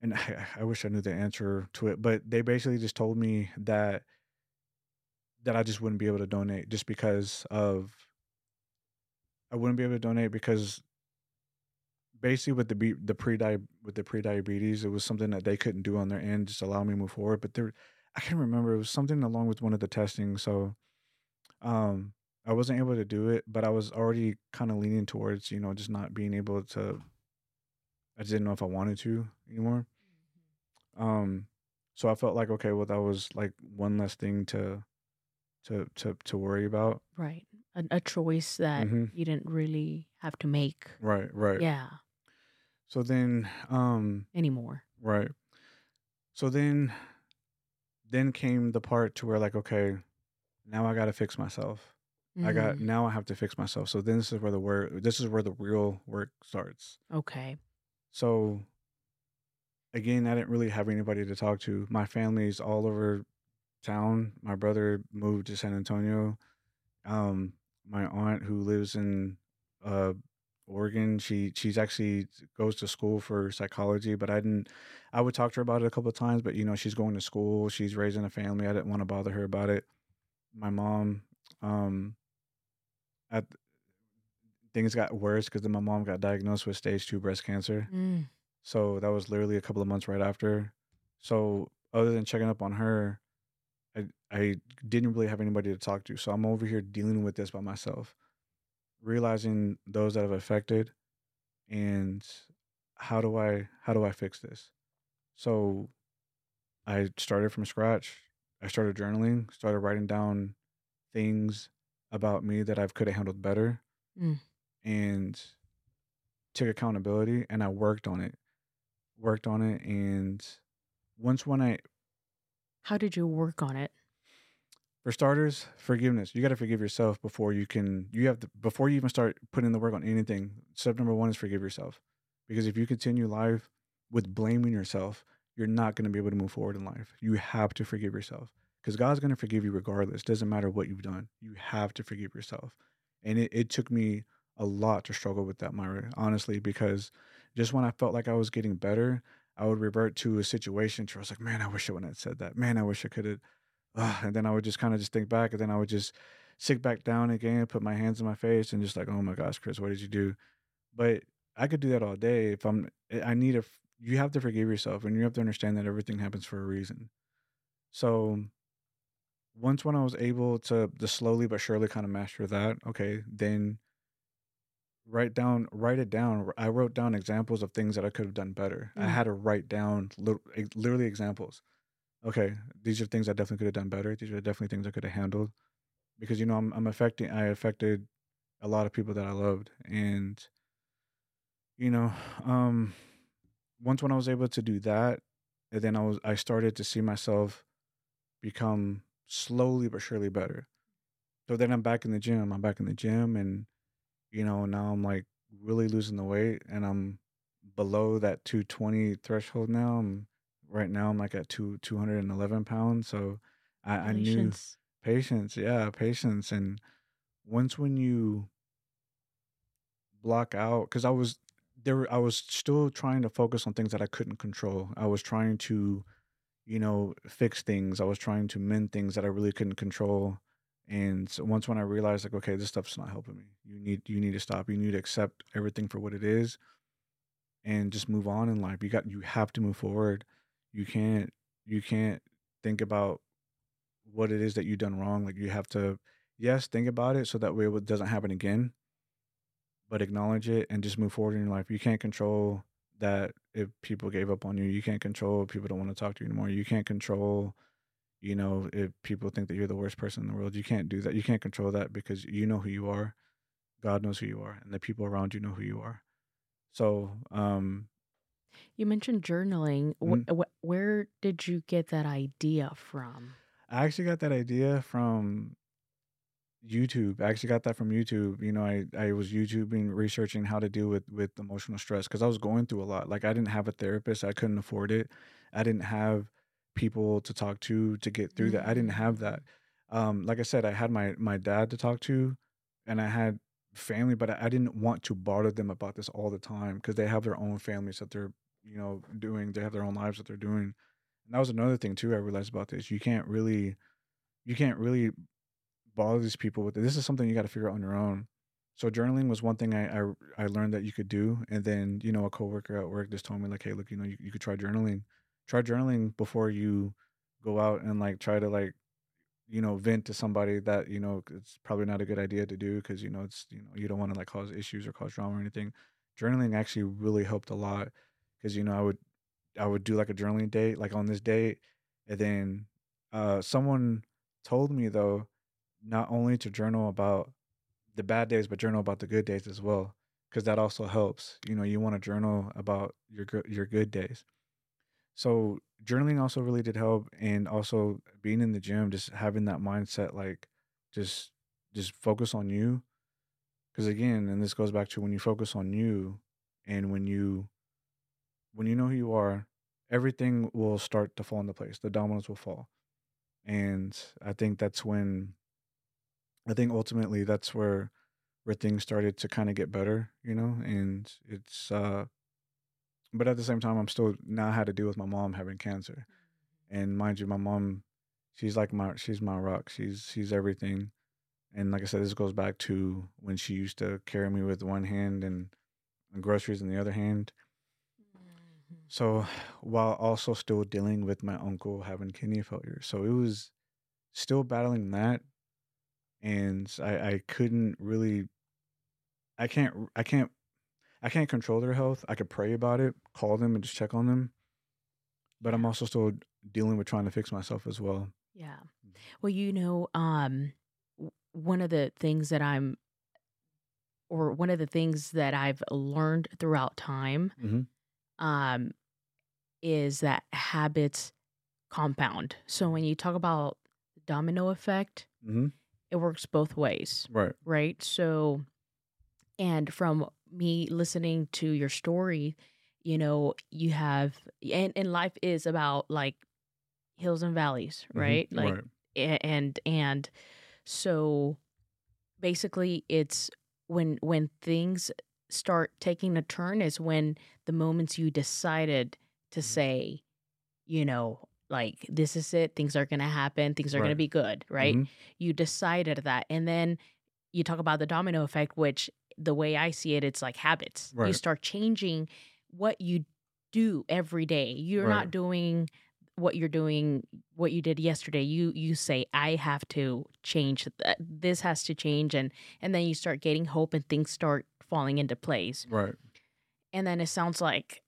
And I, I wish I knew the answer to it, but they basically just told me that that I just wouldn't be able to donate just because of I wouldn't be able to donate because basically with the the pre with the pre diabetes, it was something that they couldn't do on their end, just allow me to move forward. But there, I can't remember. It was something along with one of the testing. So, um, I wasn't able to do it, but I was already kind of leaning towards, you know, just not being able to. I just didn't know if I wanted to anymore. Mm-hmm. Um, so I felt like okay, well, that was like one less thing to, to to to worry about. Right, a, a choice that mm-hmm. you didn't really have to make. Right, right. Yeah. So then, um, anymore. Right. So then, then came the part to where like, okay, now I got to fix myself Mm. I got mm. now I have to fix myself. So then this is where the work this is where the real work starts. Okay. So again, I didn't really have anybody to talk to. My family's all over town. My brother moved to San Antonio. Um, my aunt who lives in uh Oregon, she she's actually goes to school for psychology, but I didn't I would talk to her about it a couple of times, but you know, she's going to school, she's raising a family. I didn't want to bother her about it. My mom, um, at things got worse because then my mom got diagnosed with stage two breast cancer. Mm. So that was literally a couple of months right after. So other than checking up on her, I I didn't really have anybody to talk to. So I'm over here dealing with this by myself, realizing those that have affected, and how do I how do I fix this? So I started from scratch. I started journaling, started writing down things about me that I could have handled better mm. and took accountability and I worked on it. worked on it, and once when I How did you work on it? For starters, forgiveness. You got to forgive yourself before you can. You have to before you even start putting in the work on anything. Step number one is forgive yourself, because if you continue life with blaming yourself, you're not going to be able to move forward in life. You have to forgive yourself, because God's going to forgive you regardless. Doesn't matter what you've done. You have to forgive yourself, and it, it took me a lot to struggle with that, Myra. Honestly, because just when I felt like I was getting better, I would revert to a situation where I was like, man, I wish I wouldn't have said that. Man, I wish I could have uh, and then I would just kind of just think back, and then I would just sit back down again, put my hands in my face, and just like, oh my gosh, Chris, what did you do? But I could do that all day if I'm. Eh, I need a. You have to forgive yourself, and you have to understand that everything happens for a reason. So, once when I was able to, to slowly but surely kind of master that, okay, then write down write it down i wrote down examples of things that i could have done better mm. i had to write down literally examples okay, these are things I definitely could have done better. These are definitely things I could have handled because you know I'm I'm affecting I affected a lot of people that I loved and you know um once when I was able to do that and then I was I started to see myself become slowly but surely better. So then I'm back in the gym. I'm back in the gym and you know now I'm like really losing the weight and I'm below that 220 threshold now. I'm right now I'm like at two two hundred and eleven pounds. So I, I knew patience, yeah, patience. And once when you block out, because I was there, I was still trying to focus on things that I couldn't control. I was trying to, you know, fix things. I was trying to mend things that I really couldn't control. And so once when I realized like, okay, this stuff's not helping me. You need you need to stop. You need to accept everything for what it is and just move on in life. You got you have to move forward you can't you can't think about what it is that you've done wrong. Like you have to, yes, think about it so that way it doesn't happen again, but acknowledge it and just move forward in your life. You can't control that if people gave up on you. You can't control if people don't want to talk to you anymore. You can't control, you know, if people think that you're the worst person in the world. You can't do that. You can't control that because you know who you are. God knows who you are, and the people around you know who you are. So, um, you mentioned journaling. Mm. Wh- wh- where did you get that idea from? I actually got that idea from YouTube. I actually got that from YouTube. You know, I, I was YouTubing, researching how to deal with, with emotional stress because I was going through a lot. Like, I didn't have a therapist, I couldn't afford it. I didn't have people to talk to to get through that. I didn't have that. Mm. Um, like I said, I had my my dad to talk to, and I had family, but I, I didn't want to bother them about this all the time because they have their own families that they're you know, doing. They have their own lives that they're doing. And that was another thing too I realized about this. You can't really, you can't really bother these people with it. This is something you got to figure out on your own. So journaling was one thing I, I, I learned that you could do, and then you know a coworker at work just told me like, hey, look, you know, you, you could try journaling. Try journaling before you go out and like try to like you know vent to somebody that you know it's probably not a good idea to do because you know it's you know you don't want to like cause issues or cause drama or anything journaling actually really helped a lot because you know I would I would do like a journaling date like on this date, and then uh, someone told me though not only to journal about the bad days but journal about the good days as well because that also helps. You know, you want to journal about your your good days. So journaling also really did help, and also being in the gym, just having that mindset, like just just focus on you. Because again, and this goes back to when you focus on you, and when you when you know who you are, everything will start to fall into place. The dominoes will fall. And I think that's when I think ultimately that's where where things started to kind of get better, you know, and it's uh but at the same time I'm still now had to deal with my mom having cancer. And mind you, my mom she's like my she's my rock. She's she's everything. And like I said, this goes back to when she used to carry me with one hand and, and groceries in the other hand. Mm-hmm. So while also still dealing with my uncle having kidney failure. So it was still battling that. And I, I couldn't really I can't I can't I can't control their health. I could pray about it, call them and just check on them. But I'm also still dealing with trying to fix myself as well. Yeah. Mm. Well, you know, um one of the things that I'm or one of the things that I've learned throughout time mm-hmm. um is that habits compound. So when you talk about domino effect, hmm it works both ways, Right. right? So, and from me listening to your story, you know, you have, and, and life is about like hills and valleys, Mhm. right? Like, right. and, and so basically it's when, when things start taking a turn is when the moments you decided to Mhm. say, you know, like this is it, things are going to happen, things are going to be good, right? Mhm. you decided that and then you talk about the domino effect which the way i see it it's like habits. You start changing what you do every day. You're Right. not doing what you're doing what you did yesterday. You you say i have to change this has to change and and then you start getting hope and things start falling into place. Right. and then it sounds like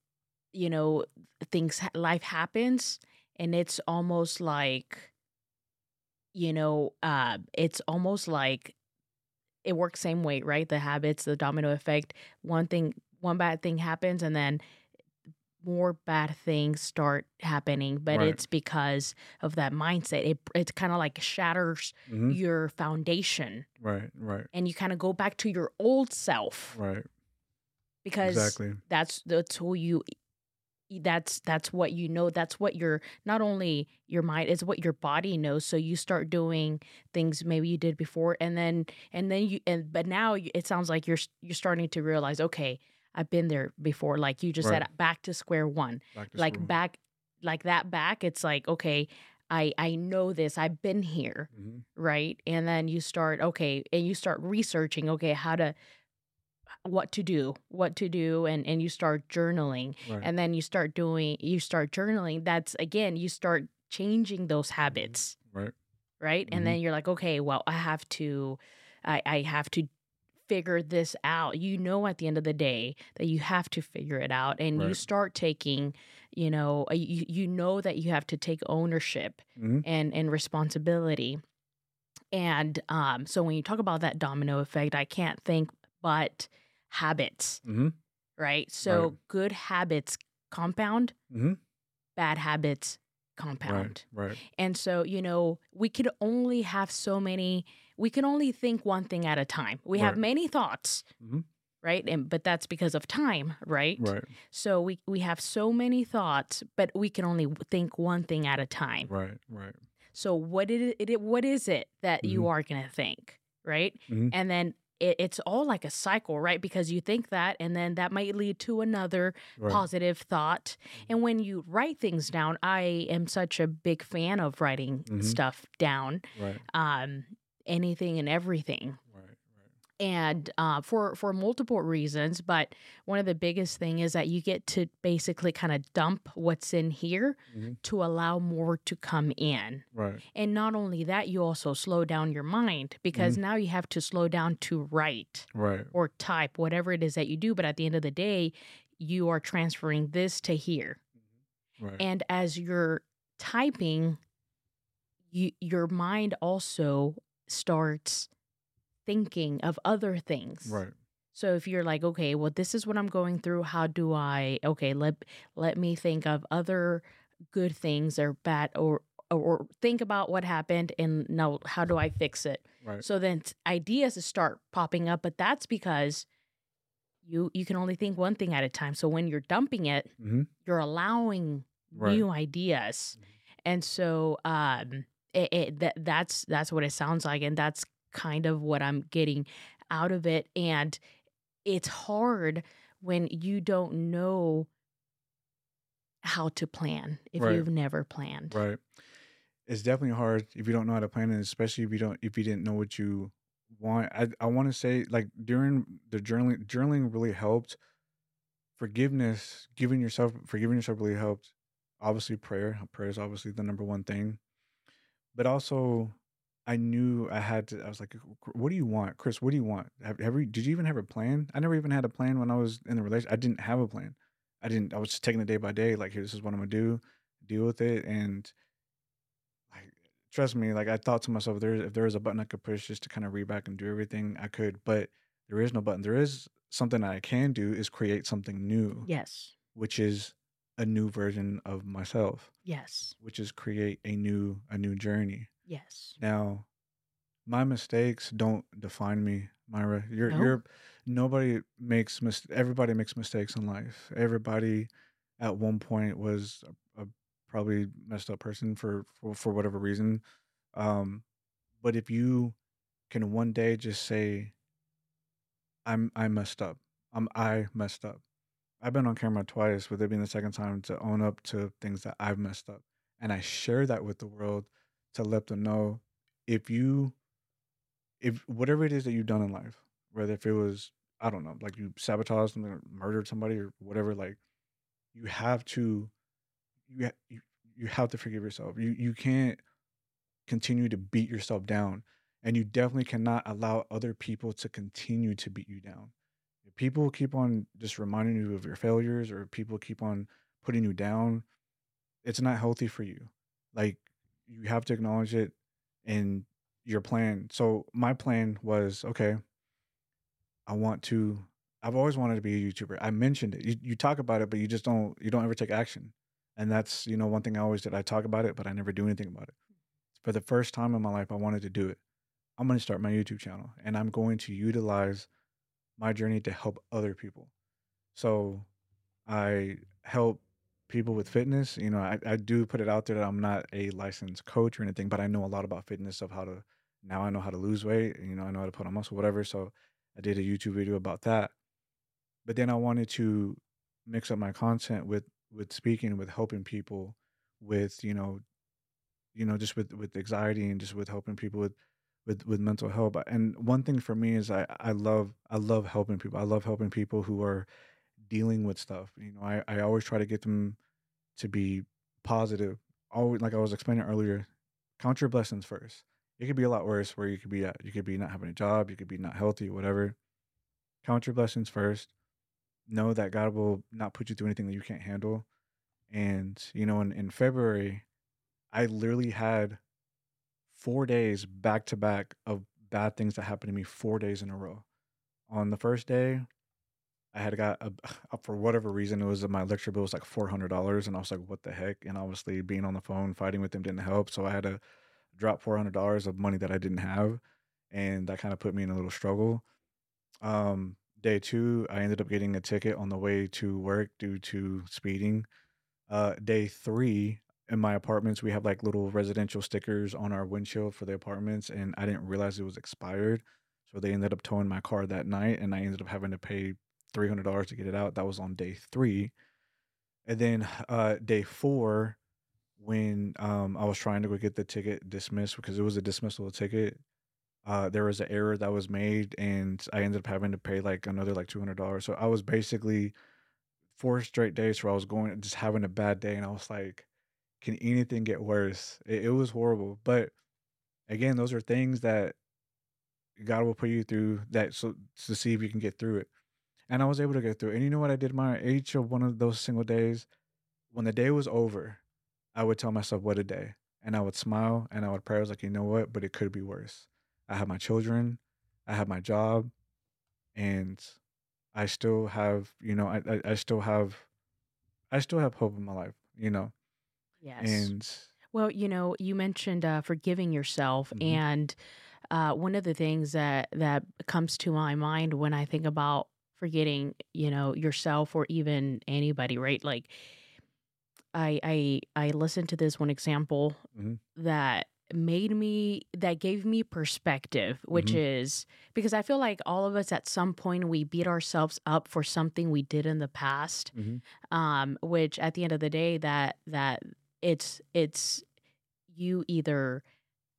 you know things life happens and it's almost like you know uh it's almost like it works same way right the habits the domino effect one thing one bad thing happens and then more bad things start happening but Right. it's because of that mindset it it kind of like shatters hmm your foundation Right. Right. and you kind of go back to your old self Right. because Exactly. that's that's who you that's that's what you know that's what your not only your mind is what your body knows so you start doing things maybe you did before and then and then you and but now it sounds like you're you're starting to realize okay i've been there before like you just Right. said back to square one Back to like school. back like that back it's like okay i i know this i've been here Mhm. right and then you start okay and you start researching okay how to what to do what to do and and you start journaling. Right. and then you start doing you start journaling that's again you start changing those habits. Right. right? And then you're like okay well i have to i i have to figure this out. You know at the end of the day that you have to figure it out and you start taking you know you, you know that you have to take ownership hmm and and responsibility. And um so when you talk about that domino effect i can't think but habits hmm right so Right. good habits compound hmm bad habits compound Right. Right. and so you know we could only have so many we can only think one thing at a time we have many thoughts Mhm. right and but that's because of time right Right. so we we have so many thoughts but we can only think one thing at a time Right. Right. so what it, it what is it that you Mhm. are going to think, right? Mhm. And then it, it's all like a cycle, right? Because you think that, and then that might lead to another Right. positive thought. And when you write things down, I am such a big fan of writing Mhm. stuff down, Right. um, anything and everything. And uh, for for multiple reasons but one of the biggest thing is that you get to basically kind of dump what's in here Mhm. to allow more to come in Right. and not only that you also slow down your mind because now you have to slow down to write Right. or type whatever it is that you do but at the end of the day you are transferring this to here Right. and as you're typing you your mind also starts thinking of other things right. so if you're like okay well this is what i'm going through how do i okay let let me think of other good things or bad or or think about what happened and now how do i fix it Right. so then ideas start popping up but that's because you you can only think one thing at a time so when you're dumping it hmm you're allowing Right. new ideas and so um it, it that that's that's what it sounds like and that's kind of what i'm getting out of it and it's hard when you don't know how to plan if Right. you've never planned Right. It's definitely hard if you don't know how to plan and especially if you don't if you didn't know what you want. I I want to say like during the journaling journaling really helped. Forgiveness, giving yourself forgiving yourself really helped. Obviously prayer. Prayer is obviously the number one thing. But also I knew I had to I was like, what do you want? Chris, what do you want? Have, have you did you even have a plan? I never even had a plan when I was in the relationship. I didn't have a plan. I didn't I was just taking it day by day, like here, this is what I'm gonna do, deal with it and like trust me like i thought to myself there if there was a button i could push just to kind of read back and do everything i could but there is no button there is something that i can do is create something new yes which is a new version of myself, Yes. which is create a new a new journey. Yes. Now, my mistakes don't define me, Myra. You're No? you're nobody makes mis- everybody makes mistakes in life. Everybody at one point was a, a probably messed up person for, for for whatever reason. Um, but if you can one day just say, "I'm I messed up. I'm I messed up." I've been on camera twice, with it being the second time to own up to things that I've messed up, and I share that with the world to let them know if you if whatever it is that you've done in life, whether if it was I don't know, like you sabotaged something or murdered somebody or whatever, like you have to you ha- you, have to forgive yourself. You you can't continue to beat yourself down, and you definitely cannot allow other people to continue to beat you down. If people keep on just reminding you of your failures or people keep on putting you down, it's not healthy for you. Like you have to acknowledge it in your plan. So my plan was okay. I want to. I've always wanted to be a YouTuber. I mentioned it. You, you talk about it, but you just don't. You don't ever take action. And that's you know one thing I always did. I talk about it, but I never do anything about it. For the first time in my life, I wanted to do it. I'm going to start my YouTube channel, and I'm going to utilize my journey to help other people. So I help people with fitness. You know, I, I do put it out there that I'm not a licensed coach or anything, but I know a lot about fitness of how to now I know how to lose weight. You know, I know how to put on muscle, whatever. So I did a YouTube video about that. But then I wanted to mix up my content with with speaking, with helping people with, you know, you know, just with with anxiety and just with helping people with with with mental health. And one thing for me is I I love I love helping people. I love helping people who are dealing with stuff. You know, I I always try to get them to be positive. Always like I was explaining earlier, count your blessings first. It could be a lot worse where you could be at. You could be not having a job, you could be not healthy, whatever. Count your blessings first. Know that God will not put you through anything that you can't handle. And, you know, in, in February, I literally had four days back to back of bad things that happened to me four days in a row. On the first day, I had got a, for whatever reason it was my lecture bill was like four hundred dollars, and I was like, "What the heck?" And obviously, being on the phone fighting with them didn't help, so I had to drop four hundred dollars of money that I didn't have, and that kind of put me in a little struggle. Um, day two, I ended up getting a ticket on the way to work due to speeding. Uh, day three, in my apartments, we have like little residential stickers on our windshield for the apartments, and I didn't realize it was expired. So they ended up towing my car that night, and I ended up having to pay three hundred dollars to get it out. That was on day three, and then uh, day four, when um, I was trying to go get the ticket dismissed because it was a dismissal ticket. Uh, there was an error that was made, and I ended up having to pay like another like two hundred dollars. So I was basically four straight days where I was going just having a bad day, and I was like, "Can anything get worse?" It, it was horrible, but again, those are things that God will put you through that so to see if you can get through it. And I was able to get through. And you know what I did my each of one of those single days? When the day was over, I would tell myself what a day. And I would smile and I would pray. I was like, you know what? But it could be worse. I have my children, I have my job, and I still have, you know, I, I, I still have I still have hope in my life, you know. Yes. And Well, you know, you mentioned uh, forgiving yourself, Mhm. and uh, one of the things that that comes to my mind when I think about forgetting, you know, yourself or even anybody, right? Like, I I I listened to this one example Mhm. that made me that gave me perspective which Mhm. is because i feel like all of us at some point we beat ourselves up for something we did in the past Mhm. um which at the end of the day that that it's it's you either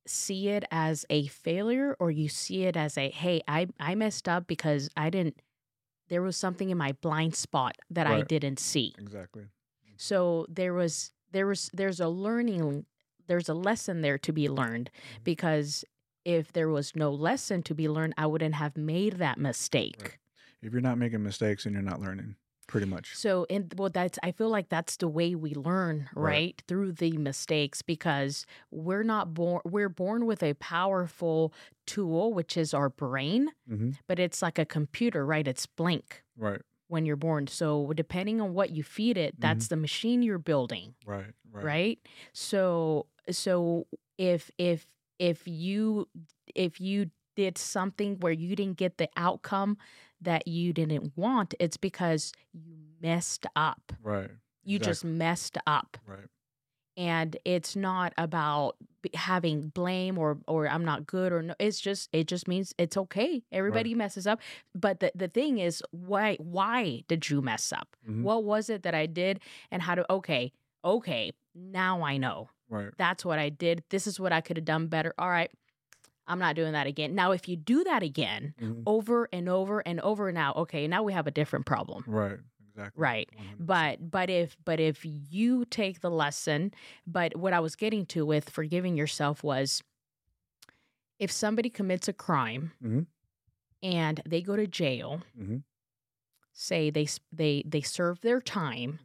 see it as a failure or you see it as a hey i i messed up because i didn't there was something in my blind spot that i didn't see exactly. so there was there was there's a learning there's a lesson there to be learned Mhm. because if there was no lesson to be learned i wouldn't have made that mistake Right. If you're not making mistakes and you're not learning, pretty much. So, and well, that's I feel like that's the way we learn, right? Right. Through the mistakes, because we're not born. We're born with a powerful tool, which is our brain, hmm but it's like a computer, right? It's blank. Right. when you're born. So depending on what you feed it, that's the machine you're building, Right. Right. right? So so if if if you if you did something where you didn't get the outcome that you didn't want, it's because you messed up. Right. You just messed up. Right. and it's not about having blame or or I'm not good or no it's just it just means it's okay everybody messes up but the the thing is why why did you mess up Mhm. what was it that I did and how to okay okay now I know Right. that's what I did this is what I could have done better all right I'm not doing that again now if you do that again Mhm. over and over and over now okay now we have a different problem Right. Exactly. Right. 100%. but but if but if you take the lesson but what i was getting to with forgiving yourself was if somebody commits a crime Mhm. and they go to jail Mhm. say they they they serve their time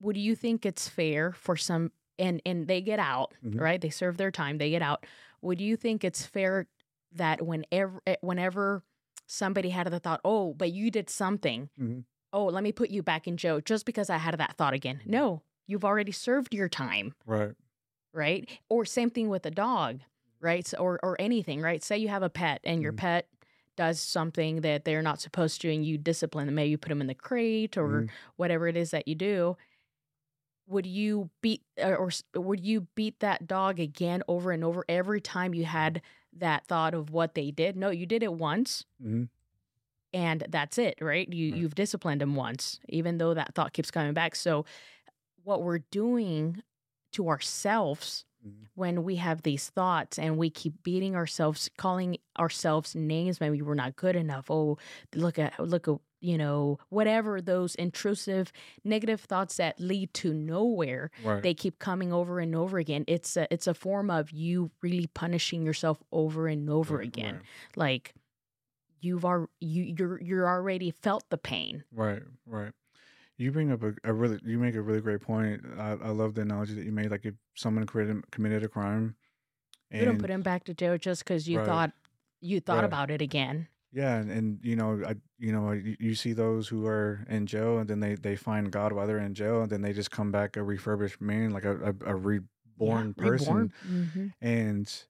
would you think it's fair for some and and they get out Mhm. right they serve their time they get out would you think it's fair that whenever eh, whenever somebody had the thought oh but you did something Mhm. oh let me put you back in jail just because i had that thought again no you've already served your time Right. right or same thing with a dog right so, or or anything right say you have a pet and your Mhm. pet does something that they're not supposed to and you discipline them maybe you put them in the crate or Mhm. whatever it is that you do would you beat or, or would you beat that dog again over and over every time you had that thought of what they did? No you did it once. Mhm. and that's it right? You you've disciplined them once even though that thought keeps coming back. So what we're doing to ourselves Mhm. when we have these thoughts and we keep beating ourselves calling ourselves names maybe we're not good enough. Oh look at look at you know whatever those intrusive negative thoughts that lead to nowhere Right. they keep coming over and over again it's a it's a form of you really punishing yourself over and over Right, again Right. like you've are you you're you're already felt the pain Right, right. You bring up a, a really, you make a really great point. I, I love the analogy that you made. Like if someone committed committed a crime, you don't put him back to jail just because you thought you thought about it again yeah, and, and you know, I, you know, you, you see those who are in jail, and then they they find God while they're in jail, and then they just come back a refurbished man, like a a, a reborn Yeah, person. reborn. Mhm. and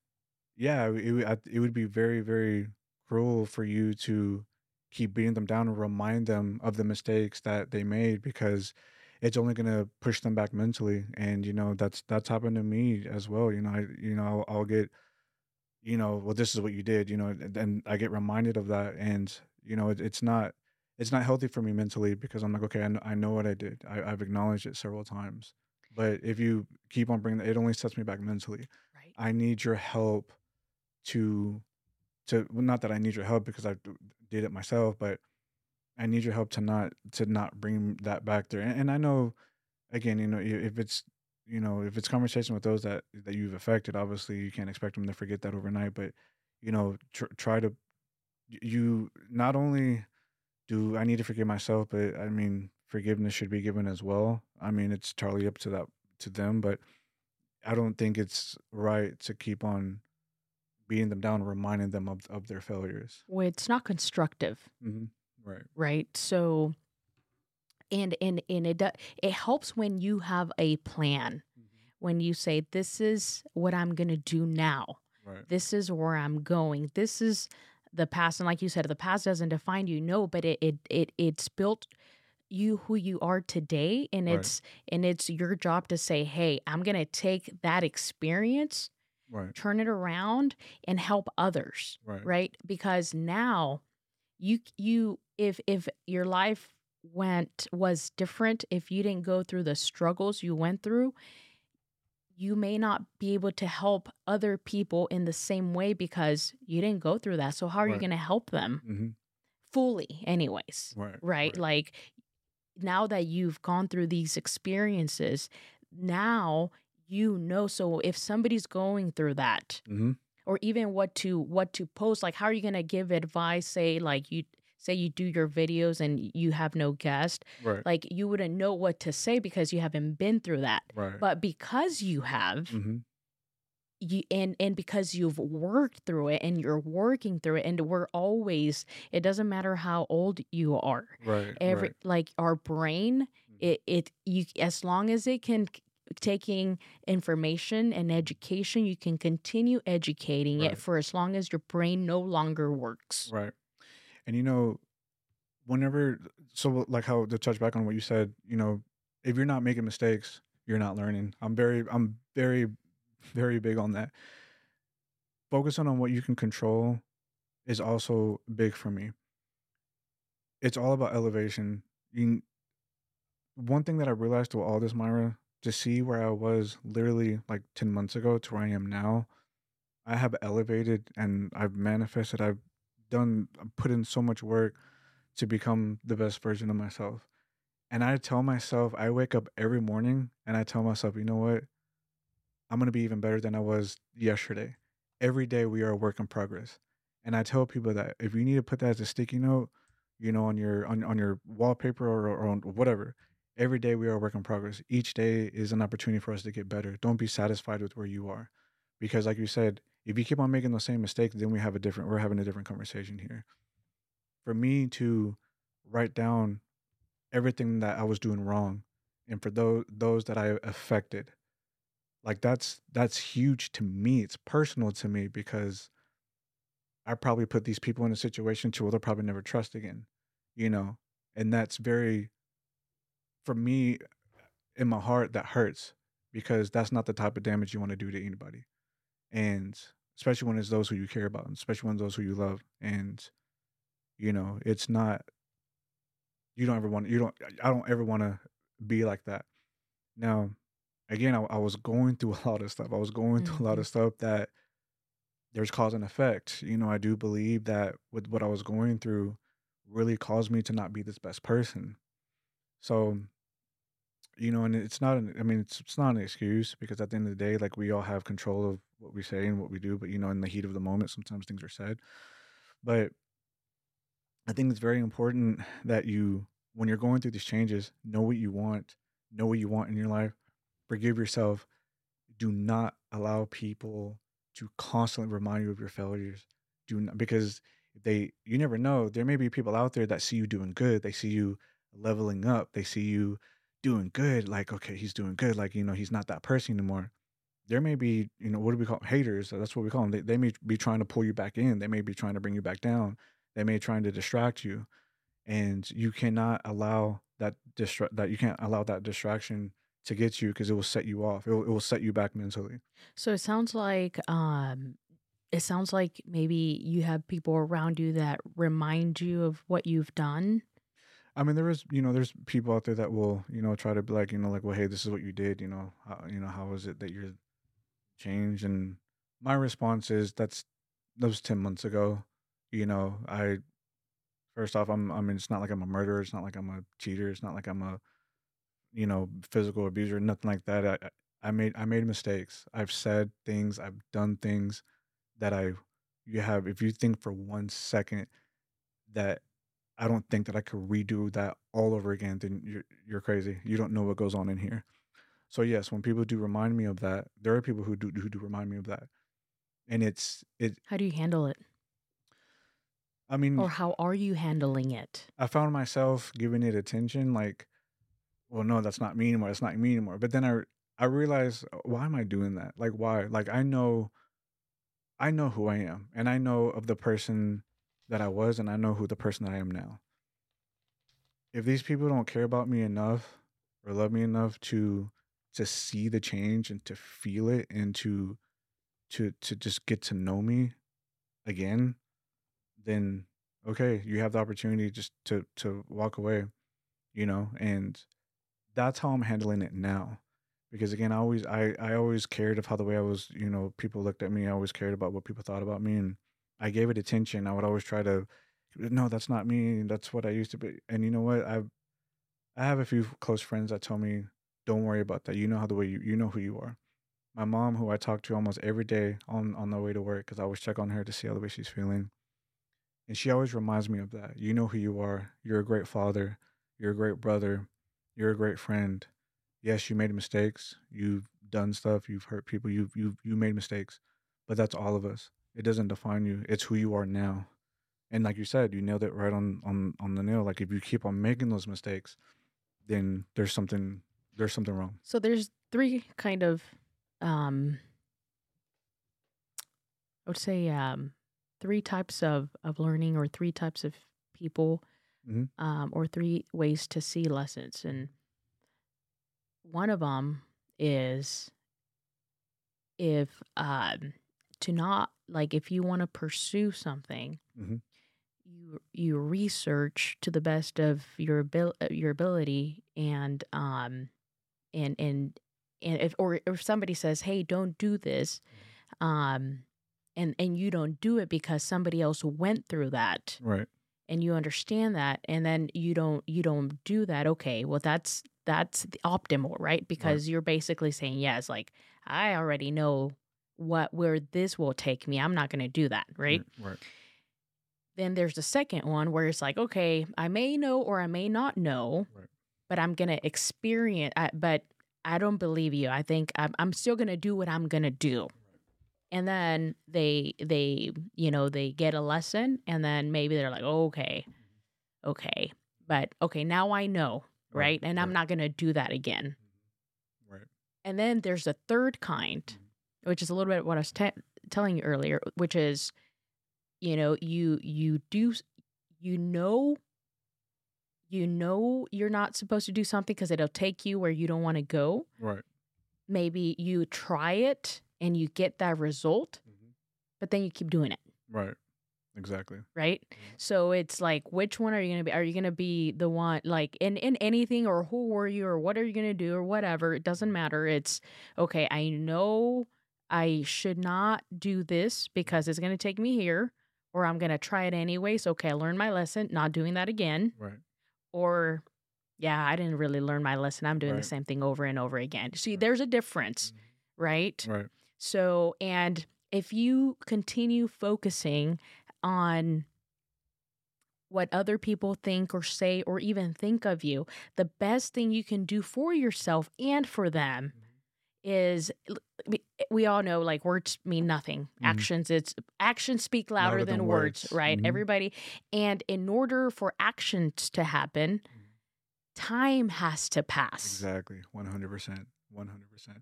yeah it, would- it would be very very cruel for you to keep beating them down and remind them of the mistakes that they made because it's only going to push them back mentally and you know that's that's happened to me as well you know i you know i'll, I'll get you know well this is what you did you know and and i get reminded of that and you know it, it's not it's not healthy for me mentally because i'm like okay i know, I know what i did. I, i've acknowledged it several times. But if you keep on bringing it it only sets me back mentally. Right. I need your help to to well, not that I need your help because I did it myself, but I need your help to not to not bring that back there. And, and I know, again, you know, if it's you know if it's conversation with those that that you've affected, obviously you can't expect them to forget that overnight. But you know, tr- try to you not only do I need to forgive myself, but I mean forgiveness should be given as well. I mean it's totally up to that to them, but I don't think it's right to keep on beating them down, reminding them of, of their failures. well it's not constructive Mm-hmm. Right. right so and and and it do, it helps when you have a plan mm-hmm. when you say this is what i'm going to do now Right. this is where i'm going this is the past and like you said the past doesn't define you no but it it, it it's built you who you are today and Right. it's and it's your job to say hey i'm going to take that experience Right. turn it around and help others Right. right because now you you if if your life went was different if you didn't go through the struggles you went through you may not be able to help other people in the same way because you didn't go through that so how are you going to help them Mm-hmm. fully anyways Right. right? Like now that you've gone through these experiences, now you know. So if somebody's going through that, Mm-hmm. or even what to what to post, like how are you gonna give advice? Say like you say you do your videos and you have no guest, Right. like you wouldn't know what to say because you haven't been through that. right. But because you have, mm-hmm. you and and because you've worked through it and you're working through it and we're always it doesn't matter how old you are Right. every right. like our brain Mhm. it it you as long as it can taking information and education you can continue educating Right. it for as long as your brain no longer works Right. And you know, whenever so like how to touch back on what you said, you know, if you're not making mistakes, you're not learning. I'm very I'm very very big on that. Focusing on what you can control is also big for me. It's all about elevation. You one thing that I realized with all this, Myra, to see where I was literally like 10 months ago to where I am now, I have elevated and I've manifested. I've done, I've put in so much work to become the best version of myself. And I tell myself, I wake up every morning and I tell myself, you know what? I'm going to be even better than I was yesterday. Every day we are a work in progress. And I tell people that if you need to put that as a sticky note, you know, on your on, on your wallpaper or, or on whatever, every day we are a work in progress. Each day is an opportunity for us to get better. Don't be satisfied with where you are. Because like you said, if you keep on making those same mistakes, then we have a different we're having a different conversation here. For me to write down everything that I was doing wrong and for those those that I affected, like that's that's huge to me. It's personal to me because I probably put these people in a situation to where they'll probably never trust again, you know, and that's very, for me, in my heart, that hurts because that's not the type of damage you want to do to anybody, and especially when it's those who you care about, and especially when those who you love, and you know, it's not. You don't ever want. You don't. I don't ever want to be like that. Now, again, I, I was going through a lot of stuff. I was going through a lot Mhm. of stuff that there's cause and effect. You know, I do believe that with what I was going through really caused me to not be this best person. So, you know, and it's not an, I mean, it's, it's not an excuse because at the end of the day, like we all have control of what we say and what we do, but you know, in the heat of the moment, sometimes things are said. But I think it's very important that you, when you're going through these changes, know what you want, know what you want in your life, forgive yourself. Do not allow people to constantly remind you of your failures. Do not, because they, you never know. There may be people out there that see you doing good. They see you leveling up. They see you doing good. Like, okay, he's doing good. Like, you know, he's not that person anymore. There may be, you know, what do we call 'em? haters? That's what we call them. They, they may be trying to pull you back in. They may be trying to bring you back down. They may be trying to distract you, and you cannot allow that distra- that you can't allow that distraction to get you because it will set you off. It will, it will set you back mentally. So it sounds like um it sounds like maybe you have people around you that remind you of what you've done. I mean, there is, you know, there's people out there that will, you know, try to be like, you know, like, well, hey, this is what you did, you know, how, you know, how is it that you're changed? And my response is that's that was ten months ago. You know, I first off, I'm, I mean, it's not like I'm a murderer. It's not like I'm a cheater. It's not like I'm a, you know, physical abuser. Nothing like that. I I made, I made mistakes. I've said things. I've done things that I, you have. If you think for one second that I don't think that I could redo that all over again, then you're you're crazy. You don't know what goes on in here. So yes, when people do remind me of that, there are people who do who do remind me of that, and it's it. How do you handle it? I mean, Or how are you handling it? I found myself giving it attention, like, well, no, that's not me anymore. That's not me anymore. But then I I realized, uh, why am I doing that? Like, why? Like, I know, I know who I am, and I know of the person that I was, and I know who the person that I am now. If these people don't care about me enough or love me enough to to see the change and to feel it and to to to just get to know me again, then okay, you have the opportunity just to to walk away, you know, and that's how I'm handling it now. Because again, I always I I always cared of how the way I was, you know, people looked at me. I always cared about what people thought about me and I gave it attention. I would always try to no, that's not me. That's what I used to be. And you know what? I've I have a few close friends that tell me, "Don't worry about that. You know how the way you you know who you are." My mom, who I talk to almost every day on on the way to work, because I always check on her to see how the way she's feeling, and she always reminds me of that. You know who you are. You're a great father. You're a great brother. You're a great friend. yes, you made mistakes. You've done stuff. You've hurt people. You've you you made mistakes, but that's all of us. It doesn't define you. It's who you are now. And like you said, you nailed it right on on on the nail. Like if you keep on making those mistakes, then there's something there's something wrong. So there's three kind of um I would say um three types of of learning or three types of people Mhm. um or three ways to see lessons and one of them is if um to not like if you want to pursue something Mhm. you you research to the best of your abil- your ability and um and and and if or if somebody says hey don't do this um and and you don't do it because somebody else went through that Right. and you understand that and then you don't you don't do that okay well that's that's the optimal right because you're basically saying yes like i already know what where this will take me i'm not going to do that right Right. then there's the second one where it's like okay i may know or i may not know Right. But i'm going to experience I, but i don't believe you. I think i'm, I'm still going to do what i'm going to do. And then they they you know they get a lesson and then maybe they're like okay okay. But okay now i know Right, right, and i'm not going to do that again. Mm-hmm. Right. and then there's a third kind, mm-hmm. which is a little bit what I was te- telling you earlier, which is, you know, you you do you know you know you're not supposed to do something because it'll take you where you don't want to go. Right. Maybe you try it and you get that result, Mhm. but then you keep doing it, Right. Exactly. right? So it's like, which one are you gonna be? Are you gonna be the one like in in anything, or who were you, or what are you gonna do, or whatever? It doesn't matter. It's okay. I know I should not do this because it's gonna take me here, or I'm gonna try it anyways. Okay, I learned my lesson. Not doing that again, Right. Or yeah, I didn't really learn my lesson. I'm doing Right. the same thing over and over again. See, Right. there's a difference, mm-hmm. right? Right. So, and if you continue focusing on what other people think or say or even think of you, the best thing you can do for yourself and for them is we- all know like words mean nothing. Mhm. Actions it's actions speak louder, Louder than, than words, words. right? Mhm. Everybody and in order for actions to happen, time has to pass. Exactly. One hundred percent. One hundred percent.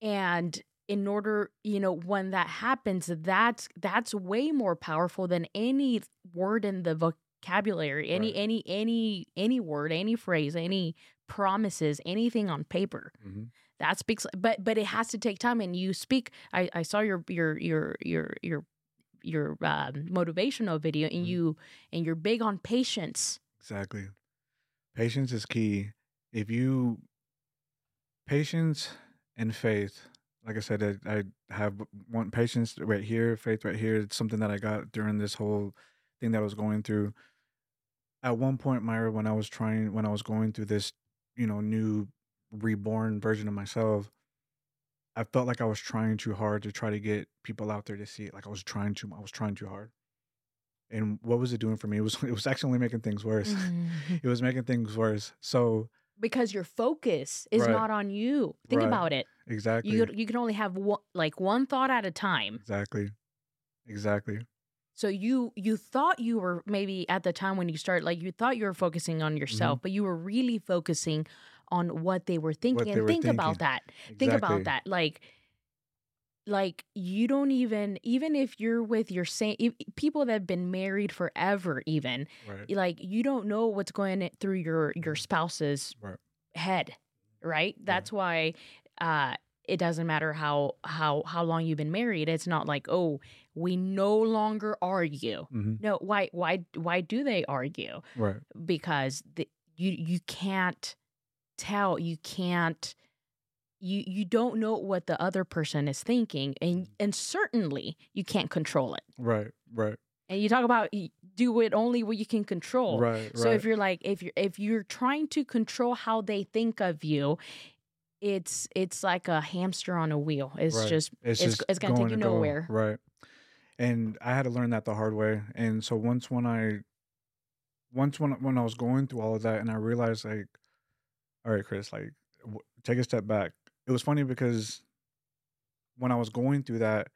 and in order you know when that happens that's that's way more powerful than any word in the vocabulary any Right. any any any word any phrase any promises anything on paper Mm-hmm. That speaks but but it has to take time and you speak i i saw your your your your your your um, motivational video and Mhm. you and you're big on patience Exactly. Patience is key. If you patience and faith, like I said, I, I have one patience right here, faith right here. It's something that I got during this whole thing that I was going through. At one point, Myra, when I was trying, when I was going through this, you know, new reborn version of myself, I felt like I was trying too hard to try to get people out there to see it. Like I was trying too, I was trying too hard. And what was it doing for me? It was, it was actually making things worse mm-hmm. it was making things worse. So because your focus is Right. not on you think Right. about it exactly, you you can only have one, like one thought at a time exactly, exactly, so you you thought you were maybe at the time when you started like you thought you were focusing on yourself mm-hmm. but you were really focusing on what they were thinking. and were think about thinking. that. Think about that. Like like you don't even even if you're with your same people that have been married forever even right, like you don't know what's going through your your spouse's right, head right? That's why uh it doesn't matter how how how long you've been married. It's not like oh we no longer argue hmm no why why why do they argue right, because the, you you can't tell you can't you you don't know what the other person is thinking and mm. and certainly you can't control it right, right, and you talk about do it only what you can control right, so right. if you're like if you're if you're trying to control how they think of you, it's it's like a hamster on a wheel. It's Right. just it's, it's- just it's gonna take you to go, nowhere. right? And I had to learn that the hard way. And so once when I, once when when I was going through all of that, and I realized like, all right, Chris, like, w- take a step back. It was funny because when I was going through that,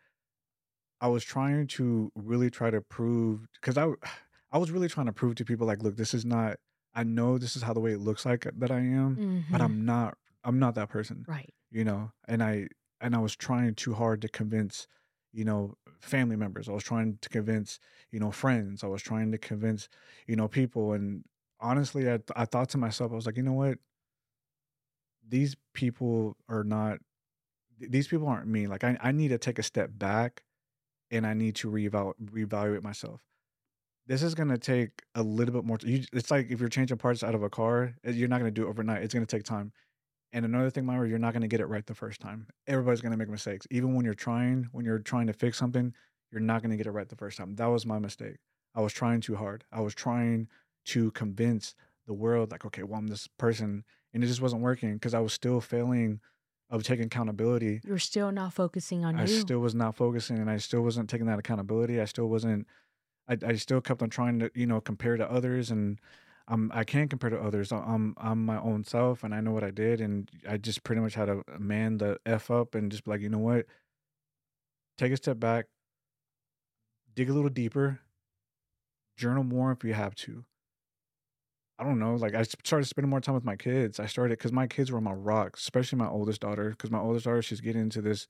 I was trying to really try to prove because I I was really trying to prove to people like, look, this is not. I know this is how the way it looks like that I am, but Mhm. I'm not. I'm not that person, Right. you know. And I and I was trying too hard to convince, you know, family members. I was trying to convince, you know, friends. I was trying to convince, you know, people. And honestly, I I thought to myself, I was like, you know what? These people are not. These people aren't me. Like I I need to take a step back, and I need to reeval reevaluate myself this is gonna take a little bit more. You, it's like if you're changing parts out of a car, uh, you're not gonna do it overnight. It's gonna take time. And another thing, Myra, you're not gonna get it right the first time. Everybody's gonna make mistakes. Even when you're trying, when you're trying to fix something, you're not gonna get it right the first time. That was my mistake. I was trying too hard. I was trying to convince the world, like, okay, well, I'm this person, and it just wasn't working because I was still failing of taking accountability You're still not focusing on I you. still was not focusing and I still wasn't taking that accountability. I still wasn't I, I still kept on trying to, you know, compare to others and I'm I can't compare to others. I'm I'm my own self and I know what I did and I just pretty much had to man the F up and just be like, you know what? Take a step back, dig a little deeper, journal more if you have to. I don't know. Like I started spending more time with my kids. I started because my kids were my rocks, especially my oldest daughter. Because my oldest daughter, she's getting into this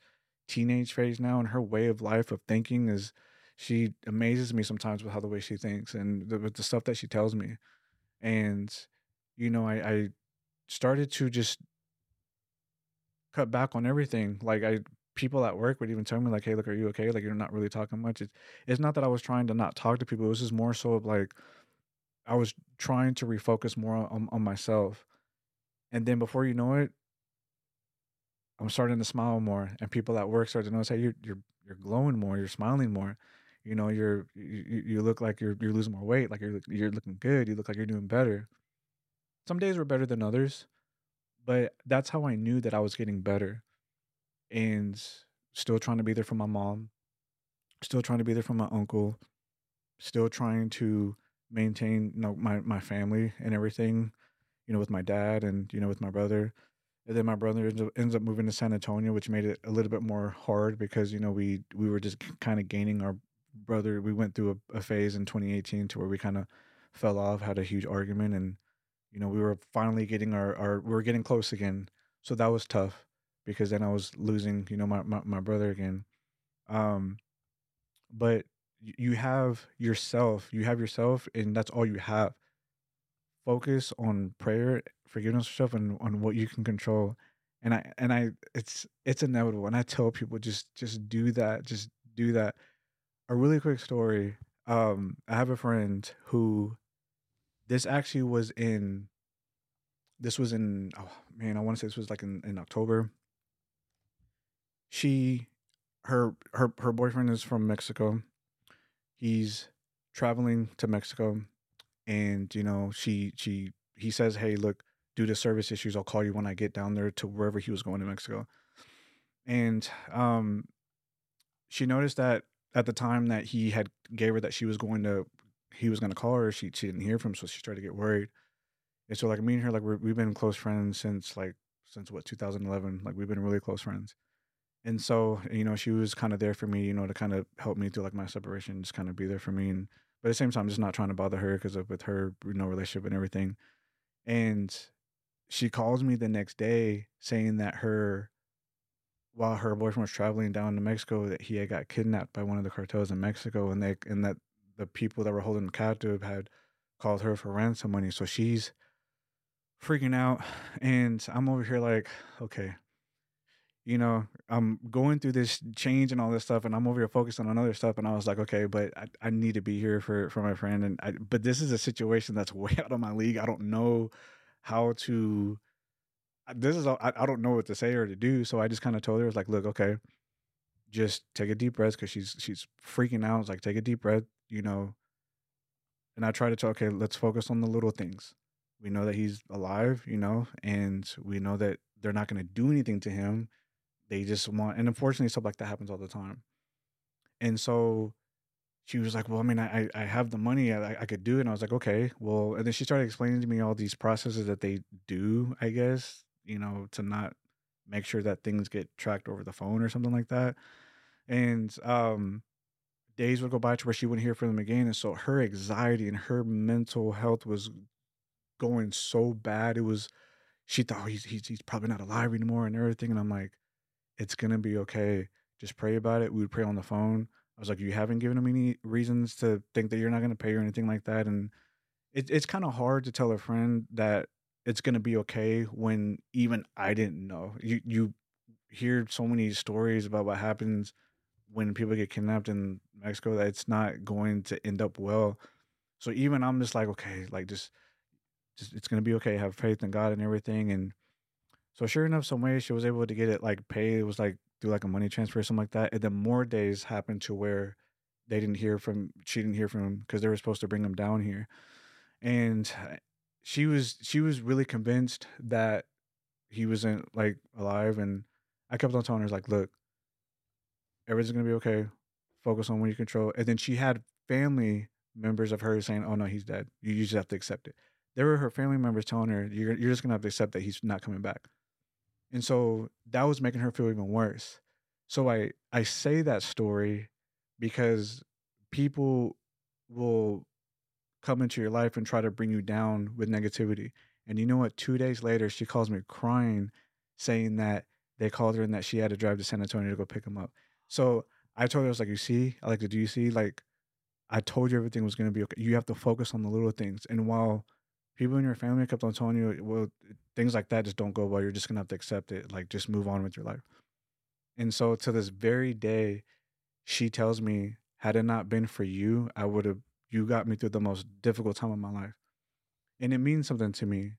teenage phase now, and her way of life of thinking is, she amazes me sometimes with how the way she thinks and the, with the stuff that she tells me. And you know, I, I started to just cut back on everything. Like I, people at work would even tell me like, "Hey, look, are you okay? Like you're not really talking much." It's it's not that I was trying to not talk to people. It was just more so of like I was trying to refocus more on, on myself. And then before you know it, I'm starting to smile more, and people at work start to notice, hey, you're you're you're glowing more, you're smiling more. You know, you're you, you look like you're you're losing more weight, like you're you're looking good. You look like you're doing better. Some days were better than others, but that's how I knew that I was getting better. And still trying to be there for my mom, still trying to be there for my uncle, still trying to maintain you know my my family and everything you know with my dad and you know with my brother. And then my brother ends up, ends up moving to san antonio which made it a little bit more hard because you know we we were just kind of gaining our brother. We went through a, a phase in 2018 to where we kind of fell off had a huge argument and you know we were finally getting our our we were getting close again. So that was tough because then i was losing you know my my, my brother again. Um but you have yourself you have yourself and that's all you have. Focus on prayer forgiveness yourself and on what you can control. And i and i it's it's inevitable and i tell people just just do that just do that. A really quick story um i have a friend who this actually was in this was in oh man i want to say this was like in, in october. She her her her boyfriend is from mexico he's traveling to Mexico and you know she she he says hey look due to service issues I'll call you when I get down there to wherever he was going to Mexico. And um she noticed that at the time that he had gave her that she was going to he was going to call her she she didn't hear from him so she started to get worried. And so like me and her like we're, we've been close friends since like since what 2011 like we've been really close friends and so you know she was kind of there for me you know to kind of help me through like my separation just kind of be there for me and but at the same time just not trying to bother her because of with her you know relationship and everything and she calls me the next day saying that her while her boyfriend was traveling down to mexico that he had got kidnapped by one of the cartels in mexico and they and that the people that were holding him captive had called her for ransom money so she's freaking out and i'm over here like okay you know, I'm going through this change and all this stuff, and I'm over here focusing on other stuff. And I was like, okay, but I, I need to be here for for my friend. And I, but this is a situation that's way out of my league. I don't know how to. This is I, I don't know what to say or to do. So I just kind of told her, I was like, look, okay, just take a deep breath because she's she's freaking out. It's like, take a deep breath, you know. And I try to tell, okay, let's focus on the little things. We know that he's alive, you know, and we know that they're not going to do anything to him they just want and unfortunately stuff like that happens all the time and so she was like well i mean i i have the money i, I could do it and i was like okay well and then she started explaining to me all these processes that they do i guess you know, to not make sure that things get tracked over the phone or something like that. And um days would go by to where she wouldn't hear from them again. And so her anxiety and her mental health was going so bad. It was she thought oh, he's he's he's probably not alive anymore and everything. And I'm like, it's gonna be okay. Just pray about it. We would pray on the phone. I was like, you haven't given him any reasons to think that you're not gonna pay or anything like that. And it, it's kind of hard to tell a friend that it's gonna be okay when even I didn't know. You you hear so many stories about what happens when people get kidnapped in Mexico that it's not going to end up well. So even I'm just like, okay, like just just it's gonna be okay. Have faith in God and everything. And so sure enough, some way she was able to get it like paid. It was like do like a money transfer or something like that. And then more days happened to where they didn't hear from she didn't hear from him because they were supposed to bring him down here. And uh, she was she was really convinced that he wasn't like alive and I kept on telling her like, look, everything's gonna be okay. Focus on what you control. And then she had family members of hers saying, "Oh no, he's dead. You, you just have to accept it." There were her family members telling her, "You're you're just gonna have to accept that he's not coming back." And so that was making her feel even worse. So I I say that story because people will come into your life and try to bring you down with negativity. And you know what? Two days later, she calls me crying, saying that they called her and that she had to drive to San Antonio to go pick him up. So I told her, I was like, you see, I like, to do you see? Like, I told you everything was going to be okay. You have to focus on the little things. And while people in your family kept on telling you, well, things like that just don't go well, you're just to have to accept it. Like, just move on with your life. And so to this very day, she tells me, had it not been for you, I would have, you got me through the most difficult time of my life. And it means something to me.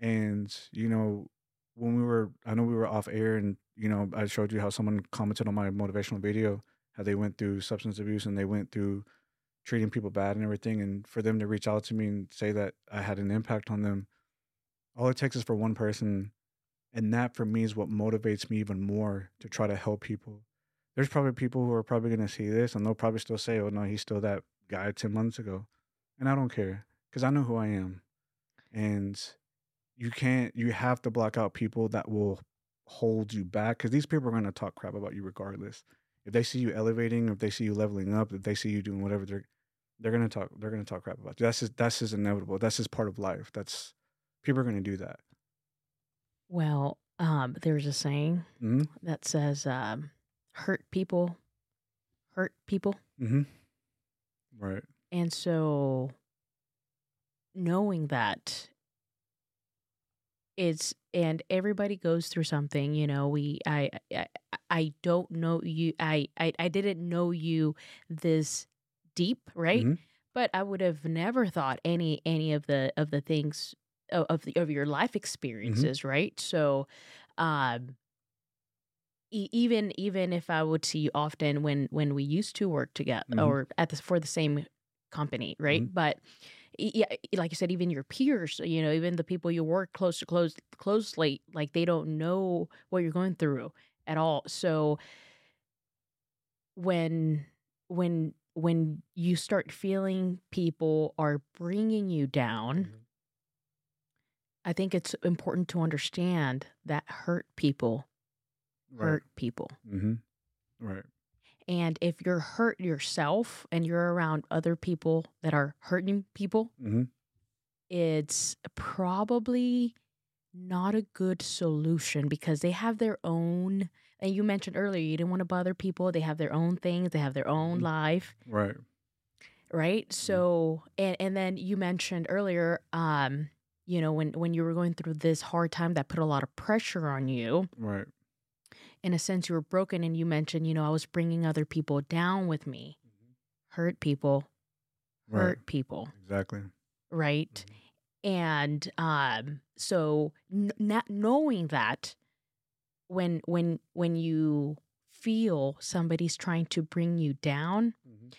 And, you know, when we were, I know we were off air and you know, I showed you how someone commented on my motivational video how they went through substance abuse and they went through treating people bad and everything. And for them to reach out to me and say that I had an impact on them, all it takes is for one person. And that for me is what motivates me even more to try to help people. There's probably people who are probably going to see this and they'll probably still say, oh, no, he's still that guy 10 months ago. And I don't care because I know who I am. And you can't, you have to block out people that will hold you back because these people are going to talk crap about you regardless. If they see you elevating, if they see you leveling up, if they see you doing whatever, they're they're gonna talk. They're gonna talk crap about you. That's just that's just inevitable. That's just part of life. That's people are gonna do that. Well, um, there's a saying hmm that says, um, "Hurt people, hurt people," Mm-hmm. Right. and so knowing that it's and everybody goes through something you know we i i, I don't know you I, I i didn't know you this deep right Mhm. but i would have never thought any any of the of the things of of, the, of your life experiences right so um e- even even if i would see you often when when we used to work together Mhm. or at the for the same company right Mhm. but yeah, like I said, even your peers, you know, even the people you work close to close closely, like they don't know what you're going through at all. So when when when you start feeling people are bringing you down, Mhm. I think it's important to understand that hurt people Right. hurt people. hmm Right. And if you're hurt yourself and you're around other people that are hurting people, hmm it's probably not a good solution because they have their own and you mentioned earlier you didn't want to bother people they have their own things they have their own Mhm. life Right. right so and and then you mentioned earlier um you know when when you were going through this hard time that put a lot of pressure on you Right. in a sense you were broken and you mentioned you know I was bringing other people down with me hurt people Right. hurt people Exactly. right Mhm. and um so n- not knowing that when when when you feel somebody's trying to bring you down Mhm.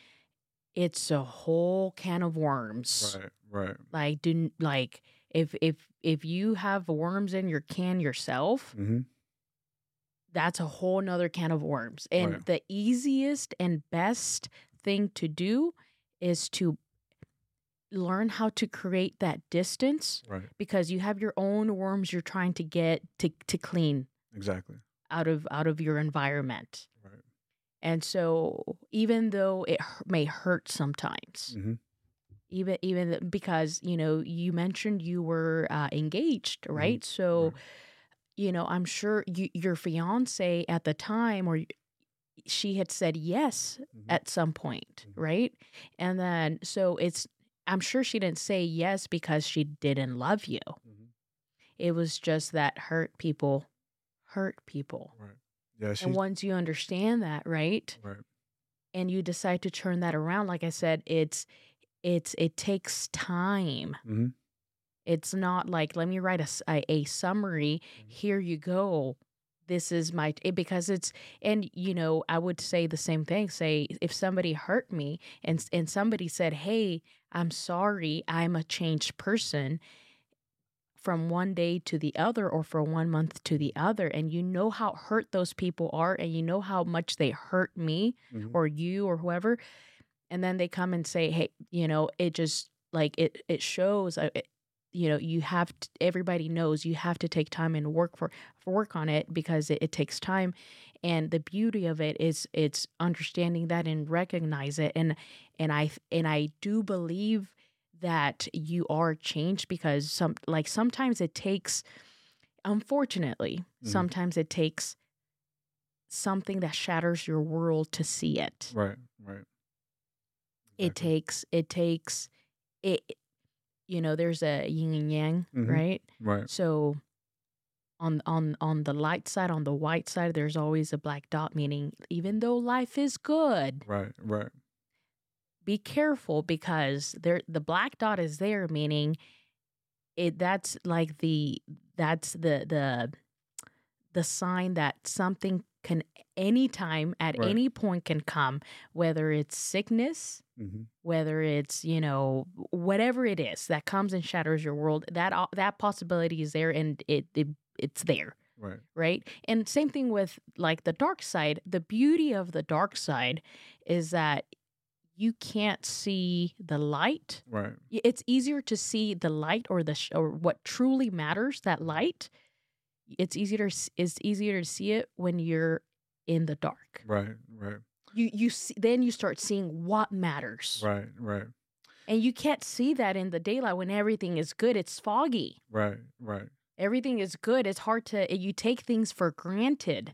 it's a whole can of worms Right. Right. like do like if if if you have worms in your can yourself hmm that's a whole nother can of worms and Right. the easiest and best thing to do is to learn how to create that distance Right. because you have your own worms you're trying to get to to clean Exactly. out of out of your environment. Right. And so even though it may hurt sometimes, hmm even even because you know you mentioned you were uh, engaged, right? So Right. you know I'm sure you, your fiance at the time or she had said yes Mhm. at some point, Mhm. right? And then so it's I'm sure she didn't say yes because she didn't love you. Mhm. It was just that hurt people hurt people. Right. Yeah. She. And once you understand that, right? Right. And you decide to turn that around, like I said, it's it's it takes time. hmm It's not like let me write a a summary. Mhm. Here you go. This is my it, because it's and you know I would say the same thing. Say if somebody hurt me and and somebody said, "Hey, I'm sorry. I'm a changed person." From one day to the other, or from one month to the other, and you know how hurt those people are, and you know how much they hurt me, Mhm. or you or whoever and then they come and say hey you know it just like it it shows uh, it, you know you have to, everybody knows you have to take time and work for, for work on it because it, it takes time and the beauty of it is it's understanding that and recognize it and and i and i do believe that you are changed because some like sometimes it takes unfortunately Mhm. sometimes it takes something that shatters your world to see it Right. Right. it takes it takes it you know there's a yin and yang Mhm. right Right. so on on on the light side on the white side there's always a black dot meaning even though life is good Right. Right. Be careful because there the black dot is there meaning it that's like the that's the the the sign that something can anytime at Right. any point can come whether it's sickness hmm whether it's you know whatever it is that comes and shatters your world that that possibility is there and it, it it's there Right. right and same thing with like the dark side the beauty of the dark side is that you can't see the light Right. It's easier to see the light or the sh- or what truly matters that light it's easier to it's easier to see it when you're in the dark Right. Right. you you see, then you start seeing what matters Right. Right. and you can't see that in the daylight when everything is good it's foggy Right. Right. everything is good it's hard to you take things for granted.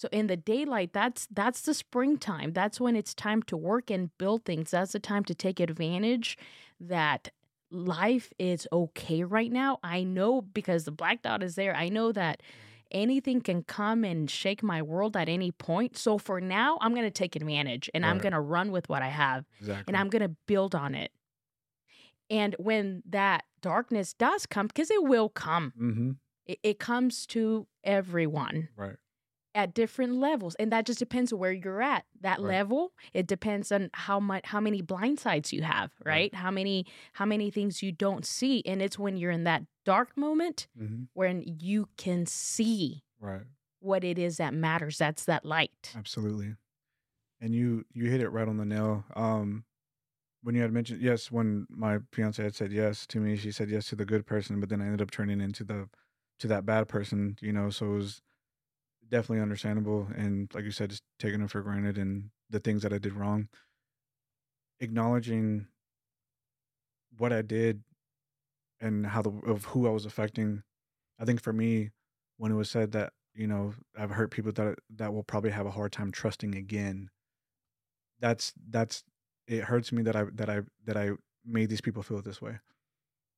So in the daylight that's that's the springtime. That's when it's time to work and build things. That's the time to take advantage that life is okay right now. I know because the black dot is there. I know that anything can come and shake my world at any point. So for now i'm going to take advantage and i'm going to run with what i have Exactly. and I'm going to build on it. And when that darkness does come, because it will come, Mm-hmm. it, it comes to everyone. Right. At different levels, and that just depends where you're at. That Right. level, it depends on how much, how many blind sides you have, right? Right. How many, how many things you don't see, and it's when you're in that dark moment Mm-hmm. when you can see Right. what it is that matters. That's that light. Absolutely. And you you hit it right on the nail. Um when you had mentioned yes, when my fiance had said yes to me, she said yes to the good person, but then I ended up turning into the to that bad person, you know, so it was definitely understandable and like you said, just taking it for granted and the things that I did wrong. Acknowledging what I did and how the of who I was affecting. I think for me, when it was said that you know I've hurt people that that will probably have a hard time trusting again. That's that's it hurts me that I that I that I made these people feel this way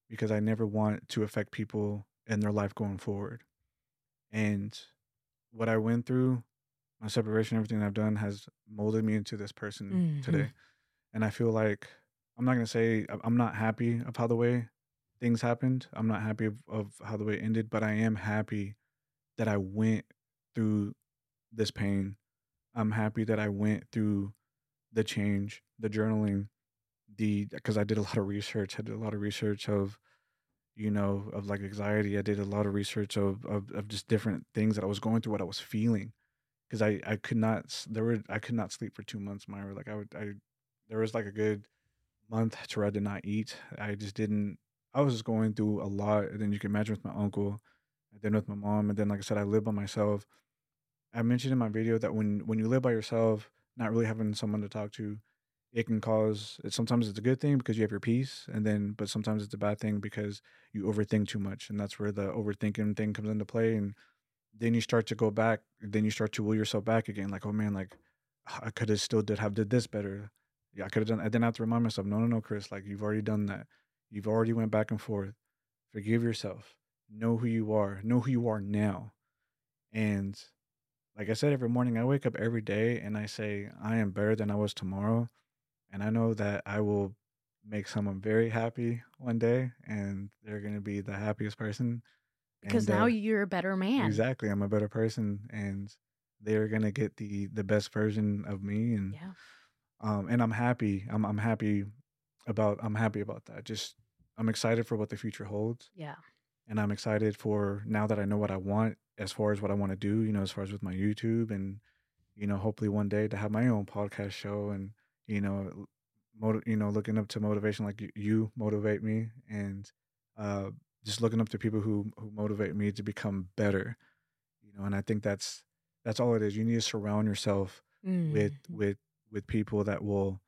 because I never want to affect people in their life going forward. And what I went through, my separation, everything I've done has molded me into this person Mhm. today. And I feel like I'm not gonna say I- I'm not happy of how the way things happened. I'm not happy of, of how the way it ended, but I am happy that I went through this pain. I'm happy that I went through the change, the journaling, the because I did a lot of research. I did a lot of research of, you know, of like anxiety. I did a lot of research of of, of just different things that I was going through, what I was feeling, because I I could not there were I could not sleep for two months, Myra. Like I would I there was like a good month to where I did not eat. I just didn't. I was just going through a lot. And then you can imagine with my uncle, and then with my mom, and then like I said, I live by myself. I mentioned in my video that when when you live by yourself, not really having someone to talk to, it can cause. It, sometimes it's a good thing because you have your peace, and then but sometimes it's a bad thing because you overthink too much, and that's where the overthinking thing comes into play. And then you start to go back. Then you start to will yourself back again. Like, oh man, like I could have still did have did this better. Yeah, I could have done. I didn't have to remind myself. No, no, no, Chris. Like you've already done that. You've already went back and forth. Forgive yourself. Know who you are. Know who you are now. And like I said, every morning I wake up every day and I say I am better than I was tomorrow, and I know that I will make someone very happy one day, and they're gonna be the happiest person. Because And now uh, you're a better man. exactly, I'm a better person, and they're gonna get the the best version of me, and Yeah. um, and I'm happy. I'm I'm happy about I'm happy about that. Just I'm excited for what the future holds, Yeah. and I'm excited for now that I know what I want as far as what I want to do. You know, as far as with my YouTube, and you know, hopefully one day to have my own podcast show, and you know, motiv- you know, looking up to motivation like you, motivate me, and uh, just looking up to people who who motivate me to become better. You know, and I think that's that's all it is. You need to surround yourself with Mm. with with people that will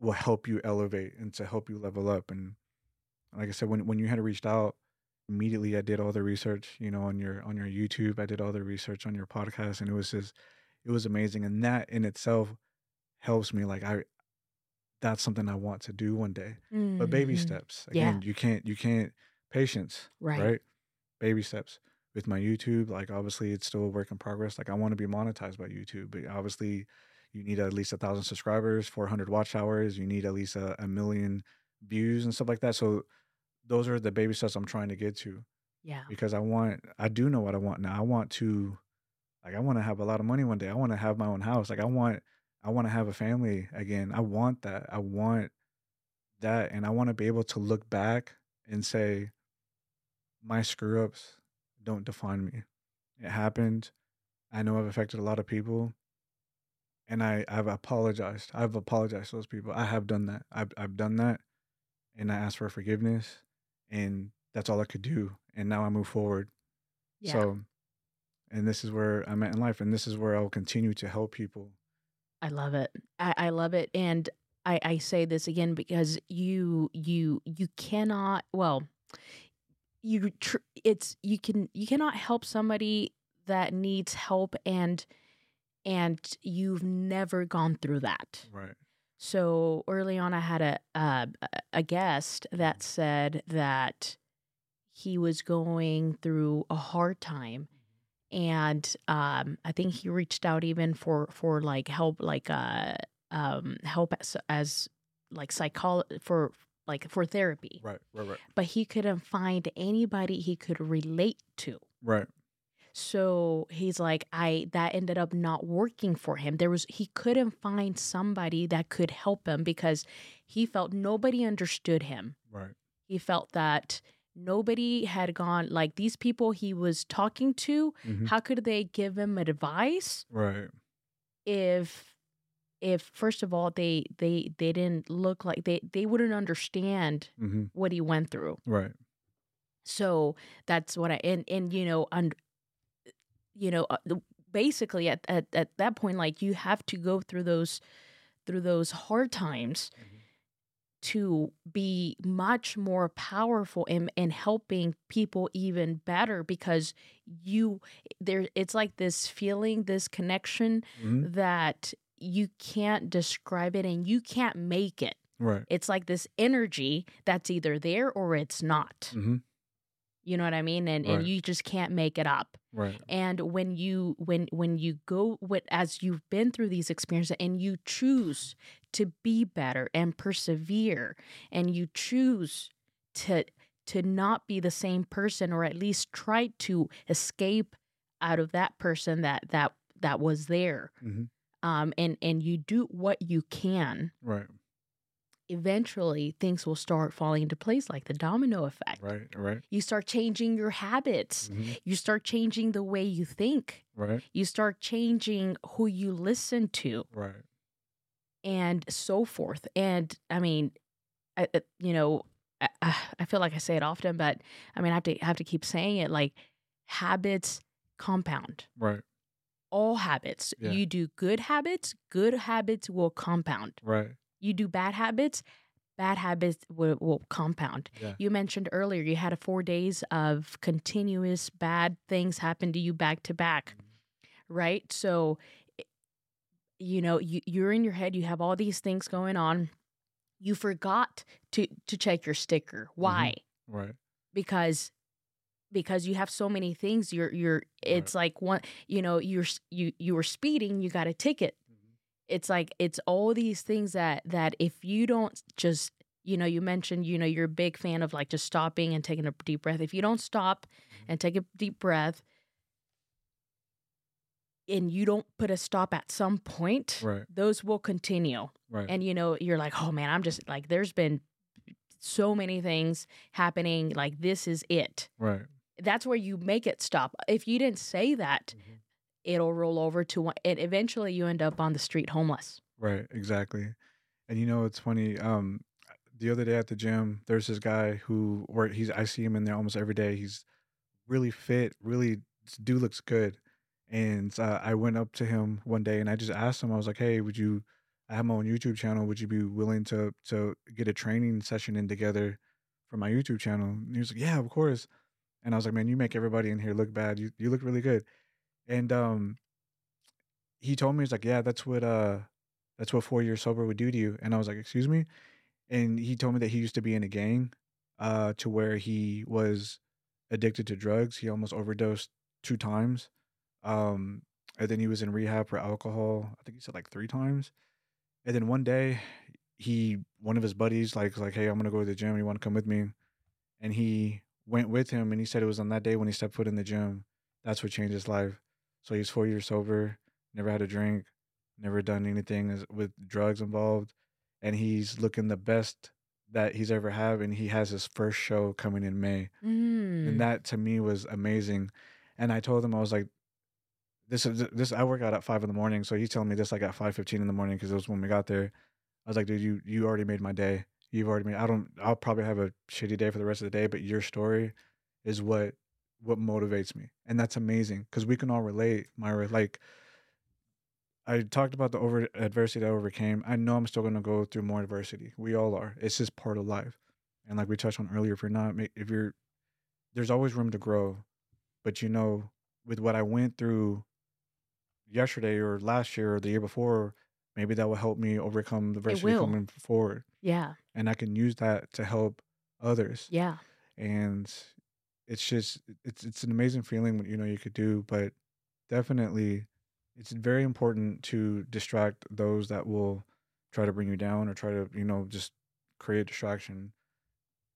will help you elevate and to help you level up and like i said when when you had reached out immediately i did all the research you know on your on your youtube i did all the research on your podcast and it was just it was amazing and that in itself helps me like i that's something i want to do one day but baby Mhm. steps Yeah. again you can't you can't patience Right. right baby steps with my youtube like obviously it's still a work in progress like i want to be monetized by youtube but obviously you need at least a thousand subscribers 400 watch hours you need at least a, a million views and stuff like that so those are the baby steps i'm trying to get to Yeah. because i want i do know what i want now i want to like i want to have a lot of money one day i want to have my own house like i want i want to have a family again i want that i want that and i want to be able to look back and say my screw ups don't define me. It happened. I know i've affected a lot of people and i i've apologized. I've apologized to those people. I have done that. I've, I've done that and i asked for forgiveness and that's all i could do and now i move forward. Yeah. so and this is where i'm at in life and this is where i'll continue to help people I love it. I, I love it. And I, I say this again because you you you cannot well you tr- it's you can you cannot help somebody that needs help and and you've never gone through that. right So early on, I had a uh, a guest that said that he was going through a hard time, and um, I think he reached out even for for like help, like uh, um, help as, as like psychol for like for therapy, right right right but he couldn't find anybody he could relate to. right So he's like, I that ended up not working for him. There was he couldn't find somebody that could help him because he felt nobody understood him. right He felt that nobody had gone like these people he was talking to, Mhm. how could they give him advice right if if first of all they they they didn't look like they they wouldn't understand hmm what he went through. right So that's what I and and you know and you know uh, basically at, at at that point like you have to go through those through those hard times to be much more powerful in in helping people even better because you there it's like this feeling this connection Mhm. that you can't describe it and you can't make it right it's like this energy that's either there or it's not hmm you know what I mean? And Right. and you just can't make it up. Right And when you when when you go with as you've been through these experiences and you choose to be better and persevere and you choose to to not be the same person or at least try to escape out of that person that that that was there. hmm Um and and you do what you can, right eventually things will start falling into place like the domino effect. right right You start changing your habits. hmm You start changing the way you think. right You start changing who you listen to right and so forth. And I mean, I, I- you know, I, I feel like I say it often, but I mean, I have to have to keep saying it. Like habits compound. Right. All habits. Yeah. You do good habits, good habits will compound. Right. You do bad habits, bad habits will, will compound. Yeah. You mentioned earlier you had a four days of continuous bad things happen to you back to back, mm-hmm. right? So, eh, you know, you, you're in your head. You have all these things going on. You forgot to to check your sticker. Mm-hmm. Why? Right. Because because you have so many things. You're you're. It's like one. You know, you're you you were speeding. You got a ticket it's like it's all these things that that if you don't just you know you mentioned you know you're a big fan of like just stopping and taking a deep breath if you don't stop and take a deep breath and you don't put a stop at some point Right. those will continue Right. and you know you're like oh man i'm just like there's been so many things happening like this is it right. that's where you make it stop if you didn't say that Mhm. It'll roll over to one and eventually you end up on the street homeless Right, exactly. And you know, it's funny. Um, the other day at the gym, there's this guy who where he's I see him in there almost every day. He's really fit, really dude looks good. And uh, I went up to him one day and I just asked him. I was like, "Hey, would you? I have my own YouTube channel. Would you be willing to to get a training session in together for my YouTube channel?" And he was like, "Yeah, of course." And I was like, "Man, you make everybody in here look bad. You you look really good." And um, he told me he's like, "Yeah, that's what uh." that's what four years sober would do to you. And I was like, excuse me? And he told me that he used to be in a gang uh, to where he was addicted to drugs. He almost overdosed two times. Um, and then he was in rehab for alcohol. I think he said like three times. And then one day, he one of his buddies like like, hey, I'm gonna go to the gym. You want to come with me? And he went with him. And he said it was on that day when he stepped foot in the gym. That's what changed his life. So he's four years sober. Never had a drink never done anything with drugs involved and he's looking the best that he's ever had and he has his first show coming in may mm. and that to me was amazing and i told him i was like this is this i work out at five in the morning so he's telling me this like at 5.15 in the morning because it was when we got there i was like dude you you already made my day you've already made i don't i'll probably have a shitty day for the rest of the day but your story is what what motivates me and that's amazing because we can all relate myra like I talked about the over adversity that I overcame. I know I'm still gonna go through more adversity. We all are. It's just part of life. And like we touched on earlier, if you're not, if you're, there's always room to grow. But you know, with what I went through yesterday or last year or the year before, maybe that will help me overcome the adversity coming forward. yeah And I can use that to help others. yeah And it's just, it's it's an amazing feeling what you know you could do. But definitely, it's very important to distract those that will try to bring you down or try to you know just create distraction.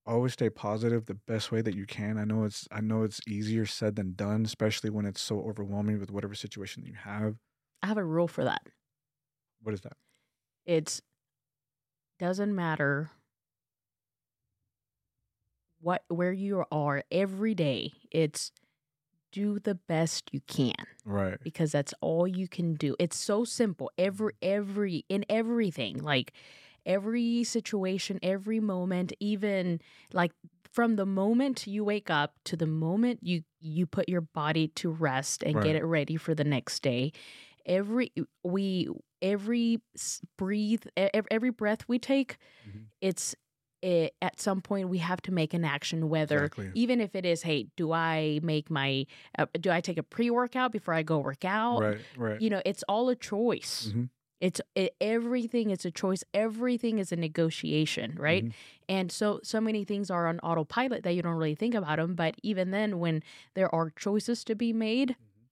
Always stay positive the best way that you can. I know it's i know it's easier said than done especially when it's so overwhelming with whatever situation that you have. I have a rule for that. What is that? It's doesn't matter what where you are every day it's do the best you can right because that's all you can do it's so simple every every in everything like every situation every moment even like from the moment you wake up to the moment you you put your body to rest and Right. get it ready for the next day every we every breathe every breath we take Mhm. it's it, at some point we have to make an action whether exactly. even if it is hey do i make my uh, do i take a pre-workout before i go work out? Right right. You know it's all a choice. Mhm. it's it, everything is a choice. Everything is a negotiation right? Mhm. and so so many things are on autopilot that you don't really think about them but even then when there are choices to be made Mm-hmm.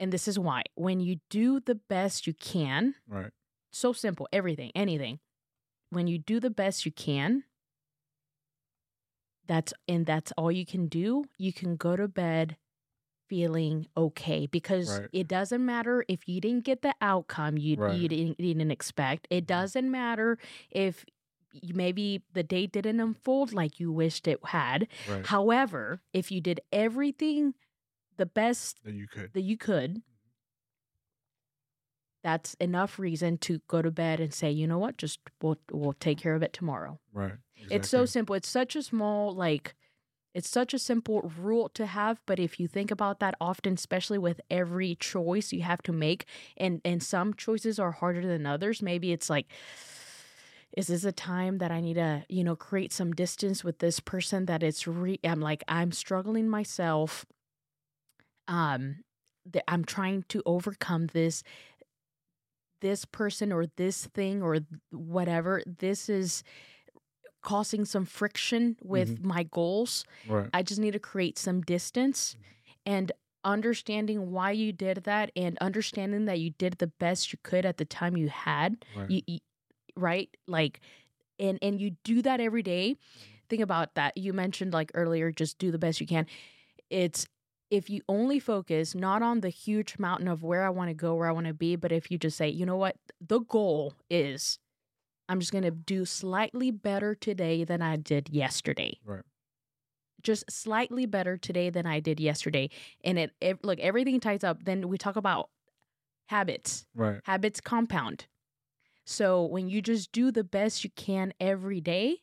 and this is why when you do the best you can right. so simple everything anything when you do the best you can that's and that's all you can do you can go to bed feeling okay because Right. it doesn't matter if you didn't get the outcome you Right. you didn't, you didn't expect. It mm-hmm. doesn't matter if you, maybe the date didn't unfold like you wished it had. Right. However if you did everything the best that you could. that you could that's enough reason to go to bed and say, you know what, just we'll we'll take care of it tomorrow. Right. It's so simple. It's such a small like it's such a simple rule to have, but if you think about that often, especially with every choice you have to make, and and some choices are harder than others, maybe it's like is this a time that I need to, you know, create some distance with this person that it's re I'm like I'm struggling myself. Um that I'm trying to overcome this this person or this thing or whatever. This is causing some friction with mm-hmm. my goals. Right. I just need to create some distance mm-hmm. and understanding why you did that and understanding that you did the best you could at the time you had. Right. You, you right? Like and and you do that every day. Mm-hmm. Think about that. You mentioned like earlier just do the best you can. It's if you only focus not on the huge mountain of where I want to go, where I want to be, but if you just say, you know what, the goal is I'm just going to do slightly better today than I did yesterday. Right. Just slightly better today than I did yesterday. And it, ev- look, everything ties up. Then we talk about habits. Right. Habits compound. So when you just do the best you can every day,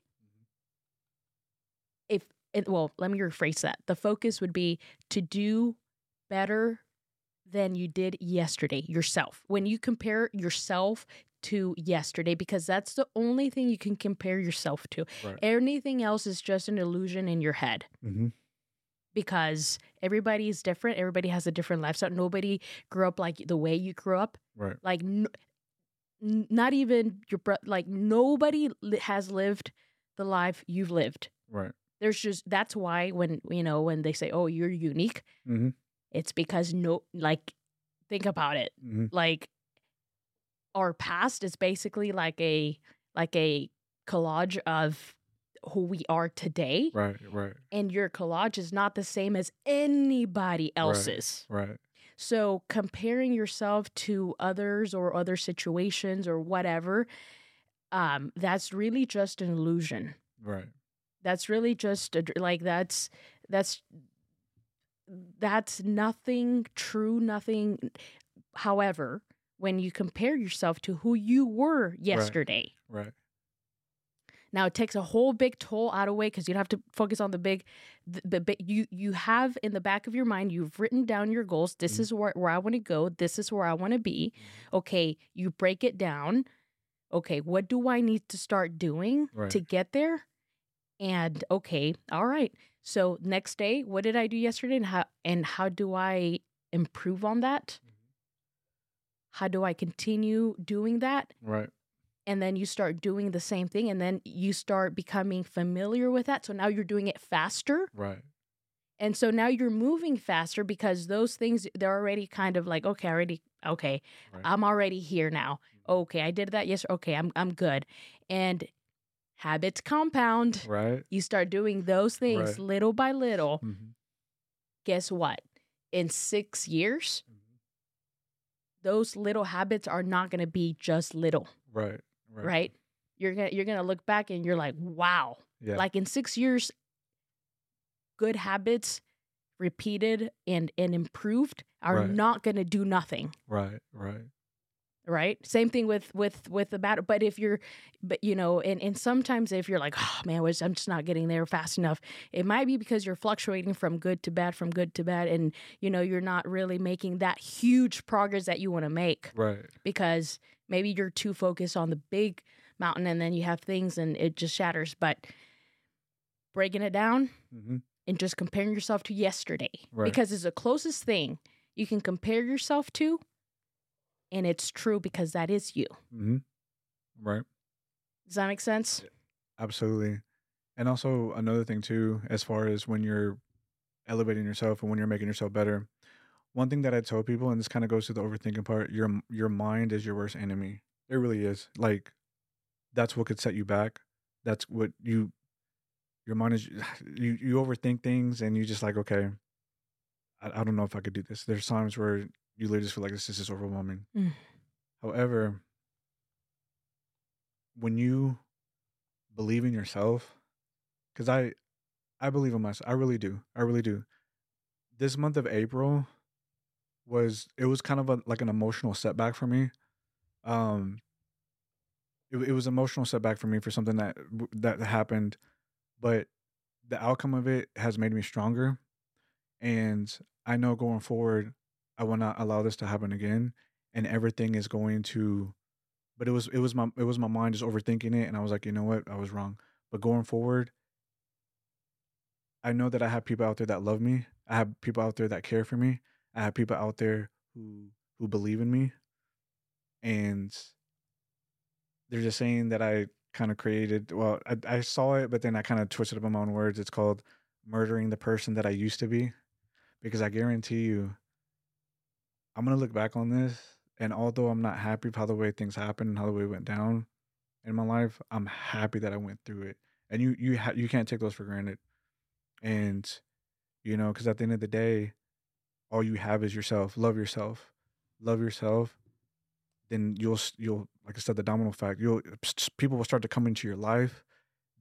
it, well, let me rephrase that. The focus would be to do better than you did yesterday yourself. When you compare yourself to yesterday, because that's the only thing you can compare yourself to. Right. Anything else is just an illusion in your head Mm-hmm. because everybody is different. Everybody has a different lifestyle. Nobody grew up like the way you grew up. Right. Like, n- not even your bro- like nobody li- has lived the life you've lived. Right. There's just that's why when you know when they say, "Oh, you're unique," Mm-hmm. it's because no, like, think about it. Mm-hmm. Like, our past is basically like a like a collage of who we are today, Right. Right. and your collage is not the same as anybody else's. Right. So comparing yourself to others or other situations or whatever, um, that's really just an illusion. Right. That's really just a, like that's that's that's nothing true, nothing. However, when you compare yourself to who you were yesterday, Right. now it takes a whole big toll out of way because you have to focus on the big, the, the big. You you have in the back of your mind you've written down your goals. This Mhm. is where where I want to go. This is where I want to be. Okay, you break it down. Okay, what do I need to start doing Right. to get there? And okay, all right. So next day, what did I do yesterday, and how and how do I improve on that? Mm-hmm. How do I continue doing that? Right. and then you start doing the same thing and then you start becoming familiar with that so now you're doing it faster Right. and so now you're moving faster because those things they're already kind of like okay I already okay Right. i'm already here now mm-hmm. okay i did that yes okay i'm i'm good and habits compound Right. you start doing those things Right. little by little Mm-hmm. guess what in 6 years those little habits are not going to be just little Right. Right. right? You're gonna you're gonna look back and you're like, wow. Yeah. Like in six years, good habits repeated and and improved are Right. not gonna do nothing. right. Right. Right. Same thing with with with the battle. But if you're, but you know, and and sometimes if you're like, oh man, I'm just not getting there fast enough. It might be because you're fluctuating from good to bad, from good to bad, and you know you're not really making that huge progress that you want to make Right. because maybe you're too focused on the big mountain and then you have things and it just shatters. But breaking it down Mm-hmm. and just comparing yourself to yesterday Right. because it's the closest thing you can compare yourself to. And it's true because that is you. Mm-hmm. Right. Does that make sense? Absolutely. And also another thing too, as far as when you're elevating yourself and when you're making yourself better, one thing that I tell people, and this kind of goes to the overthinking part, your your mind is your worst enemy. It really is. Like that's what could set you back. That's what you your mind is you you overthink things and you just like, okay, I, I don't know if I could do this. There's times where you literally just feel like this is just overwhelming. Mm. However, when you believe in yourself, because I I believe in myself. I really do. I really do. This month of April was it was kind of a, like an emotional setback for me um it, it was emotional setback for me for something that that happened but the outcome of it has made me stronger and i know going forward i will not allow this to happen again and everything is going to but it was it was my it was my mind just overthinking it and i was like you know what i was wrong but going forward i know that i have people out there that love me i have people out there that care for me i have people out there who who believe in me and they're just saying that I kind of created. Well, I, I saw it, but then I kind of twisted up my own words. It's called murdering the person that I used to be, because I guarantee you, I'm gonna look back on this, and although I'm not happy with how the way things happened and how the way it went down in my life, I'm happy that I went through it. And you you ha- you can't take those for granted, and you know, because at the end of the day, all you have is yourself. Love yourself, love yourself, then you'll you'll like I said the domino effect. You'll people will start to come into your life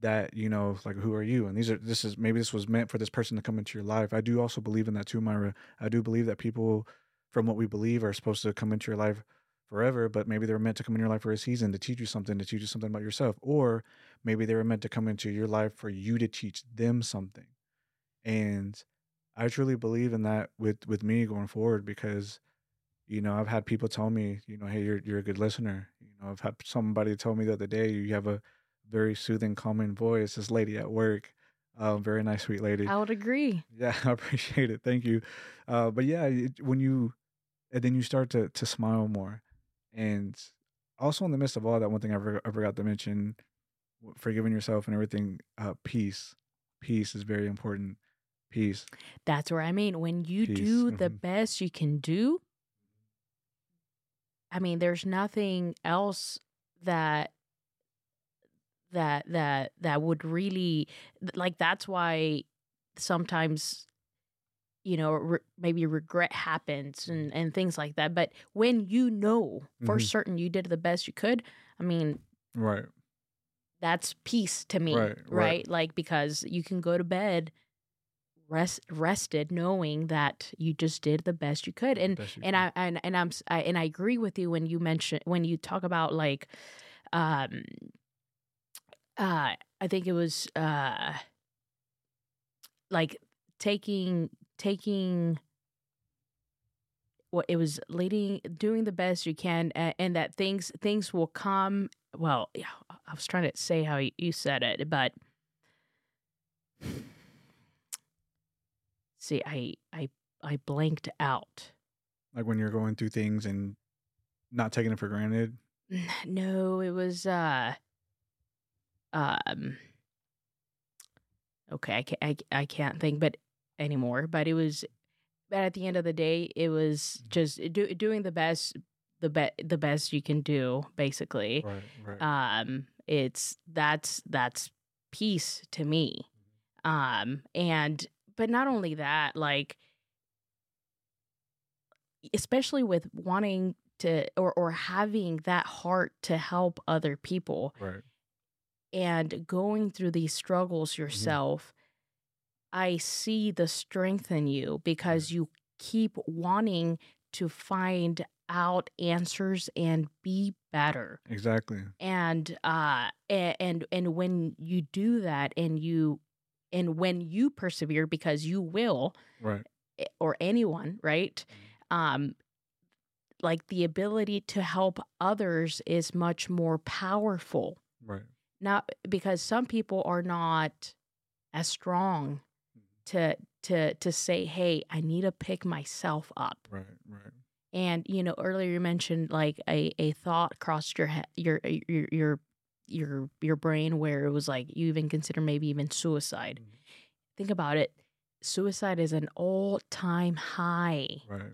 that you know like who are you and these are this is maybe this was meant for this person to come into your life i do also believe in that too myra i do believe that people from what we believe are supposed to come into your life forever but maybe they were meant to come in your life for a season to teach you something to teach you something about yourself or maybe they were meant to come into your life for you to teach them something and i truly believe in that with with me going forward because you know, I've had people tell me, you know, hey, you're you're a good listener. You know, I've had somebody tell me the other day, you have a very soothing, calming voice. This lady at work, very nice, sweet lady. I would agree. Yeah, I appreciate it. Thank you. Uh, but yeah, it, when you, and then you start to to smile more, and also in the midst of all that, one thing I, for, I forgot to mention, forgiving yourself and everything. Uh, peace, peace is very important. Peace. That's where I mean when you peace. do the mm-hmm. best you can do I mean, there's nothing else that that that that would really like that's why sometimes you know re- maybe regret happens and and things like that but when you know for mm-hmm. certain you did the best you could i mean right that's peace to me right, right. right? like because you can go to bed rest rested knowing that you just did the best you could and you and could. I and, and I'm I, and I agree with you when you mention when you talk about like um uh I think it was uh like taking taking what it was leading doing the best you can and, and that things things will come well yeah I was trying to say how you said it but see i i i blanked out. Like when you're going through things and not taking it for granted? No it was uh um okay i can't I, I can't think but anymore but it was but at the end of the day it was mm. just do, doing the best the be- the best you can do basically right, right. um it's that's that's peace to me mm-hmm. um and but not only that, like especially with wanting to or or having that heart to help other people. Right. And going through these struggles mm-hmm. yourself. I see the strength in you because you keep wanting to find out answers and be better. Exactly. And uh and and when you do that and you and when you persevere because you will right eh, or anyone right mm-hmm. um like the ability to help others is much more powerful right not because some people are not as strong mm-hmm. To to to say hey i need to pick myself up right right and you know earlier you mentioned like a, a thought crossed your head your your your your your brain where it was like you even consider maybe even suicide. Mm-hmm. Think about it. Suicide is an all time high. Right.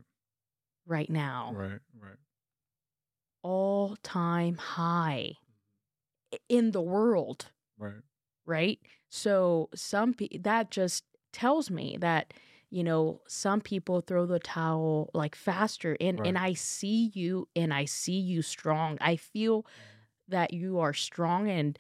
Right now. Right, right. All time high in the world. Right. Right? So some pe- that just tells me that you know some people throw the towel like faster and right. and I see you and I see you strong. I feel mm-hmm that you are strong and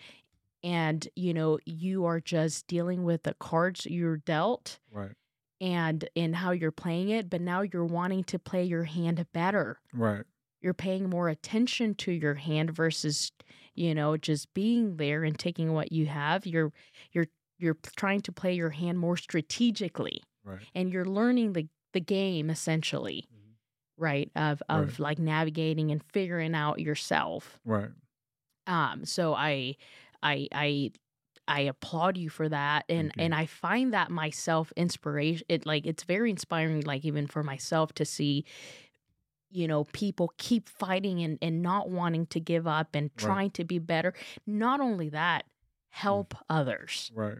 and you know you are just dealing with the cards you're dealt right. and in how you're playing it but now you're wanting to play your hand better. Right. You're paying more attention to your hand versus you know just being there and taking what you have. You're you're you're trying to play your hand more strategically Right. and you're learning the the game essentially Mhm. right of of Right. like navigating and figuring out yourself Right. um so i i i i applaud you for that and and i find that myself inspiration it like it's very inspiring like even for myself to see you know people keep fighting and and not wanting to give up and Right. trying to be better not only that Mm. help others Right.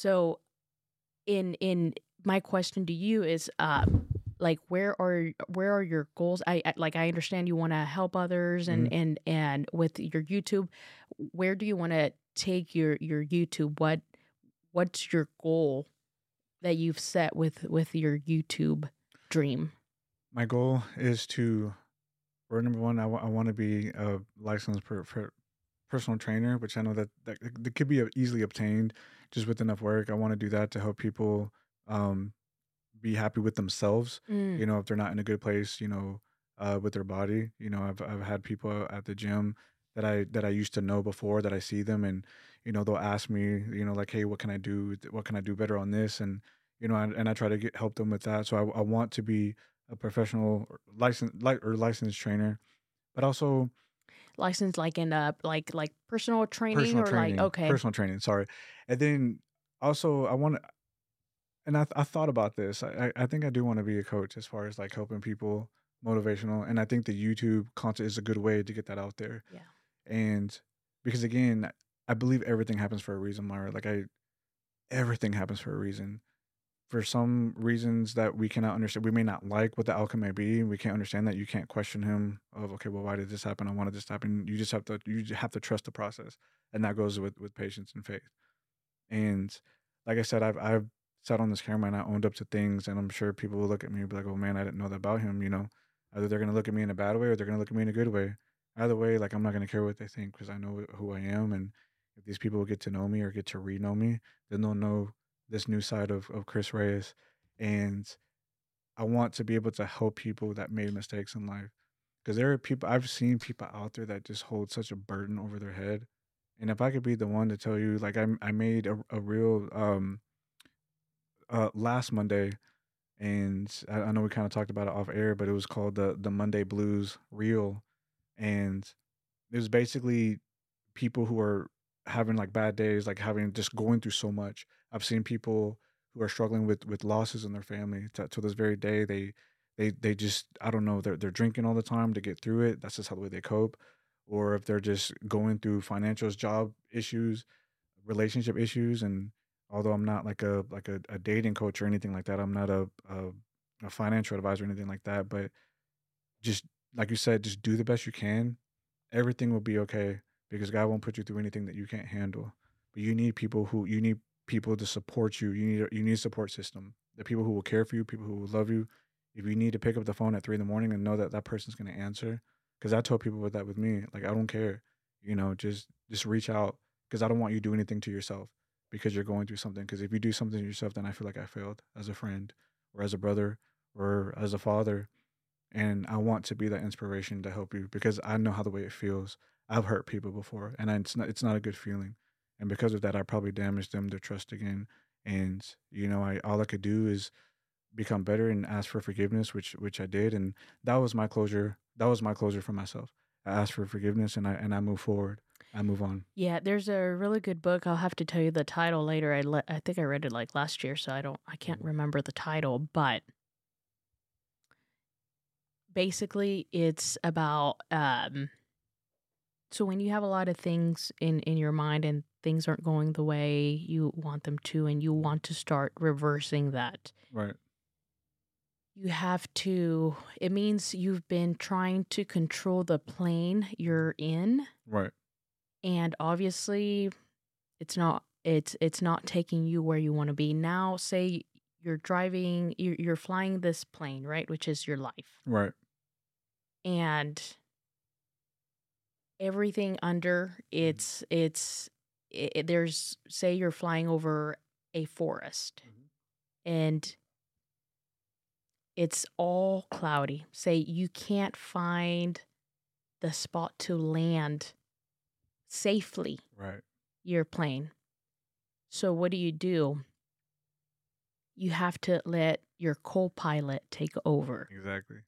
So in in my question to you is um like where are where are your goals? I, I like i understand you want to help others and Mm-hmm. and and with your youtube where do you want to take your your youtube? What what's your goal that you've set with with your youtube dream? My goal is to, or number one, I want to be a licensed per, per, personal trainer, which I know that, that that could be easily obtained just with enough work. I want to do that to help people um, be happy with themselves. Mm, You know, if they're not in a good place, you know, uh, with their body. You know, I've I've had people at the gym that I that I used to know before that I see them and you know they'll ask me you know like hey what can I do what can I do better on this and you know and, and I try to get help them with that so I, I want to be a professional license like or licensed trainer but also license like in uh like like personal training personal or training like okay. personal training sorry. And then also I want to and I, I thought about this I, I I think I do want to be a coach as far as like helping people motivational and I think the YouTube content is a good way to get that out there. Yeah. and because again I believe everything happens for a reason Myra like I everything happens for a reason for some reasons that we cannot understand we may not like what the outcome may be we can't understand that you can't question him of okay well why did this happen? I wanted this to happen. You just have to you have to trust the process and that goes with with patience and faith. And like i said i've i've sat on this camera and i owned up to things and i'm sure people will look at me and be like oh man i didn't know that about him you know? Either they're to look at me in a bad way or they're to look at me in a good way. Either way like i'm not to care what they think because i know who i am and if these people get to know me or get to re-know me then they'll know this new side of, of Chris Reyes. And I want to be able to help people that made mistakes in life. Because there are people, I've seen people out there that just hold such a burden over their head. And if I could be the one to tell you, like, I, I made a, a real, um, uh, last Monday, and I, I know we kind of talked about it off air, but it was called the, the Monday Blues Reel. And it was basically people who are having like bad days, like having just going through so much. I've seen people who are struggling with with losses in their family to, to this very day. They they they just I don't know they're they're drinking all the time to get through it. That's just how the way they cope. Or if they're just going through financial job issues, relationship issues, and although I'm not like a like a, a dating coach or anything like that, I'm not a, a a financial advisor or anything like that. But just like you said, just do the best you can. Everything will be okay because God won't put you through anything that you can't handle. But you need people who you need people to support you. You need a, you need a support system. The people who will care for you, people who will love you. If you need to pick up the phone at three in the morning and know that that person's going to answer, because I told people that with me, like I don't care, you know, just just reach out because I don't want you to do anything to yourself because you're going through something. Because if you do something to yourself, then I feel like I failed as a friend or as a brother or as a father, and I want to be that inspiration to help you because I know how the way it feels. I've hurt people before, and I, it's not it's not a good feeling and because of that i probably damaged them their trust again and you know i all i could do is become better and ask for forgiveness which which i did and that was my closure that was my closure for myself i asked for forgiveness and i and i move forward i move on Yeah, there's a really good book. I'll have to tell you the title later. I le- I think I read it like last year, so I don't I can't remember the title, but basically it's about um so when you have a lot of things in in your mind and things aren't going the way you want them to and you want to start reversing that right. you have to it means you've been trying to control the plane you're in right. and obviously it's not it's it's not taking you where you want to be. Now say you're driving you're, you're flying this plane right which is your life. Right and everything under it's it's it, there's say you're flying over a forest Mhm. and it's all cloudy. Say you can't find the spot to land safely Right. your plane. So what do you do? You have to let your co-pilot take over. Exactly.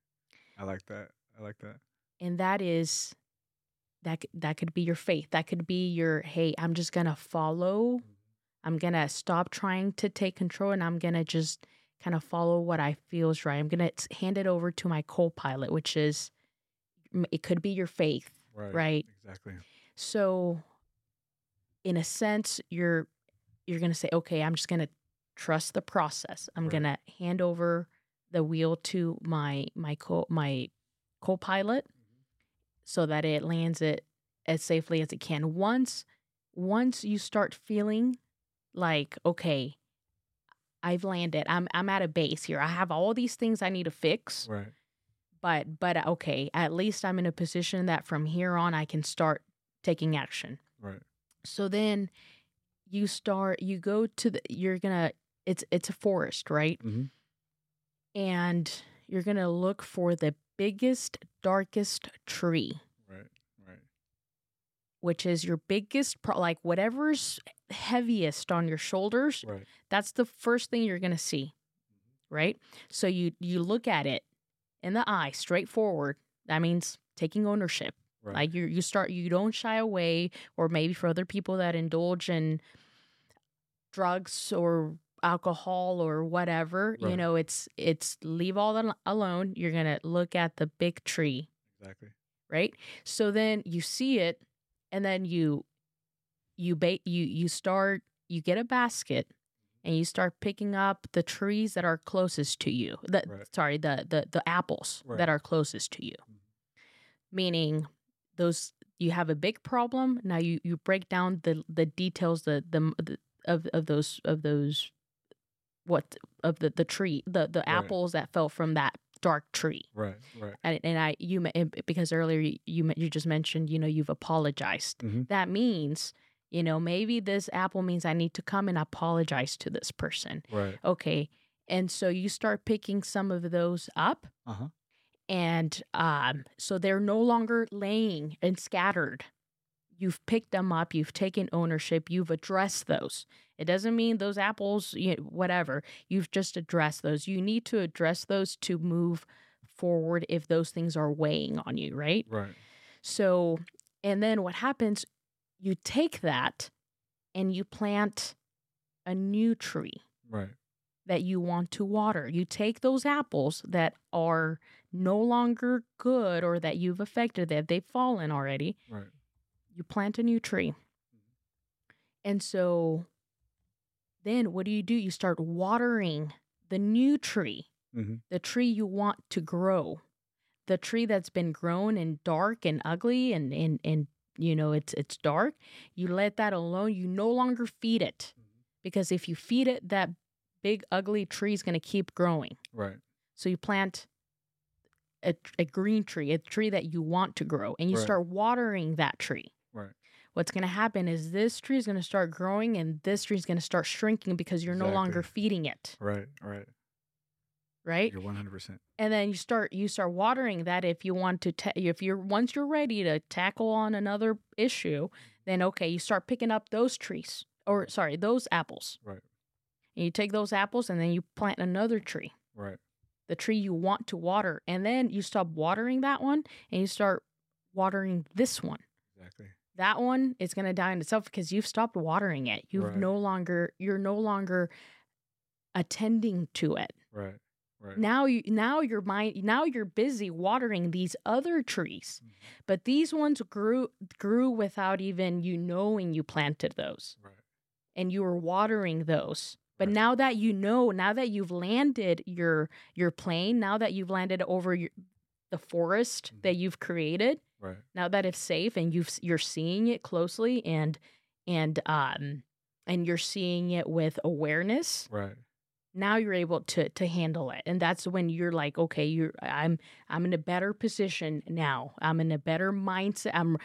I like that. I like that. And that is that that could be your faith. That could be your hey, I'm just going to follow. Mm-hmm. I'm going to stop trying to take control and I'm going to just kind of follow what I feel is right. I'm going to hand it over to my co-pilot, which is it could be your faith, Right. right? Exactly. So in a sense, you're you're gonna say, okay, I'm just gonna trust the process. I'm Right. gonna hand over the wheel to my my co my co-pilot so that it lands it as safely as it can. Once once you start feeling like, okay, I've landed. I'm I'm at a base here. I have all these things I need to fix Right. but but uh, okay at least i'm in a position that from here on i can start taking action Right. so then you start you go to the you're gonna it's it's a forest right Mhm. and you're gonna look for the biggest darkest tree Right. Right. which is your biggest pro- like whatever's heaviest on your shoulders Right. that's the first thing you're going to see right so you you look at it in the eye straight forward that means taking ownership Right. like you you start you don't shy away or maybe for other people that indulge in drugs or alcohol or whatever you know it's it's leave all that alone you're going to look at the big tree exactly. right so then you see it and then you you bait you you start you get a basket and you start picking up the trees that are closest to you the Right. sorry the the the apples Right. that are closest to you Mhm. meaning those you have a big problem now you you break down the the details the the, the of of those of those what of the the tree the the Right. apples that fell from that dark tree Right. Right. and, and I you because earlier you you you just mentioned you know you've apologized. Mhm. That means you know maybe this apple means I need to come and apologize to this person. Right. Okay, and so you start picking some of those up, Uh huh. and um, so they're no longer laying and scattered. You've picked them up. You've taken ownership. You've addressed those. It doesn't mean those apples, you know, whatever. You've just addressed those. You need to address those to move forward if those things are weighing on you, right? Right. So, and then what happens? You take that and you plant a new tree Right. that you want to water. You take those apples that are no longer good or that you've affected, that they've fallen already, Right. You plant a new tree. And so then what do you do? You start watering the new tree, Mhm. the tree you want to grow, the tree that's been grown and dark and ugly and, and, and you know it's it's dark you let that alone you no longer feed it because if you feed it that big ugly tree is going to keep growing Right. so you plant a, a green tree, a tree that you want to grow, and you Right. start watering that tree. Right. What's going to happen is this tree is going to start growing and this tree is going to start shrinking because you're no longer feeding it, Right. Right. right? You're 100. percent And then you start you start watering that if you want to ta- if you're once you're ready to tackle on another issue, then okay, you start picking up those trees or sorry, those apples. Right. And you take those apples and then you plant another tree. Right. the tree you want to water and then you stop watering that one and you start watering this one Exactly. That one is going to die in itself because you've stopped watering it you've Right. no longer you're no longer attending to it Right. Right. now you now your mind now you're busy watering these other trees Mhm. but these ones grew grew without even you knowing you planted those Right. and you were watering those but Right. now that you know now that you've landed your your plane now that you've landed over your, the forest Mhm. that you've created Right. now that it's safe and you've you're seeing it closely and and um and you're seeing it with awareness Right. now you're able to to handle it and that's when you're like okay you're i'm i'm in a better position now i'm in a better mindset i'm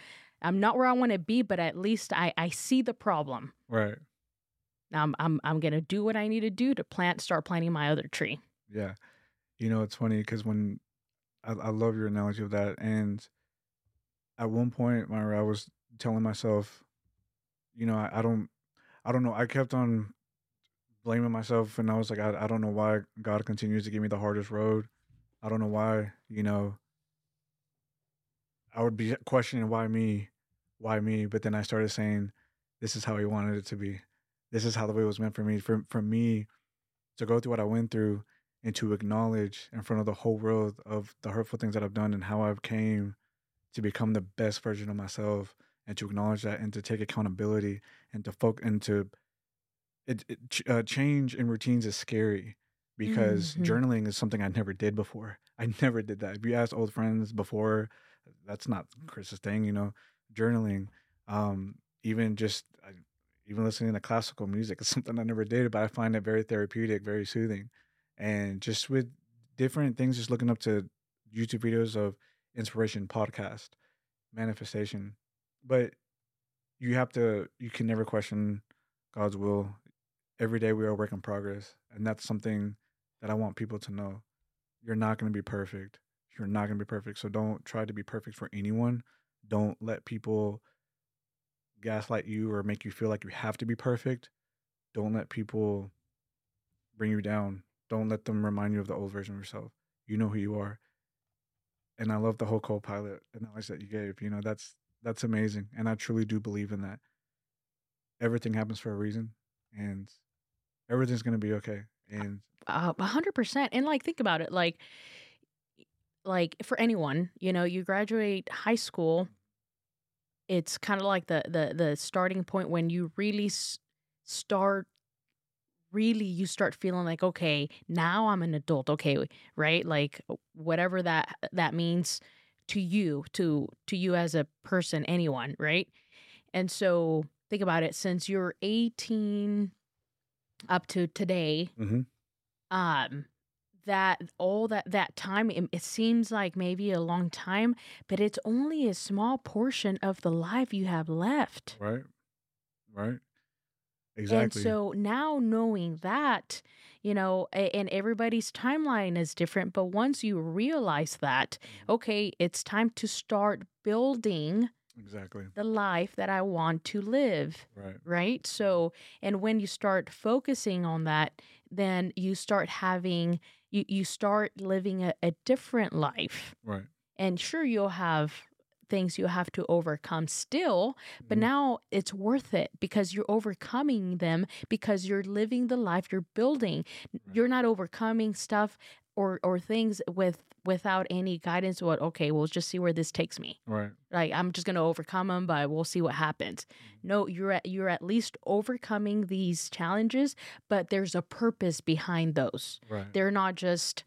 i'm not where i want to be but at least i i see the problem Right. now i'm i'm, I'm gonna do what i need to do to plant start planting my other tree Yeah. You know, it's funny because when I, I love your analogy of that, and at one point, Myra, I was telling myself, you know, I, I don't, I don't know. I kept on blaming myself, and I was like, I, I don't know why God continues to give me the hardest road. I don't know why, you know. I would be questioning why me, why me, but then I started saying, this is how He wanted it to be. This is how the way it was meant for me. For for me to go through what I went through and to acknowledge in front of the whole world of the hurtful things that I've done and how I've came to become the best version of myself and to acknowledge that and to take accountability and to focus and to it, it uh, change in routines is scary because Mhm. journaling is something I never did before. I never did that. If you ask old friends before, that's not Chris's thing, you know. Journaling, um, even just I, even listening to classical music is something I never did, but I find it very therapeutic, very soothing, and just with different things, just looking up to YouTube videos of inspiration, podcast, manifestation, but you have to you can never question God's will. Every day we are a work in progress, and that's something that I want people to know. You're not going to be perfect. You're not going to be perfect. So don't try to be perfect for anyone. Don't let people gaslight you or make you feel like you have to be perfect. Don't let people bring you down. Don't let them remind you of the old version of yourself. You know who you are. And I love the whole co-pilot analogy that you gave. You know, that's that's amazing. And I truly do believe in that. Everything happens for a reason and everything's gonna be okay. And A hundred percent. And like, think about it. Like, like for anyone, you know, you graduate high school. It's kind of like the the the starting point when you really s- start. Really, you start feeling like, okay, now I'm an adult. Okay, right? Like whatever that that means to you, to to you as a person, anyone, right? And so think about it. Since you're 18 up to today, mhm, um that all that that time it, it seems like maybe a long time but it's only a small portion of the life you have left right? Right? Exactly. and so now knowing that you know and everybody's timeline is different but once you realize that Mhm, okay it's time to start building exactly. the life that i want to live Right. right? So, and when you start focusing on that, then you start having, you, you start living a, a different life. Right. And sure, you'll have things you have to overcome still, but Mhm, now it's worth it because you're overcoming them because you're living the life you're building. You're not overcoming stuff or, or things with without any guidance what okay we'll just see where this takes me Right. like i'm just going to overcome them but we'll see what happens Mm-hmm. no you're at you're at least overcoming these challenges but there's a purpose behind those Right. they're not just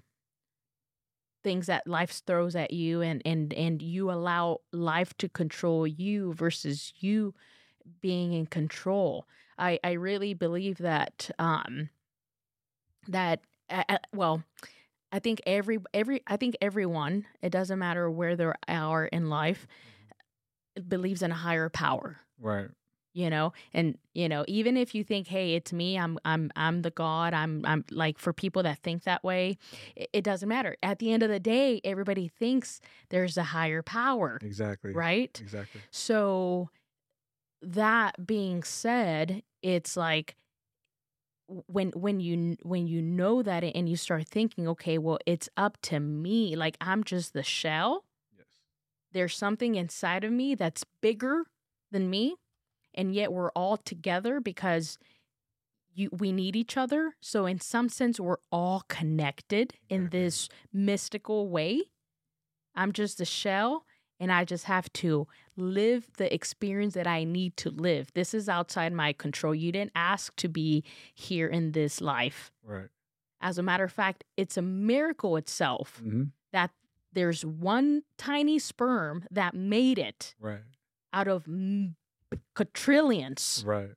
things that life throws at you and and and you allow life to control you versus you being in control. I i really believe that um that uh, well i think every every i think everyone it doesn't matter where they are in life believes in a higher power. Right. You know and you know even if you think hey it's me i'm i'm i'm the god i'm i'm like for people that think that way it, it doesn't matter at the end of the day everybody thinks there's a higher power Exactly. right Exactly. so that being said it's like when when you when you know that and you start thinking okay well it's up to me like i'm just the shell Yes. there's something inside of me that's bigger than me and yet we're all together because you we need each other. So in some sense we're all connected in this mystical way. I'm just a shell and i just have to live the experience that i need to live. This is outside my control. You didn't ask to be here in this life. Right. as a matter of fact it's a miracle itself hmm that there's one tiny sperm that made it Right. out of quadrillions, Right.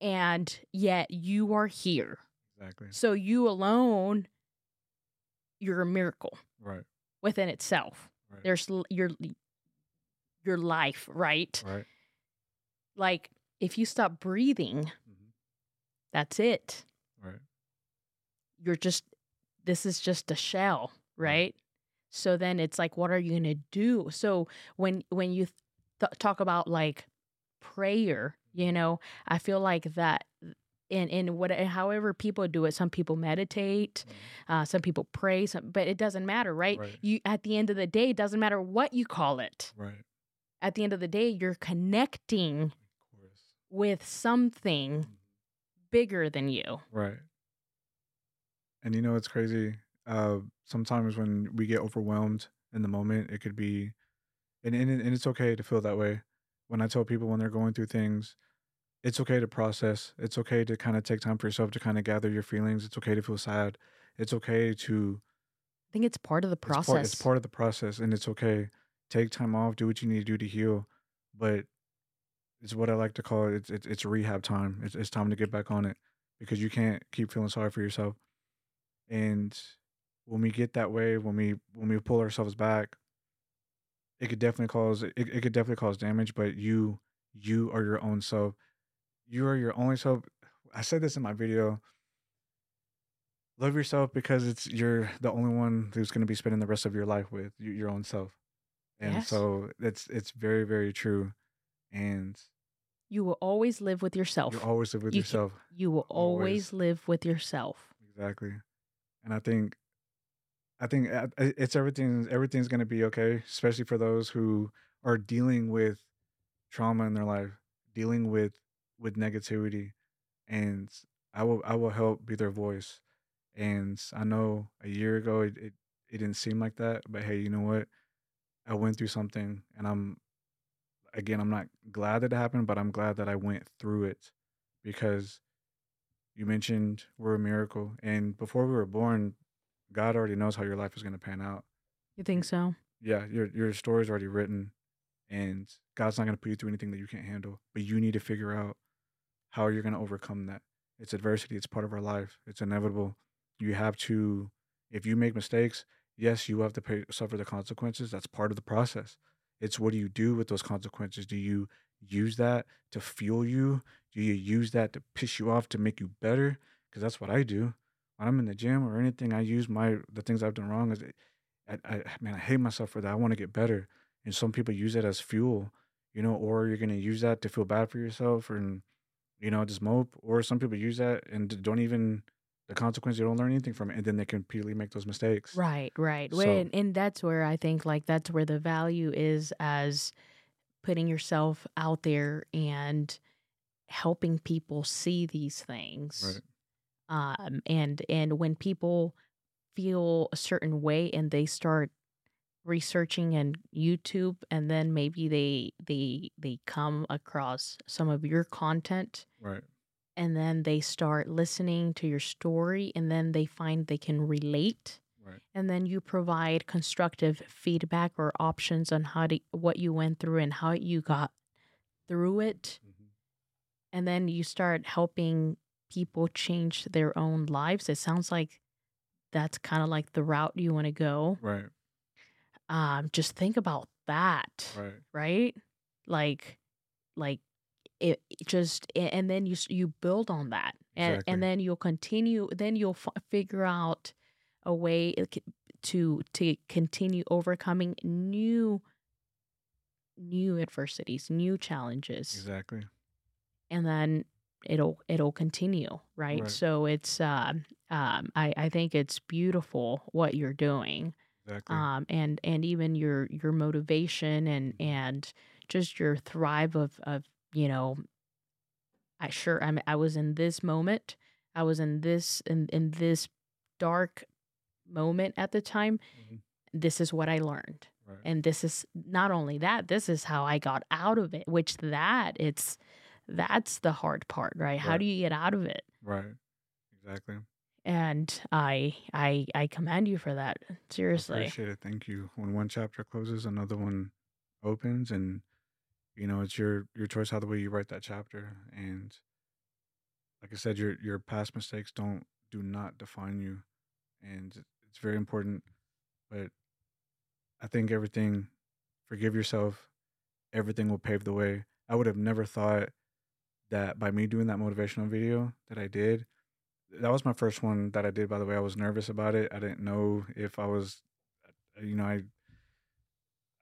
and yet you are here. Exactly. So you alone, you're a miracle Right. within itself. Right. There's your your life, right? Right. Like if you stop breathing, hmm that's it. Right. You're just this is just a shell, right? So then it's like, what are you gonna do? So when when you th- talk about like prayer, you know, I feel like that in in what however people do it some people meditate uh, some people pray some, but it doesn't matter right? Right. you at the end of the day it doesn't matter what you call it Right. at the end of the day you're connecting with something bigger than you Right. And you know it's crazy. Uh, sometimes when we get overwhelmed in the moment, it could be, and and, and it's okay to feel that way. When I tell people when they're going through things, it's okay to process. It's okay to kind of take time for yourself to kind of gather your feelings. It's okay to feel sad. It's okay to i think it's part of the it's part, process it's part of the process, and it's okay. Take time off. Do what you need to do to heal. But it's what I like to call it. It's it's, it's rehab time. It's it's time to get back on it because you can't keep feeling sorry for yourself. And when we get that way, when we when we pull ourselves back, it could definitely cause it, it could definitely cause damage. But you you are your own self. You are your only self. I said this in my video. Love yourself because it's you're the only one who's going to be spending the rest of your life with you, your own self. And Yes. so it's it's very very true. And you will always live with yourself you always live with You yourself. you will always always. live with yourself Exactly. And I think I think uh, it's everything everything's going to be okay, especially for those who are dealing with trauma in their life, dealing with with negativity and I will I will help be their voice. And I know a year ago it, it it didn't seem like that, but hey, you know what? I went through something and I'm again, I'm not glad that it happened, but I'm glad that I went through it because you mentioned we're a miracle and before we were born god already knows how your life is going to pan out. You think so? Yeah your your story's already written and god's not going to put you through anything that you can't handle but you need to figure out how you're going to overcome that. It's adversity it's part of our life it's inevitable. You have to if you make mistakes yes you have to pay, suffer the consequences that's part of the process. It's what do you do with those consequences? Do you use that to fuel you? Do you use that to piss you off to make you better? Because that's what i do when i'm in the gym or anything i use my the things i've done wrong as I, I man i hate myself for that i want to get better and some people use it as fuel you know or you're going to use that to feel bad for yourself and you know just mope or some people use that and don't even the consequence you don't learn anything from it and then they completely make those mistakes Right, right. So- and, and that's where I think like that's where the value is as putting yourself out there and helping people see these things. Right. Um and and when people feel a certain way and they start researching and YouTube and then maybe they they they come across some of your content right and then they start listening to your story and then they find they can relate right and then you provide constructive feedback or options on how to what you went through and how you got through it Mhm. and then you start helping people change their own lives it sounds like that's kind of like the route you want to go. Right. Um just think about that right. right? Like like it it just and then you you build on that and Exactly. and then you'll continue then you'll f- figure out a way to to continue overcoming new new adversities new challenges. Exactly. And then it'll it'll continue right, Right. so it's um um i i think it's beautiful what you're doing exactly. um, and and even your your motivation and and just your thrive of of you know I sure I mean, I was in this moment I was in this in in this dark moment at the time. Mhm. this is what I learned. Right. And this is not only that this is how I got out of it which that it's that's the hard part right? How do you get out of it? Right. Exactly. And I I I commend you for that. I seriously. appreciate it. Thank you. When one chapter closes another one opens and you know it's your your choice how the way you write that chapter. And like i said your your past mistakes don't do not define you. And it's very important but i think everything forgive yourself. Everything will pave the way. I would have never thought that by me doing that motivational video that i did that was my first one that I did. By the way, I was nervous about it. I didn't know if I was, uh, you know, I,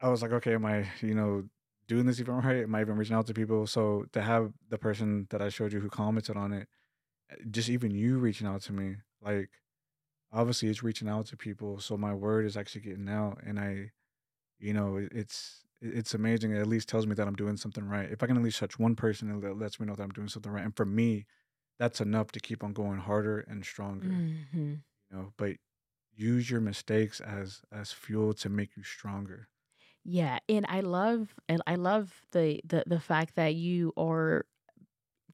I was like, okay, am I, you know, doing this even right? Am I even reaching out to people? So to have the person that I showed you who commented on it, uh, just even you reaching out to me, like, obviously it's reaching out to people. So my word is actually getting out, and I, you know, it, it's it's amazing. It at least tells me that I'm doing something right. If I can at least touch one person, it lets me know that I'm doing something right. And for me, that's enough to keep on going harder and stronger. hmm You know, but use your mistakes as as fuel to make you stronger. Yeah, and I love and I love the the the fact that you are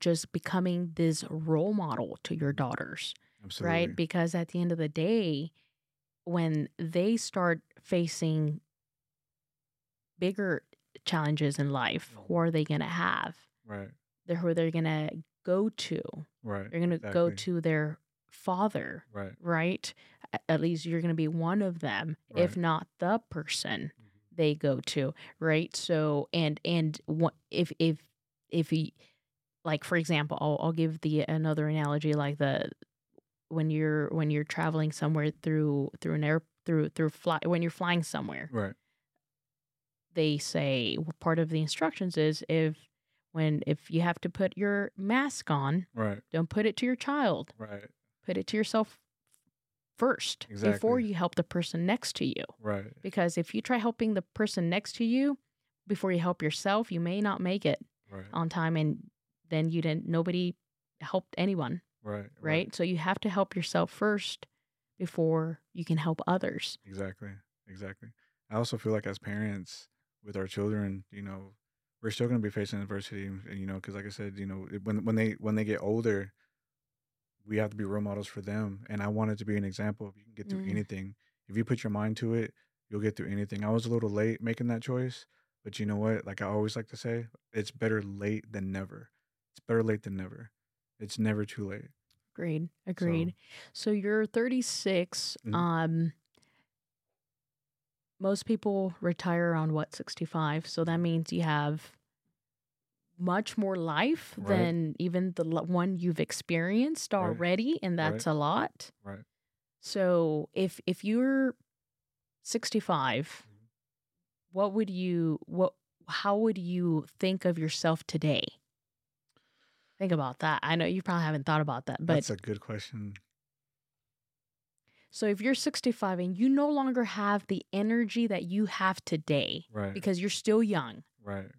just becoming this role model to your daughters, Absolutely. right? Because at the end of the day, when they start facing bigger challenges in life, who are they going to have? Right. They're who they're going to go to. Right. They're going to go to their father, Right. right? At least you're going to be one of them, if not the person Mhm. they go to, right? So and and what if if if he like for example, I'll I'll give the another analogy like the when you're when you're traveling somewhere through through an air through through fly when you're flying somewhere Right. They say well, part of the instructions is if when if you have to put your mask on Right. don't put it to your child Right. put it to yourself first before you help the person next to you Right. because if you try helping the person next to you before you help yourself you may not make it Right. on time and then you didn't nobody helped anyone Right. right, so you have to help yourself first before you can help others Exactly. Exactly. I also feel like as parents with our children, you know, we're still going to be facing adversity, and you know, because like I said, you know, when when they when they get older, we have to be role models for them. And I wanted to be an example. If you can get through Mm. anything, if you put your mind to it, you'll get through anything. I was a little late making that choice, but you know what? Like I always like to say, it's better late than never. It's better late than never. It's never too late. agreed agreed so, you're 36 Mhm. um most people retire around what 65 so that means you have much more life Right. than even the l- one you've experienced Right. already and that's a lot Right. so if if you're 65 Mhm. what would you what how would you think of yourself today think about that i know you probably haven't thought about that but That's a good question. So if you're 65 and you no longer have the energy that you have today Right. because you're still young right.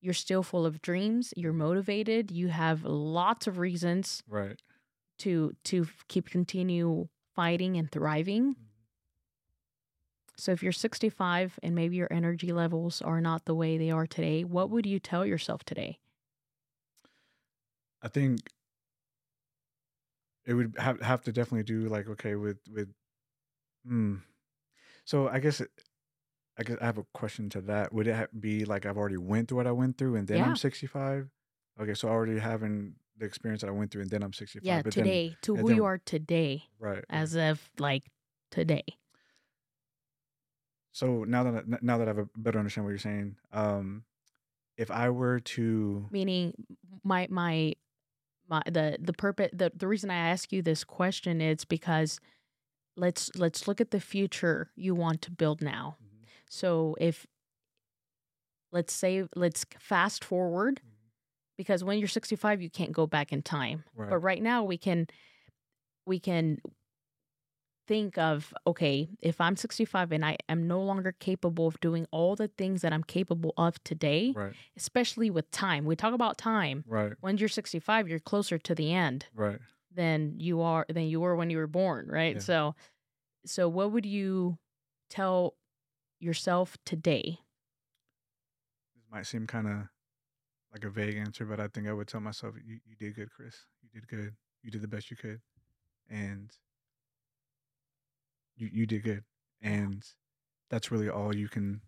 you're still full of dreams you're motivated you have lots of reasons Right. to to keep continue fighting and thriving mm-hmm. so if you're 65 and maybe your energy levels are not the way they are today what would you tell yourself today I think it would have have to definitely do like okay with with hmm. So I guess it, I guess I have a question to that. Would it be like I've already went through what I went through and then Yeah. I'm 65? Okay, so already having the experience that I went through and then I'm 65. yeah but then- today to who then- you are today right. as of like today So now that I, now that I have a better understand what you're saying, um, if I were to meaning my my my the the purpose the, the reason i ask you this question is because let's let's look at the future you want to build now. Mhm, so if let's say let's fast forward mhm, because when you're 65 you can't go back in time. Right, but right now we can we can think of okay if i'm 65 and i am no longer capable of doing all the things that i'm capable of today right, especially with time we talk about time right, when you're 65 you're closer to the end right. than you are than you were when you were born right Yeah. so so what would you tell yourself today This might seem kind of like a vague answer, but I think I would tell myself, "You you did good, Chris. You did good. You did the best you could, and you you did good." And that's really all you can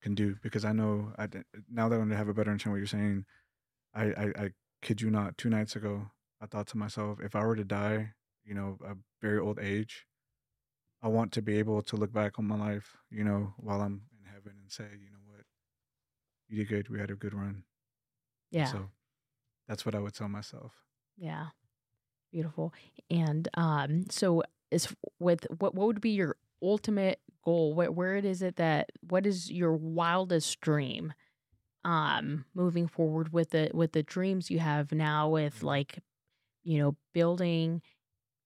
can do because I know I now that I have a better understanding what you're saying. I, I I kid you not. Two nights ago, I thought to myself, if I were to die, you know, a very old age, I want to be able to look back on my life, you know, while I'm in heaven and say, you know what, you did good. We had a good run. yeah So that's what I would tell myself. yeah Beautiful. And um, so is with what what would be your ultimate goal? Where where it is it that what is your wildest dream? Um, moving forward with the with the dreams you have now with like, you know, building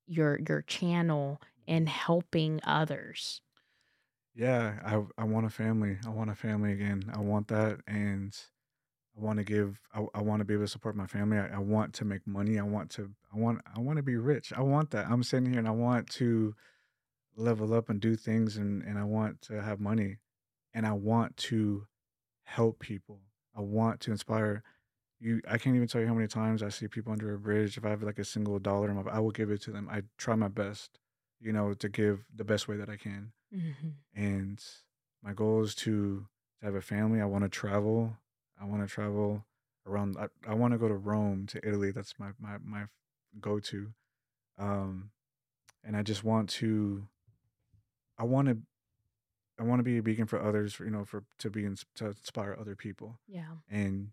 your your channel and helping others. Yeah, I I want a family. I want a family again. I want that, and I want to give. I, I want to be able to support my family. I, I want to make money. I want to. I want. I want to be rich. I want that. I'm sitting here and I want to level up and do things, and and I want to have money, and I want to help people. I want to inspire you. I can't even tell you how many times I see people under a bridge. If I have like a single dollar, in my, I will give it to them. I try my best, you know, to give the best way that I can. hmm And my goal is to, to have a family. I want to travel. I want to travel around. I, I want to go to Rome, to Italy. That's my my my go to. Um, and I just want to. I want to. I want to be a beacon for others. For, you know, for to be ins- to inspire other people. Yeah. And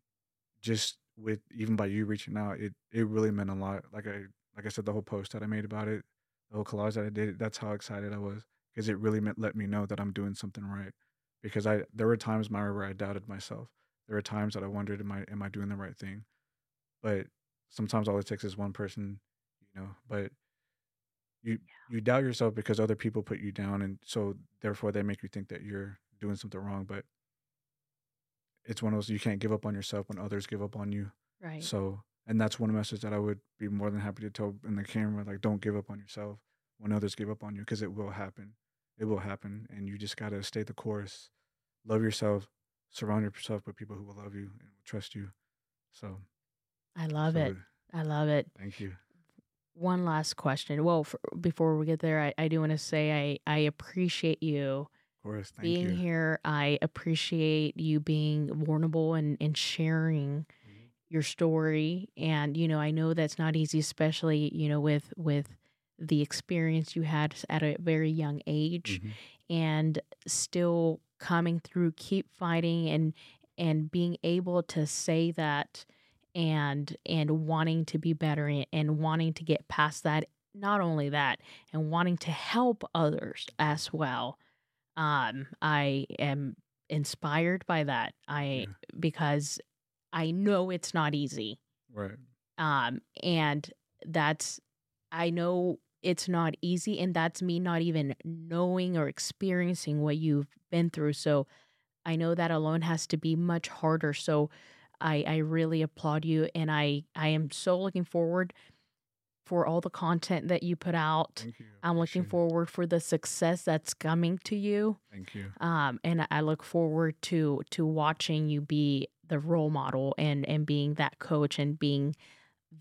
just with even by you reaching out, it it really meant a lot. Like I like I said, the whole post that I made about it, the whole collage that I did, that's how excited I was because it really meant let me know that I'm doing something right. Because I there were times Myra where I doubted myself. There are times that I wondered, am I am I doing the right thing? But sometimes all it takes is one person, you know. But you you doubt yourself because other people put you down, and so therefore they make you think that you're doing something wrong. But it's one of those you can't give up on yourself when others give up on you. Right. So, and that's one message that I would be more than happy to tell in the camera. Like, don't give up on yourself when others give up on you because it will happen. It will happen. And you just got to stay the course. Love yourself. Surround yourself with people who will love you and will trust you. So, I love so it. I love it. thank you. One last question. Well, for, before we get there, I, I do want to say I, I appreciate you Of course. Thank being you. here. I appreciate you being vulnerable and, and sharing Mhm. your story. And, you know, I know that's not easy, especially, you know, with with the experience you had at a very young age Mhm. and still coming through, keep fighting and and being able to say that and and wanting to be better and, and wanting to get past that not only that and wanting to help others as well um i am inspired by that i Yeah. because i know it's not easy Right. um and that's i know it's not easy and that's me not even knowing or experiencing what you've been through so i know that alone has to be much harder so i i really applaud you and i i am so looking forward for all the content that you put out you. i'm looking forward for the success that's coming to you Thank you. um, and I look forward to to watching you be the role model and and being that coach and being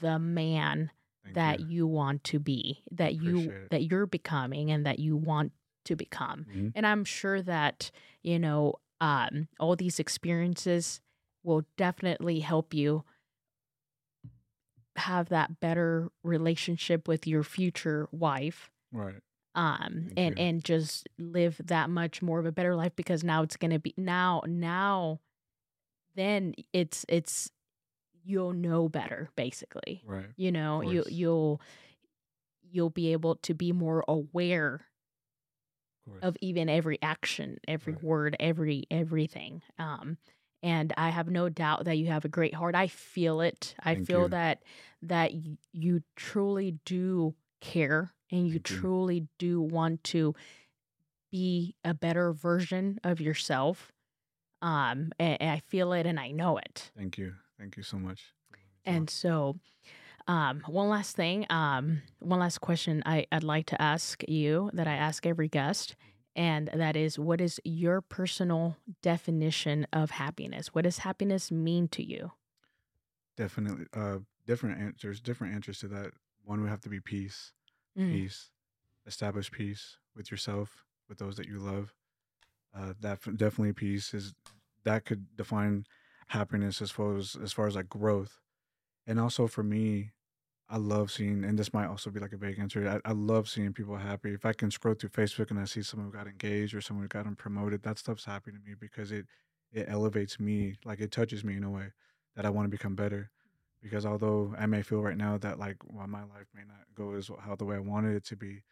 the man Thank that you. you want to be, that you it. that you're becoming, and that you want to become. Mhm. And I'm sure that you know um, all these experiences will definitely help you have that better relationship with your future wife Right. um Thank and you. and just live that much more of a better life because now it's going to be now now then it's it's you'll know better basically Right. you know you you'll you'll be able to be more aware Of of even every action every Right. word every everything um and i have no doubt that you have a great heart i feel it i Thank feel you. that that you truly do care and you Thank you. truly do want to be a better version of yourself um and, and i feel it and i know it Thank you. Thank you so much. for letting me and so, um, one last thing, um, one last question I, I'd like to ask you that I ask every guest, and that is what is your personal definition of happiness? What does happiness mean to you? definitely uh different answers different answers to that one would have to be peace Mm, peace establish peace with yourself with those that you love uh that definitely peace is that could define happiness as far as as far as like growth. And also for me i love seeing and this might also be like a vague answer I, I love seeing people happy. If i can scroll through facebook and i see someone who got engaged or someone who got promoted that stuff's happy to me because it it elevates me like it touches me in a way that i want to become better. Because although I may feel right now that like well, my life may not go as how the way I wanted it to be,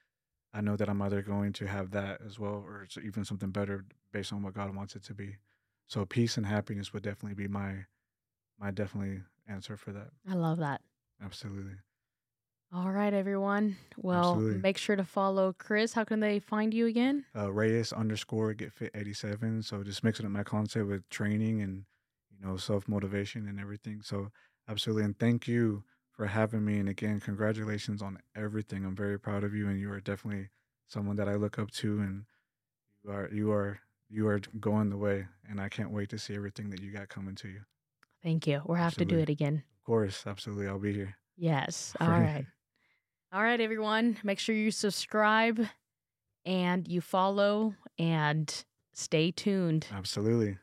I know that I'm either going to have that as well or even something better based on what God wants it to be. So peace and happiness would definitely be my my definitely answer for that. I love that. Absolutely. All right, everyone. Well, Absolutely. make sure to follow Chris. How can they find you again? Uh, Reyes underscore get fit 87. So just mixing up my concept with training and, you know, self motivation and everything. So absolutely. And thank you for having me. And again, congratulations on everything. I'm very proud of you. And you are definitely someone that I look up to. And you are, you are, you are going the way. And I can't wait to see everything that you got coming to you. Thank you. We'll have to do it again. Of course. Absolutely. I'll be here. Yes. All right. All right, everyone. Make sure you subscribe and you follow and stay tuned. Absolutely.